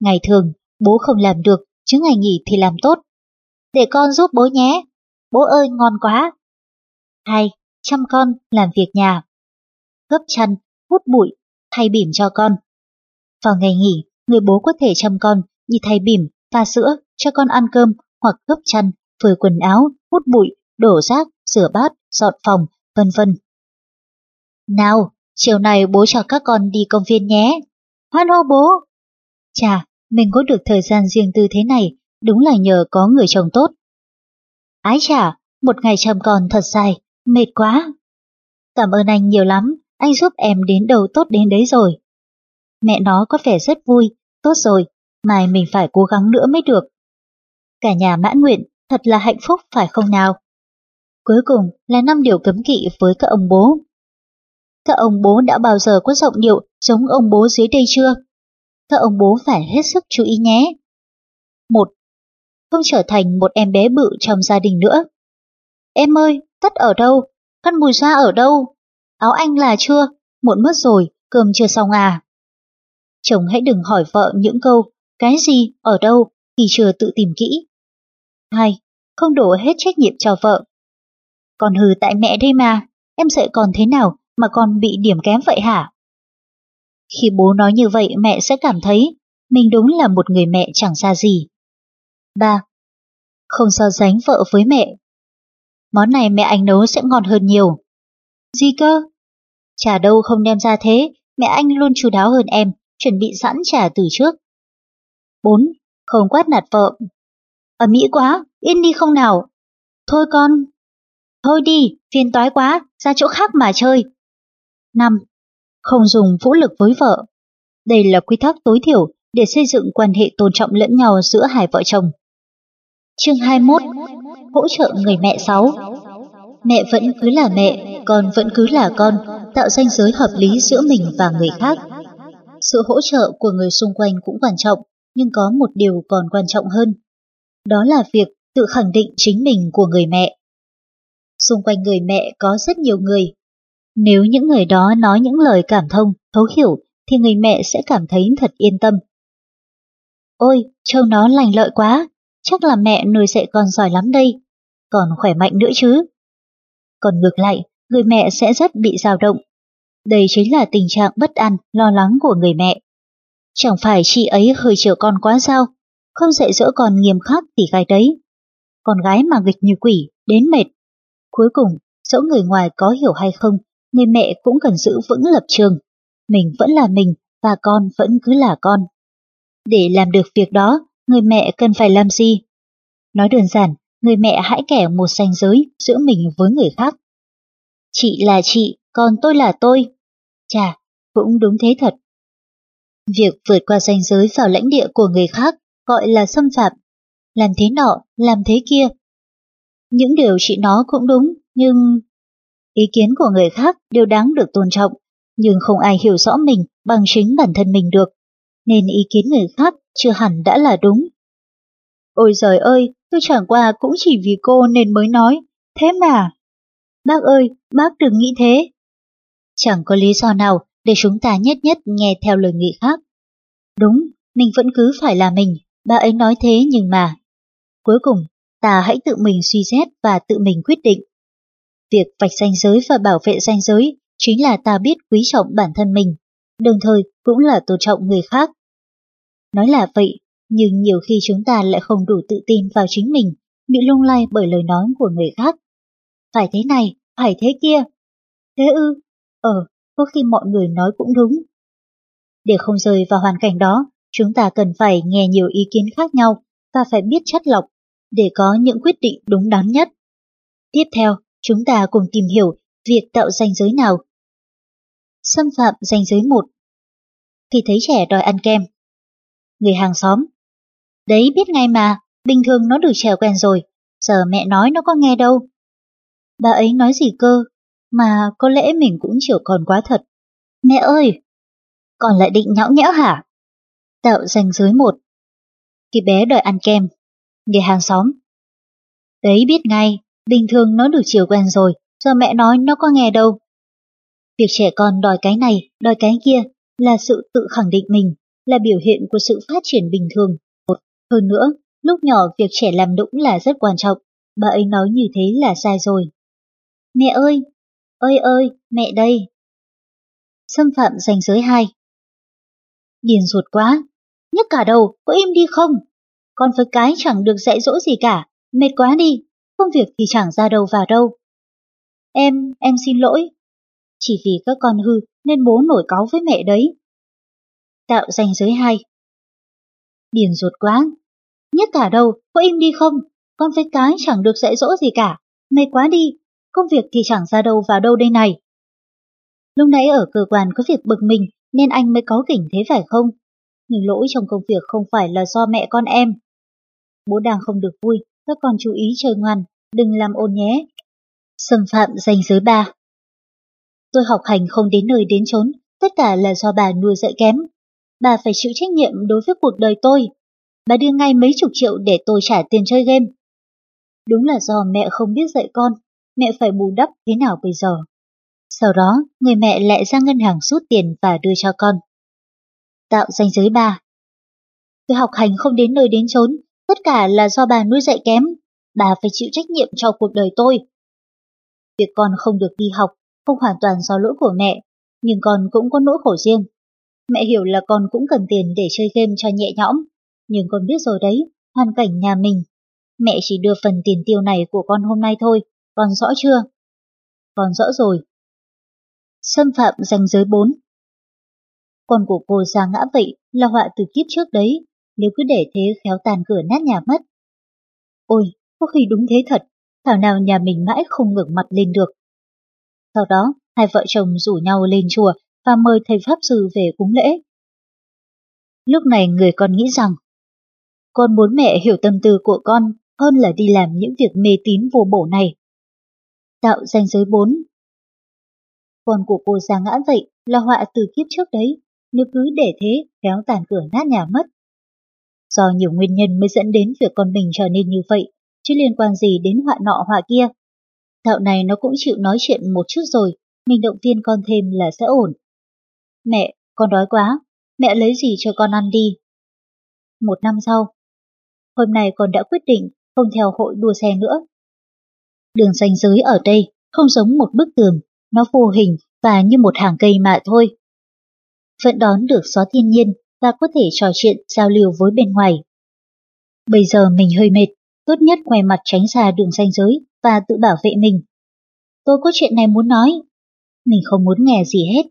Ngày thường, bố không làm được, chứ ngày nghỉ thì làm tốt. Để con giúp bố nhé. Bố ơi, ngon quá. 2. Chăm con, làm việc nhà. Gấp chăn, hút bụi, thay bỉm cho con. Vào ngày nghỉ, người bố có thể chăm con như thay bỉm, pha sữa, cho con ăn cơm hoặc gấp chăn, phơi quần áo, hút bụi, đổ rác, rửa bát, dọn phòng, vân vân. Nào, chiều này bố cho các con đi công viên nhé. Hoan hô bố! Chà, mình có được thời gian riêng tư thế này, đúng là nhờ có người chồng tốt. Ái chà, một ngày chăm con thật dài, mệt quá. Cảm ơn anh nhiều lắm, anh giúp em đến đầu tốt đến đấy rồi. Mẹ nó có vẻ rất vui, tốt rồi, mai mình phải cố gắng nữa mới được. cả nhà mãn nguyện, thật là hạnh phúc phải không nào? Cuối cùng là năm điều cấm kỵ với các ông bố. Các ông bố đã bao giờ có giọng điệu giống ông bố dưới đây chưa? Các ông bố phải hết sức chú ý nhé. Một, không trở thành một em bé bự trong gia đình nữa. Em ơi, tất ở đâu? Khăn mùi ra ở đâu? Áo anh là chưa? Muộn mất rồi, cơm chưa xong à? Chồng hãy đừng hỏi vợ những câu cái gì, ở đâu khi chưa tự tìm kỹ. Hai, không đổ hết trách nhiệm cho vợ. Còn hừ tại mẹ đây mà, em dạy còn thế nào mà con bị điểm kém vậy hả? Khi bố nói như vậy mẹ sẽ cảm thấy mình đúng là một người mẹ chẳng xa gì. 3. Không so sánh vợ với mẹ. Món này mẹ anh nấu sẽ ngon hơn nhiều. Gì cơ? Trà đâu không đem ra thế, mẹ anh luôn chu đáo hơn em, chuẩn bị sẵn trà từ trước. 4. Không quát nạt vợ. Ở Mỹ quá, yên đi không nào. Thôi con. Thôi đi, phiền toái quá, ra chỗ khác mà chơi. 5. Không dùng vũ lực với vợ. Đây là quy tắc tối thiểu để xây dựng quan hệ tôn trọng lẫn nhau giữa hai vợ chồng. Chương 21 Hỗ trợ người mẹ 6 Mẹ vẫn cứ là mẹ, con vẫn cứ là con, tạo ranh giới hợp lý giữa mình và người khác. Sự hỗ trợ của người xung quanh cũng quan trọng, nhưng có một điều còn quan trọng hơn. Đó là việc tự khẳng định chính mình của người mẹ. Xung quanh người mẹ có rất nhiều người. Nếu những người đó nói những lời cảm thông, thấu hiểu, thì người mẹ sẽ cảm thấy thật yên tâm. Ôi, trông nó lành lợi quá, chắc là mẹ nuôi dạy con giỏi lắm đây, còn khỏe mạnh nữa chứ. Còn ngược lại, người mẹ sẽ rất bị dao động. Đây chính là tình trạng bất an, lo lắng của người mẹ. Chẳng phải chị ấy hơi chiều con quá sao? Không dạy dỗ con nghiêm khắc thì cái đấy. Con gái mà nghịch như quỷ, đến mệt. Cuối cùng, dẫu người ngoài có hiểu hay không, người mẹ cũng cần giữ vững lập trường. Mình vẫn là mình và con vẫn cứ là con. Để làm được việc đó, người mẹ cần phải làm gì? Nói đơn giản, người mẹ hãy kẻ một ranh giới giữa mình với người khác. Chị là chị, còn tôi là tôi. Chà, cũng đúng thế thật. Việc vượt qua ranh giới vào lãnh địa của người khác gọi là xâm phạm. Làm thế nọ, làm thế kia. Những điều chị nói cũng đúng, nhưng... Ý kiến của người khác đều đáng được tôn trọng, nhưng không ai hiểu rõ mình bằng chính bản thân mình được, nên ý kiến người khác chưa hẳn đã là đúng. Ôi giời ơi, tôi chẳng qua cũng chỉ vì cô nên mới nói, thế mà. Bác ơi, bác đừng nghĩ thế. Chẳng có lý do nào để chúng ta nhất nhất nghe theo lời nghị khác. Đúng, mình vẫn cứ phải là mình, bà ấy nói thế nhưng mà. Cuối cùng, ta hãy tự mình suy xét và tự mình quyết định. Việc vạch ranh giới và bảo vệ ranh giới chính là ta biết quý trọng bản thân mình, đồng thời cũng là tôn trọng người khác. Nói là vậy, nhưng nhiều khi chúng ta lại không đủ tự tin vào chính mình, bị lung lay bởi lời nói của người khác. Phải thế này, phải thế kia. Thế ư? Ờ, có khi mọi người nói cũng đúng. Để không rơi vào hoàn cảnh đó, chúng ta cần phải nghe nhiều ý kiến khác nhau và phải biết chất lọc để có những quyết định đúng đắn nhất. Tiếp theo, chúng ta cùng tìm hiểu việc tạo ranh giới nào. Xâm phạm ranh giới 1 Khi thấy trẻ đòi ăn kem Người hàng xóm Đấy biết ngay mà, bình thường nó được trẻ quen rồi, giờ mẹ nói nó có nghe đâu. Bà ấy nói gì cơ, mà có lẽ mình cũng chiều còn quá thật. Mẹ ơi! Còn lại định nhõng nhẽo hả? Tạo danh giới một. Khi bé đòi ăn kem, người hàng xóm. Đấy biết ngay, bình thường nó được chiều quen rồi, giờ mẹ nói nó có nghe đâu. Việc trẻ con đòi cái này, đòi cái kia là sự tự khẳng định mình, là biểu hiện của sự phát triển bình thường. Hơn nữa, lúc nhỏ việc trẻ làm đúng là rất quan trọng, bà ấy nói như thế là sai rồi. Mẹ ơi, Ơi ơi, mẹ đây. Xâm phạm ranh giới hai. Điền ruột quá, nhức cả đầu, có im đi không? Con với cái chẳng được dạy dỗ gì cả, mệt quá đi, công việc thì chẳng ra đâu vào đâu. Em, em xin lỗi. Chỉ vì các con hư nên bố nổi cáu với mẹ đấy. Tạo ranh giới hai. Điền ruột quá, nhất cả đầu, có im đi không? Con với cái chẳng được dạy dỗ gì cả, mệt quá đi, công việc thì chẳng ra đâu vào đâu đây này. Lúc nãy ở cơ quan có việc bực mình nên anh mới có kỉnh thế phải không? Nhưng lỗi trong công việc không phải là do mẹ con em. bố đang không được vui, các con chú ý chơi ngoan, đừng làm ồn nhé. Xâm phạm danh giới ba. Tôi học hành không đến nơi đến chốn, tất cả là do bà nuôi dạy kém. Bà phải chịu trách nhiệm đối với cuộc đời tôi. Bà đưa ngay mấy chục triệu để tôi trả tiền chơi game. Đúng là do mẹ không biết dạy con, mẹ phải bù đắp thế nào bây giờ. Sau đó, người mẹ lại ra ngân hàng rút tiền và đưa cho con. Tạo danh giới ba. Tôi học hành không đến nơi đến chốn, tất cả là do bà nuôi dạy kém. Bà phải chịu trách nhiệm cho cuộc đời tôi. Việc con không được đi học không hoàn toàn do lỗi của mẹ, nhưng con cũng có nỗi khổ riêng. Mẹ hiểu là con cũng cần tiền để chơi game cho nhẹ nhõm, nhưng con biết rồi đấy, hoàn cảnh nhà mình. Mẹ chỉ đưa phần tiền tiêu này của con hôm nay thôi, con rõ chưa? còn rõ rồi. Xâm phạm danh giới 4 Con của cô già ngã vậy là họa từ kiếp trước đấy, nếu cứ để thế khéo tàn cửa nát nhà mất. Ôi, có khi đúng thế thật, thảo nào nhà mình mãi không ngẩng mặt lên được. Sau đó, hai vợ chồng rủ nhau lên chùa và mời thầy Pháp Sư về cúng lễ. Lúc này người con nghĩ rằng, con muốn mẹ hiểu tâm tư của con hơn là đi làm những việc mê tín vô bổ này. Tạo danh giới 4 Con của cô ra ngã vậy là họa từ kiếp trước đấy, nếu cứ để thế kéo tàn cửa nát nhà mất. Do nhiều nguyên nhân mới dẫn đến việc con mình trở nên như vậy, chứ liên quan gì đến họa nọ họa kia. Dạo này nó cũng chịu nói chuyện một chút rồi, mình động viên con thêm là sẽ ổn. Mẹ, con đói quá, mẹ lấy gì cho con ăn đi. Một năm sau, hôm nay con đã quyết định không theo hội đua xe nữa. Đường ranh giới ở đây không giống một bức tường, nó vô hình và như một hàng cây mà thôi. Vẫn đón được gió thiên nhiên và có thể trò chuyện giao lưu với bên ngoài. Bây giờ mình hơi mệt, tốt nhất ngoài mặt tránh xa đường ranh giới và tự bảo vệ mình. Tôi có chuyện này muốn nói. Mình không muốn nghe gì hết.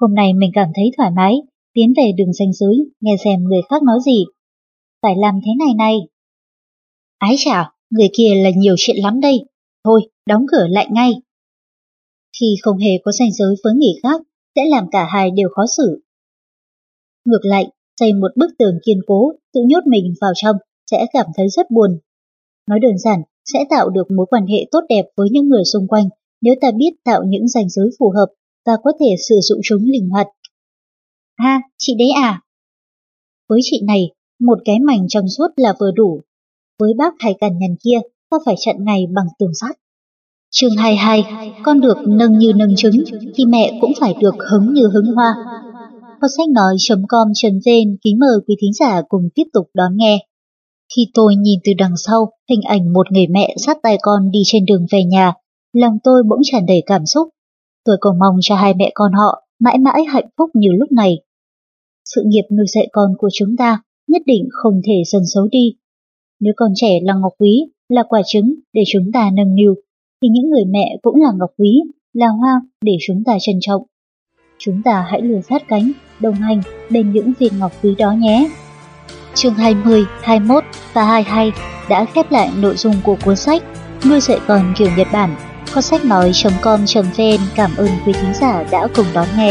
Hôm nay mình cảm thấy thoải mái, tiến về đường ranh giới, nghe xem người khác nói gì. Phải làm thế này này. Ái chào, người kia là nhiều chuyện lắm đây. Thôi, đóng cửa lại ngay. Khi không hề có ranh giới với người khác, sẽ làm cả hai đều khó xử. Ngược lại, xây một bức tường kiên cố, tự nhốt mình vào trong, sẽ cảm thấy rất buồn. Nói đơn giản, sẽ tạo được mối quan hệ tốt đẹp với những người xung quanh nếu ta biết tạo những ranh giới phù hợp và có thể sử dụng chúng linh hoạt. Ha, chị đấy à? Với chị này, một cái mảnh trong suốt là vừa đủ. Với bác thầy cằn nhằn kia, ta phải chặn ngày bằng tường sắt. Chương 22, con được nâng như nâng trứng, thì mẹ cũng phải được hứng như hứng hoa. hot sách nói.com.vn kính mời quý thính giả cùng tiếp tục đón nghe. Khi tôi nhìn từ đằng sau hình ảnh một người mẹ sát tay con đi trên đường về nhà, lòng tôi bỗng tràn đầy cảm xúc. Tôi cầu mong cho hai mẹ con họ mãi mãi hạnh phúc như lúc này. Sự nghiệp nuôi dạy con của chúng ta nhất định không thể dần xấu đi. Nếu con trẻ là ngọc quý, là quả trứng để chúng ta nâng niu, thì những người mẹ cũng là ngọc quý, là hoa để chúng ta trân trọng. Chúng ta hãy lừa sát cánh, đồng hành bên những viên ngọc quý đó nhé chương 20, 21 và 22 đã khép lại nội dung của cuốn sách Nuôi dạy con kiểu Nhật Bản. Kho sách nói.com.vn cảm ơn quý thính giả đã cùng đón nghe.